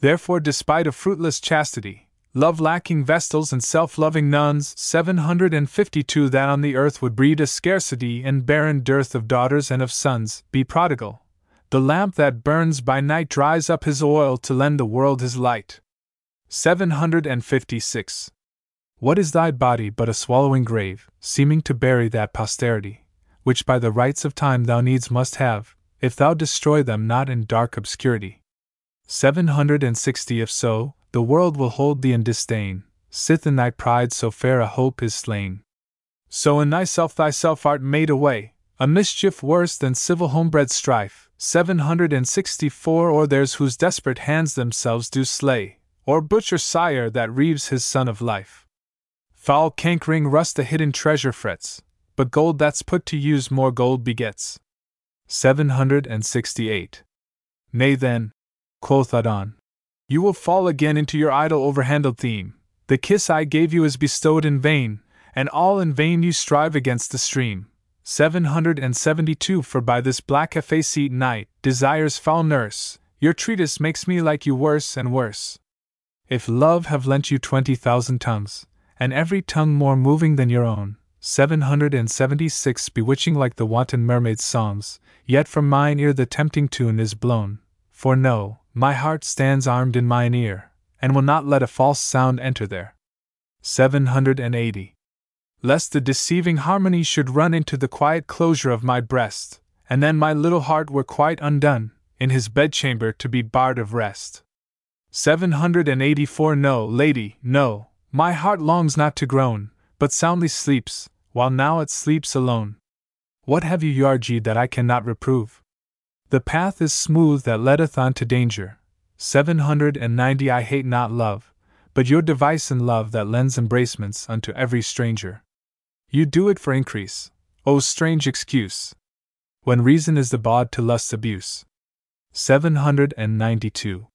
Therefore, despite of fruitless chastity, love lacking vestals and self loving nuns, 752 that on the earth would breed a scarcity and barren dearth of daughters and of sons, be prodigal, the lamp that burns by night dries up his oil to lend the world his light. 756. What is thy body but a swallowing grave, seeming to bury that posterity, which by the rights of time thou needs must have, if thou destroy them not in dark obscurity? 760 If so, the world will hold thee in disdain, sith in thy pride so fair a hope is slain. So in thyself thyself art made away, a mischief worse than civil homebred strife, 764 Or theirs whose desperate hands themselves do slay, or butcher sire that reaves his son of life. Foul cankering rust the hidden treasure frets, but gold that's put to use more gold begets. 768. Nay then, quoth Adon, you will fall again into your idle overhandled theme. The kiss I gave you is bestowed in vain, and all in vain you strive against the stream. 772 For by this black effaced night, desire's foul nurse, your treatise makes me like you worse and worse. If love have lent you twenty thousand tongues, and every tongue more moving than your own, 776 bewitching like the wanton mermaid's songs, yet from mine ear the tempting tune is blown. For know, my heart stands armed in mine ear, and will not let a false sound enter there. 780 lest the deceiving harmony should run into the quiet closure of my breast, and then my little heart were quite undone, in his bedchamber to be barred of rest. 784 No, lady, no, my heart longs not to groan, but soundly sleeps, while now it sleeps alone. What have you, Yargi, that I cannot reprove? The path is smooth that leadeth on to danger. 790 I hate not love, but your device in love that lends embracements unto every stranger. You do it for increase. O strange excuse! When reason is the bawd to lust's abuse. 792.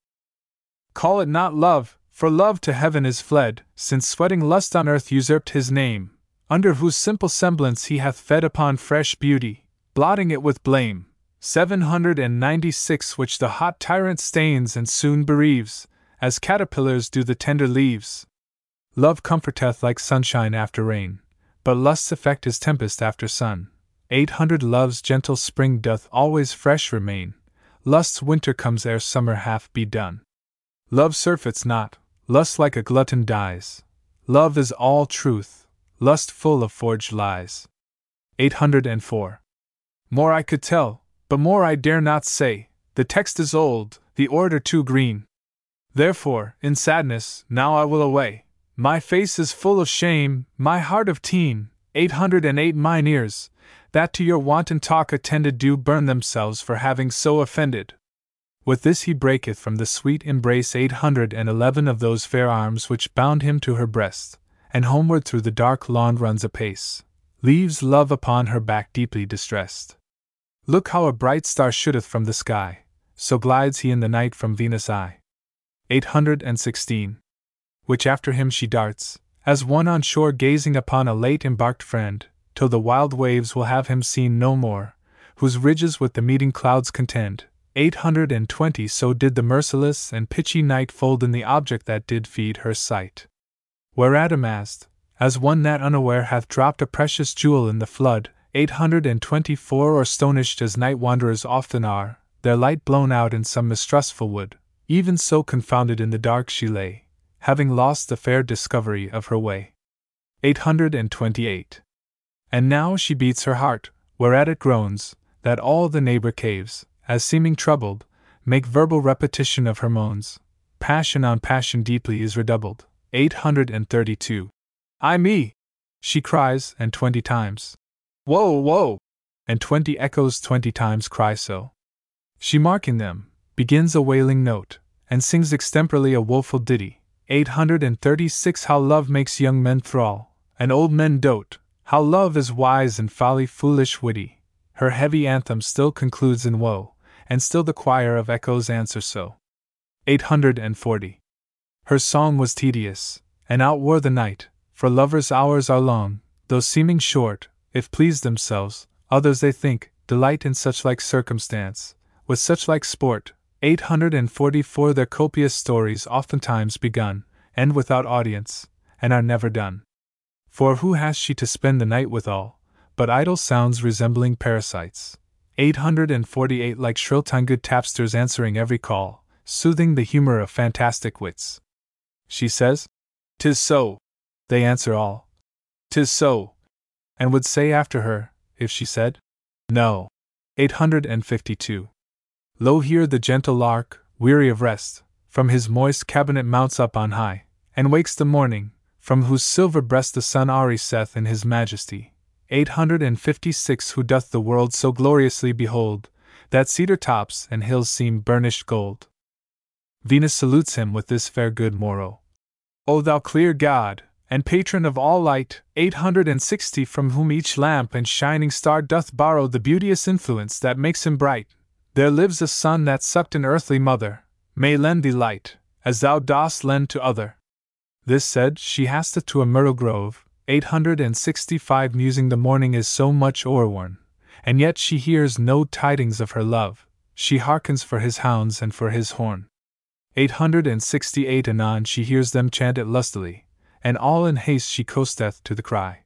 Call it not love, for love to heaven is fled, since sweating lust on earth usurped his name, under whose simple semblance he hath fed upon fresh beauty, blotting it with blame. 796 Which the hot tyrant stains and soon bereaves, as caterpillars do the tender leaves. Love comforteth like sunshine after rain but lust's effect is tempest after sun. 800 Love's gentle spring doth always fresh remain, lust's winter comes ere summer half be done. Love surfeits not, lust like a glutton dies. Love is all truth, lust full of forged lies. 804. More I could tell, but more I dare not say, the text is old, the order too green. Therefore, in sadness, now I will away. My face is full of shame, my heart of teen, 808 mine ears, that to your wanton talk attended do burn themselves for having so offended. With this he breaketh from the sweet embrace 811 of those fair arms which bound him to her breast, and homeward through the dark lawn runs apace, leaves love upon her back deeply distressed. Look how a bright star shooteth from the sky, so glides he in the night from Venus' eye. 816 which after him she darts, as one on shore gazing upon a late embarked friend, till the wild waves will have him seen no more, whose ridges with the meeting clouds contend. 820 So did the merciless and pitchy night fold in the object that did feed her sight. whereat amazed, as one that unaware hath dropped a precious jewel in the flood, 824 or astonished as night wanderers often are, their light blown out in some mistrustful wood, even so confounded in the dark she lay, having lost the fair discovery of her way. 828. And now she beats her heart, whereat it groans, that all the neighbor caves, as seeming troubled, make verbal repetition of her moans. Passion on passion deeply is redoubled. 832. Ay me! She cries, and twenty times. Woe, woe! And twenty echoes twenty times cry so. She marking them, begins a wailing note, and sings extemporally a woeful ditty. 836 How love makes young men thrall, and old men dote, how love is wise and folly foolish witty. Her heavy anthem still concludes in woe, and still the choir of echoes answer so. 840. Her song was tedious, and outwore the night, for lovers' hours are long, though seeming short, if pleased themselves, others they think, delight in such like circumstance, with such like sport. 844 Their copious stories oftentimes begun, end without audience, and are never done. For who has she to spend the night withal, but idle sounds resembling parasites? 848 Like shrill tongued tapsters answering every call, soothing the humor of fantastic wits. She says, Tis so. They answer all, Tis so. And would say after her, if she said, No. 852. Lo here the gentle lark, weary of rest, from his moist cabinet mounts up on high, and wakes the morning, from whose silver breast the sun saith in his majesty. 856 Who doth the world so gloriously behold, that cedar tops and hills seem burnished gold. Venus salutes him with this fair good moro. O thou clear God, and patron of all light, 860 from whom each lamp and shining star doth borrow the beauteous influence that makes him bright, there lives a son that sucked an earthly mother, may lend thee light, as thou dost lend to other. This said, she hasteth to a myrtle grove, 865 musing the morning is so much o'erworn, and yet she hears no tidings of her love, she hearkens for his hounds and for his horn. 868 Anon she hears them chant it lustily, and all in haste she coasteth to the cry.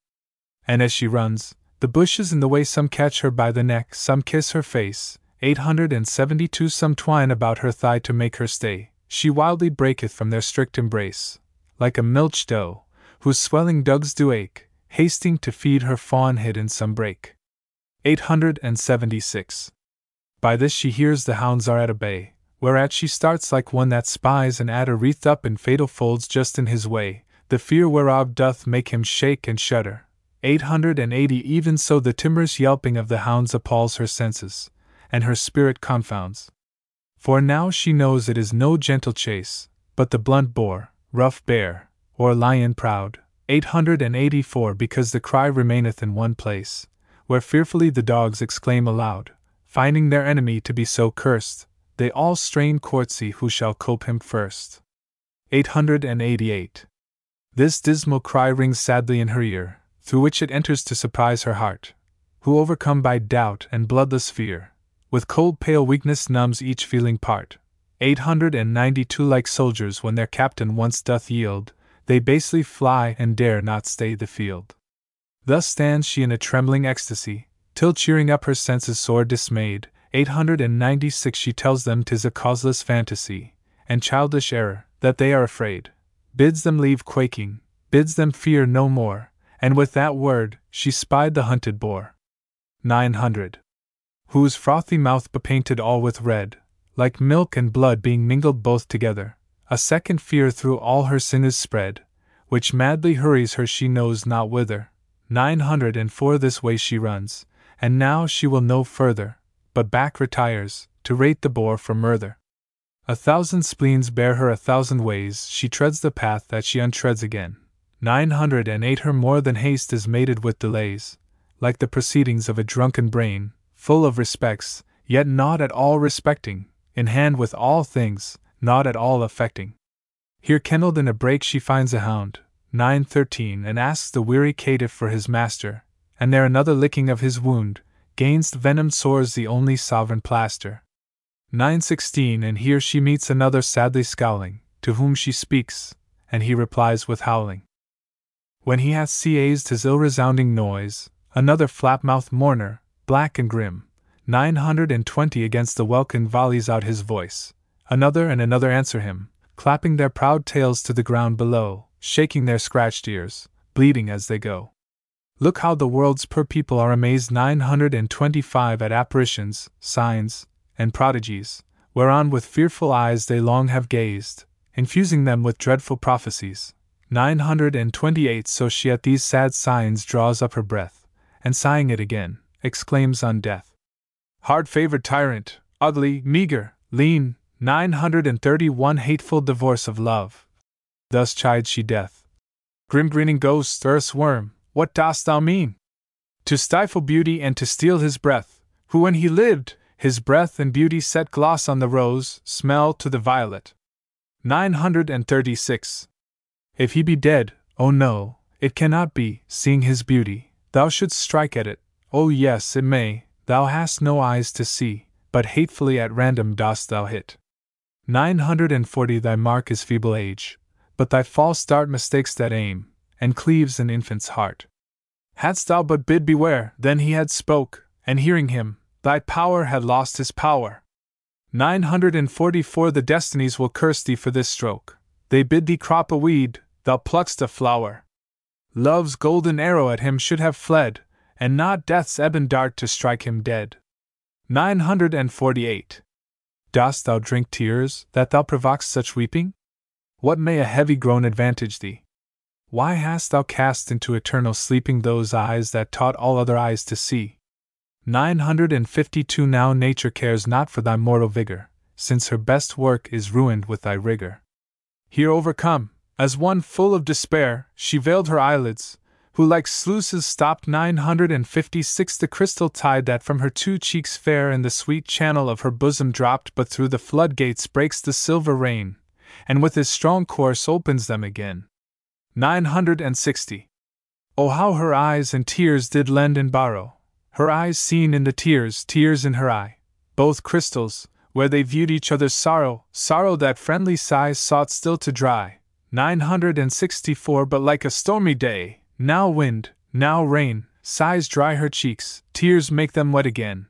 And as she runs, the bushes in the way some catch her by the neck, some kiss her face, 872 some twine about her thigh to make her stay, she wildly breaketh from their strict embrace, like a milch doe, whose swelling dugs do ache, hasting to feed her fawn hid in some brake. 876. By this she hears the hounds are at a bay, whereat she starts like one that spies an adder wreathed up in fatal folds just in his way, the fear whereof doth make him shake and shudder. 880 Even so the timorous yelping of the hounds appalls her senses, and her spirit confounds. For now she knows it is no gentle chase, but the blunt boar, rough bear, or lion proud. 884 Because the cry remaineth in one place, where fearfully the dogs exclaim aloud, finding their enemy to be so cursed, they all strain courtesy who shall cope him first. 888. This dismal cry rings sadly in her ear, through which it enters to surprise her heart, who overcome by doubt and bloodless fear, with cold pale weakness numbs each feeling part. 892 Like soldiers when their captain once doth yield, they basely fly and dare not stay the field. Thus stands she in a trembling ecstasy, till cheering up her senses sore dismayed, 896 she tells them 'tis a causeless fantasy, and childish error, that they are afraid, bids them leave quaking, bids them fear no more, and with that word, she spied the hunted boar. 900. Whose frothy mouth bepainted all with red, like milk and blood being mingled both together, a second fear through all her sin is spread, which madly hurries her she knows not whither. 904 This way she runs, and now she will no further, but back retires, to rate the boar for murder. A thousand spleens bear her a thousand ways, she treads the path that she untreads again. Nine hundred and eight her more than haste is mated with delays, like the proceedings of a drunken brain, full of respects, yet not at all respecting, in hand with all things, not at all affecting. Here kennelled in a brake she finds a hound, 913, and asks the weary caitiff for his master, and there another licking of his wound, Gainst venom sores the only sovereign plaster. 916 And here she meets another sadly scowling, to whom she speaks, and he replies with howling. when he hath seized his ill resounding noise, another flap mouthed mourner, black and grim, nine hundred and twenty against the welkin volleys out his voice, another and another answer him, clapping their proud tails to the ground below, shaking their scratched ears, bleeding as they go. Look how the world's poor people are amazed 925 at apparitions, signs, and prodigies, whereon with fearful eyes they long have gazed, infusing them with dreadful prophecies. 928 So she at these sad signs draws up her breath, and sighing it again, exclaims on death. Hard favored tyrant, ugly, meager, lean, 931 hateful divorce of love. Thus chides she death. Grim grinning ghost, earth's worm, what dost thou mean? To stifle beauty and to steal his breath, who when he lived, his breath and beauty set gloss on the rose, smell to the violet. 936. If he be dead, oh no, it cannot be, seeing his beauty, thou shouldst strike at it, oh yes, it may, thou hast no eyes to see, but hatefully at random dost thou hit. 940 Thy mark is feeble age, but thy false dart mistakes that aim, and cleaves an infant's heart. Hadst thou but bid beware, then he had spoke, and hearing him, thy power had lost his power. 944 The destinies will curse thee for this stroke. They bid thee crop a weed, thou pluck'st a flower. Love's golden arrow at him should have fled, and not death's ebon dart to strike him dead. 948. Dost thou drink tears, that thou provokest such weeping? What may a heavy groan advantage thee? Why hast thou cast into eternal sleeping those eyes that taught all other eyes to see? 952 Now nature cares not for thy mortal vigor, since her best work is ruined with thy rigor. Here overcome, as one full of despair, she veiled her eyelids, who like sluices stopped 956 the crystal tide that from her two cheeks fair in the sweet channel of her bosom dropped but through the floodgates breaks the silver rain, and with his strong course opens them again. 960. Oh, how her eyes and tears did lend and borrow! Her eyes seen in the tears, tears in her eye, both crystals, where they viewed each other's sorrow, sorrow that friendly sighs sought still to dry. 964 But like a stormy day, now wind, now rain, sighs dry her cheeks, tears make them wet again.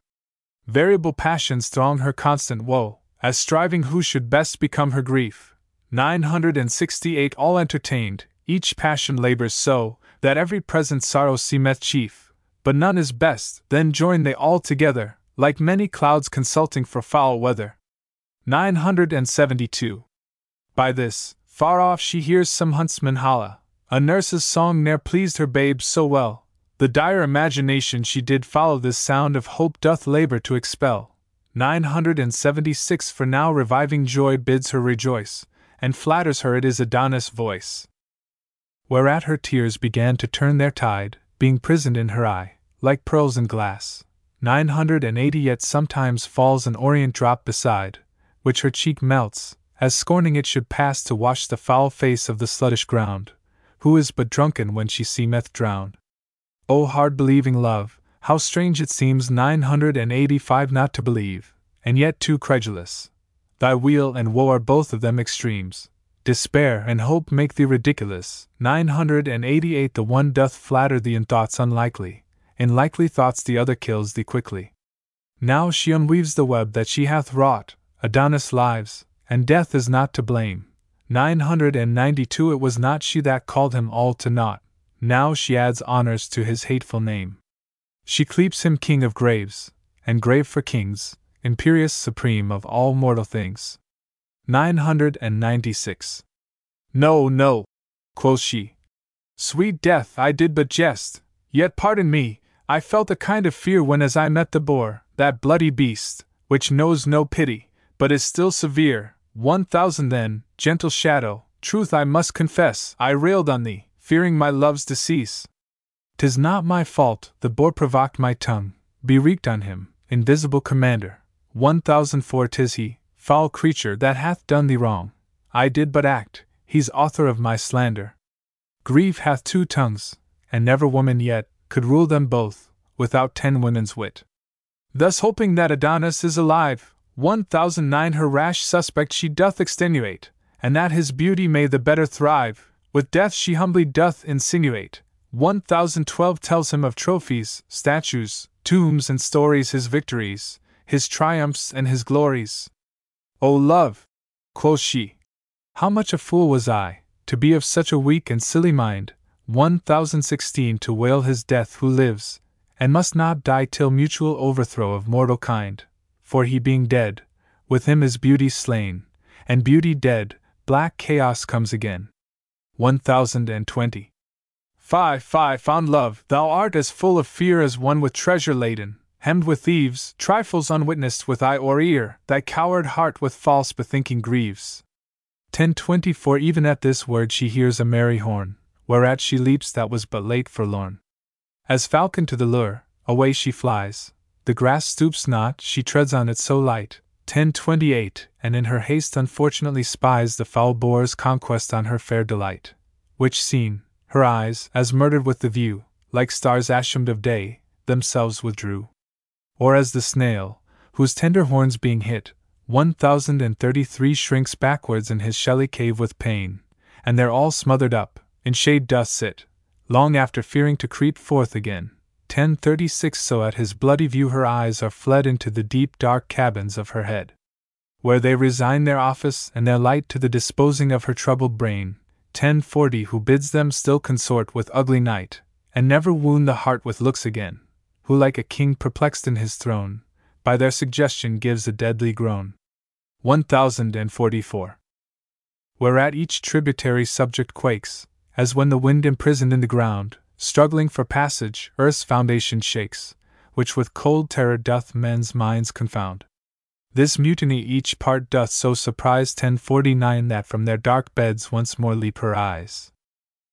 Variable passions throng her constant woe, as striving who should best become her grief. 968 All entertained, each passion labors so, that every present sorrow seemeth chief, but none is best, then join they all together, like many clouds consulting for foul weather. 972. By this, far off she hears some huntsman holla, a nurse's song ne'er pleased her babe so well, the dire imagination she did follow this sound of hope doth labor to expel. 976 For now reviving joy bids her rejoice, and flatters her it is Adonis' voice whereat her tears began to turn their tide, being prisoned in her eye, like pearls in glass. Nine hundred and eighty yet sometimes falls an orient drop beside, which her cheek melts, as scorning it should pass to wash the foul face of the sluttish ground, who is but drunken when she seemeth drowned. O hard believing love, how strange it seems nine hundred and eighty five not to believe, and yet too credulous. Thy weal and woe are both of them extremes, Despair and hope make thee ridiculous. 988 The one doth flatter thee in thoughts unlikely, in likely thoughts the other kills thee quickly. Now she unweaves the web that she hath wrought, Adonis lives, and death is not to blame. 992 It was not she that called him all to naught, now she adds honors to his hateful name. She cleaps him king of graves, and grave for kings, imperious supreme of all mortal things. 996. No, no, quoth she. Sweet death, I did but jest, yet pardon me, I felt a kind of fear when as I met the boar, that bloody beast, which knows no pity, but is still severe. One thousand then, gentle shadow, truth I must confess, I railed on thee, fearing my love's decease. Tis not my fault, the boar provoked my tongue, be wreaked on him, invisible commander. One thousand four tis he, Foul creature that hath done thee wrong. I did but act, he's author of my slander. Grief hath two tongues, and never woman yet could rule them both, without ten women's wit. Thus hoping that Adonis is alive, one thousand nine her rash suspect she doth extenuate, and that his beauty may the better thrive, with death she humbly doth insinuate. 1012 tells him of trophies, statues, tombs, and stories, his victories, his triumphs, and his glories. O love, quoth she, how much a fool was I, to be of such a weak and silly mind. 1016 to wail his death who lives, and must not die till mutual overthrow of mortal kind, for he being dead, with him is beauty slain, and beauty dead, black chaos comes again. 1020. Fie, fie, fond love, thou art as full of fear as one with treasure laden, hemmed with thieves, trifles unwitnessed with eye or ear, thy coward heart with false bethinking grieves. 1024 Even at this word she hears a merry horn, whereat she leaps that was but late forlorn. As falcon to the lure, away she flies, the grass stoops not, she treads on it so light. 1028 And in her haste unfortunately spies the foul boar's conquest on her fair delight, which seen, her eyes, as murdered with the view, like stars ashamed of day, themselves withdrew. Or as the snail, whose tender horns being hit, 1033 shrinks backwards in his shelly cave with pain, and there all smothered up, in shade doth sit, long after fearing to creep forth again. 1036 So at his bloody view her eyes are fled into the deep dark cabins of her head, where they resign their office and their light to the disposing of her troubled brain. 1040 Who bids them still consort with ugly night, and never wound the heart with looks again, who like a king perplexed in his throne, by their suggestion gives a deadly groan. 1044. Whereat each tributary subject quakes, as when the wind imprisoned in the ground, struggling for passage, earth's foundation shakes, which with cold terror doth men's minds confound. This mutiny each part doth so surprise 1049 that from their dark beds once more leap her eyes.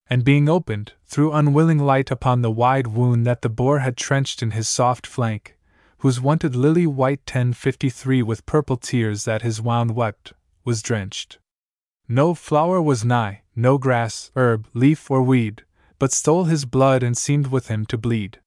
And being opened, threw unwilling light upon the wide wound that the boar had trenched in his soft flank, whose wonted lily white 1053 with purple tears that his wound wept, was drenched. No flower was nigh, no grass, herb, leaf, or weed, but stole his blood and seemed with him to bleed.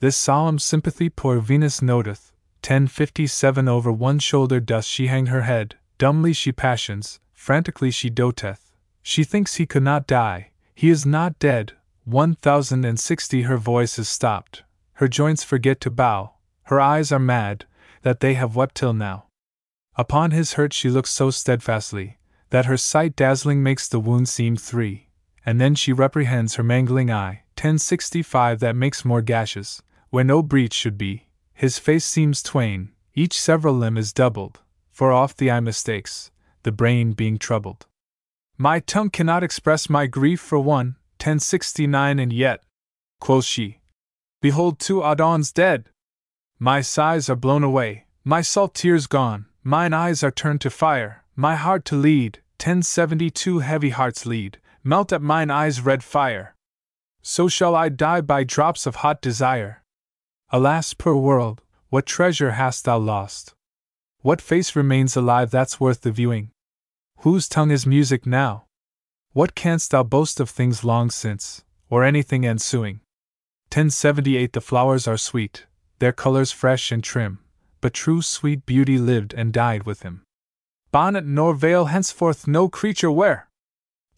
This solemn sympathy poor Venus noteth. 1057 Over one shoulder doth she hang her head, dumbly she passions, frantically she doteth. She thinks he could not die, he is not dead. 1060 Her voice is stopped, her joints forget to bow, her eyes are mad, that they have wept till now. Upon his hurt she looks so steadfastly, that her sight dazzling makes the wound seem three, and then she reprehends her mangling eye, 1065 that makes more gashes, where no breach should be, his face seems twain, each several limb is doubled, for oft the eye mistakes, the brain being troubled. My tongue cannot express my grief for one, 1069 and yet, quoth she, behold two Adons dead! My sighs are blown away, my salt tears gone, mine eyes are turned to fire, my heart to lead, 1072 heavy hearts lead, melt at mine eyes red fire. So shall I die by drops of hot desire. Alas, poor world, what treasure hast thou lost? What face remains alive that's worth the viewing? Whose tongue is music now? What canst thou boast of things long since, or anything ensuing? 1078 The flowers are sweet, their colors fresh and trim, but true sweet beauty lived and died with him. Bonnet nor veil henceforth no creature wear.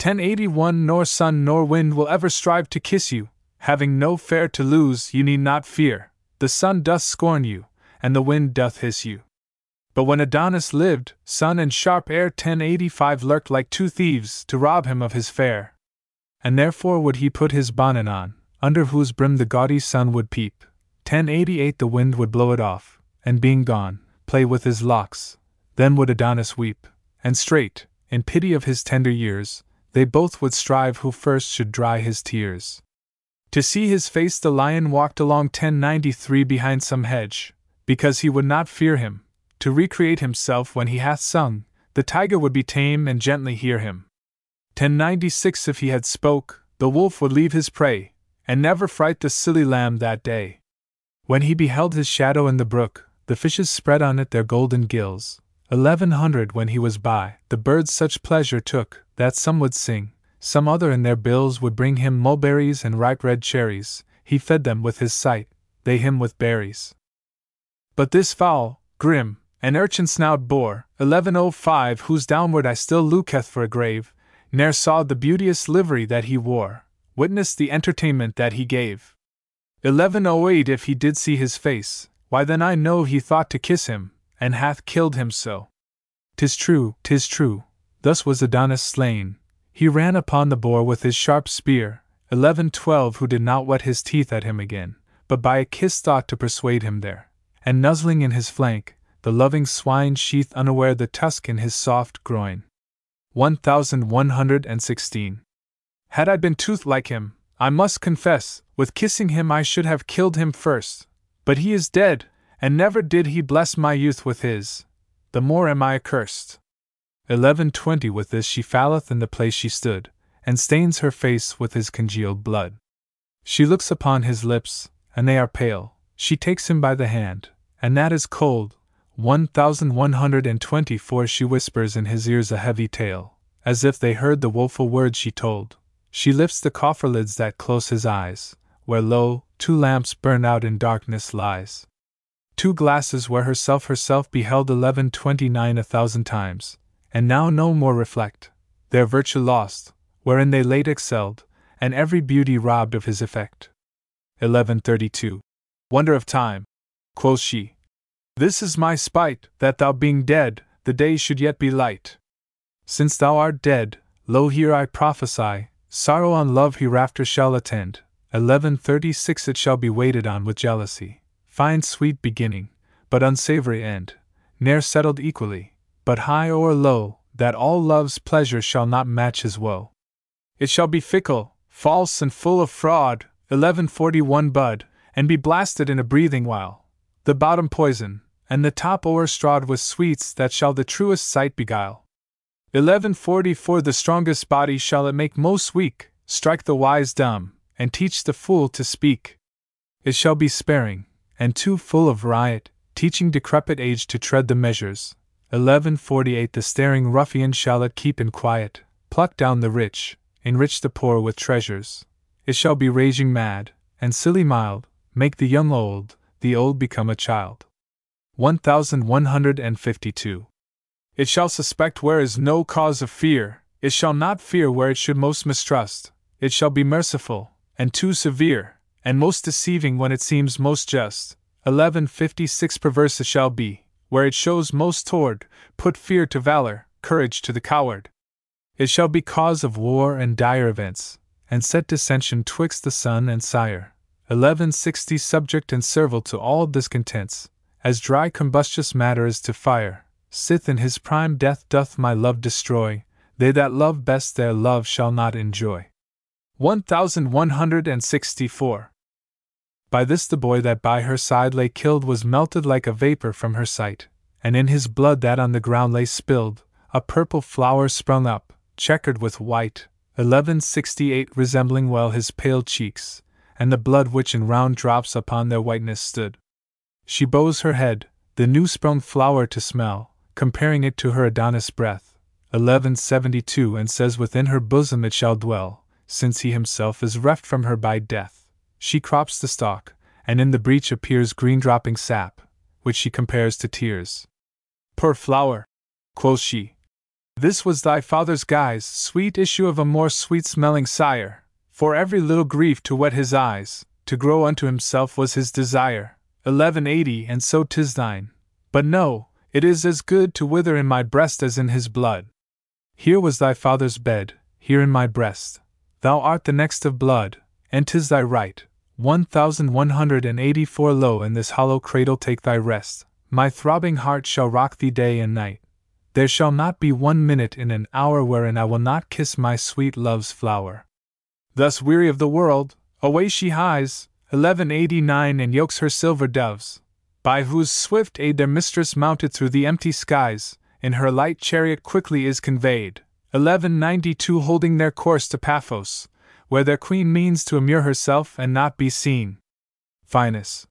1081 Nor sun nor wind will ever strive to kiss you, having no fair to lose, you need not fear. The sun doth scorn you, and the wind doth hiss you. But when Adonis lived, sun and sharp air 1085 lurked like two thieves to rob him of his fair. And therefore would he put his bonnet on, under whose brim the gaudy sun would peep, 1088 The wind would blow it off, and being gone, play with his locks. Then would Adonis weep, and straight, in pity of his tender years, they both would strive who first should dry his tears. To see his face, the lion walked along 1093 behind some hedge, because he would not fear him. To recreate himself when he hath sung, the tiger would be tame and gently hear him. 1096 If he had spoke, the wolf would leave his prey, and never fright the silly lamb that day. When he beheld his shadow in the brook, the fishes spread on it their golden gills. Eleven hundred when he was by, the birds such pleasure took, that some would sing, some other in their bills would bring him mulberries and ripe red cherries, he fed them with his sight, they him with berries. But this foul, grim, an urchin snout boar, 1105, whose downward eye still looketh for a grave, ne'er saw the beauteous livery that he wore, witnessed the entertainment that he gave. 1108 If he did see his face, why then I know he thought to kiss him, and hath killed him so. 'Tis true, 'tis true, tis true. thus was Adonis slain. He ran upon the boar with his sharp spear, 1112 who did not whet his teeth at him again, but by a kiss thought to persuade him there, and nuzzling in his flank, the loving swine sheath unaware the tusk in his soft groin. 1116. Had I been tooth like him, I must confess, with kissing him I should have killed him first. But he is dead, and never did he bless my youth with his. The more am I accursed. 1120 With this she falleth in the place she stood, and stains her face with his congealed blood. She looks upon his lips, and they are pale. She takes him by the hand, and that is cold. 1124 She whispers in his ears a heavy tale, as if they heard the woeful words she told. She lifts the coffer lids that close his eyes, where lo, two lamps burn out in darkness lies. Two glasses where herself herself beheld eleven twenty nine a thousand times, and now no more reflect, their virtue lost, wherein they late excelled, and every beauty robbed of his effect. 1132. Wonder of time, quoth she. This is my spite, that thou being dead, the day should yet be light. Since thou art dead, lo here I prophesy, Sorrow on love hereafter shall attend. 1136 It shall be waited on with jealousy. Fine sweet beginning, but unsavory end. Ne'er settled equally, but high or low, that all love's pleasure shall not match his woe. It shall be fickle, false, and full of fraud. 1141 Bud, and be blasted in a breathing while. The bottom poison, and the top o'erstrawed with sweets that shall the truest sight beguile. 1144 The strongest body shall it make most weak, strike the wise dumb, and teach the fool to speak. It shall be sparing, and too full of riot, teaching decrepit age to tread the measures. 1148 The staring ruffian shall it keep in quiet, pluck down the rich, enrich the poor with treasures. It shall be raging mad, and silly mild, make the young old, the old become a child. 1152 it shall suspect where is no cause of fear, it shall not fear where it should most mistrust, it shall be merciful, and too severe, and most deceiving when it seems most just. 1156 Perverse shall be, where it shows most toward, put fear to valor, courage to the coward. It shall be cause of war and dire events, and set dissension twixt the son and sire. 1160 Subject and servile to all discontents, as dry combustious matter is to fire, Sith in his prime death doth my love destroy, they that love best their love shall not enjoy. 1164. By this the boy that by her side lay killed was melted like a vapor from her sight, and in his blood that on the ground lay spilled, a purple flower sprung up, checkered with white, 1168 resembling well his pale cheeks, and the blood which in round drops upon their whiteness stood. She bows her head, the new sprung flower to smell, comparing it to her Adonis breath, 1172, and says within her bosom it shall dwell, since he himself is reft from her by death. She crops the stalk, and in the breach appears green dropping sap, which she compares to tears. Poor flower, quoth she. This was thy father's guise, sweet issue of a more sweet smelling sire, for every little grief to wet his eyes, to grow unto himself was his desire. 1180, and so 'tis thine. But no, it is as good to wither in my breast as in his blood. Here was thy father's bed, here in my breast. Thou art the next of blood, and 'tis thy right. 1184 Lo, in this hollow cradle take thy rest. My throbbing heart shall rock thee day and night. There shall not be one minute in an hour wherein I will not kiss my sweet love's flower. Thus weary of the world, away she hies, 1189 and yokes her silver doves by whose swift aid their mistress mounted through the empty skies, in her light chariot quickly is conveyed, 1192 holding their course to Paphos, where their queen means to immure herself and not be seen. Finis,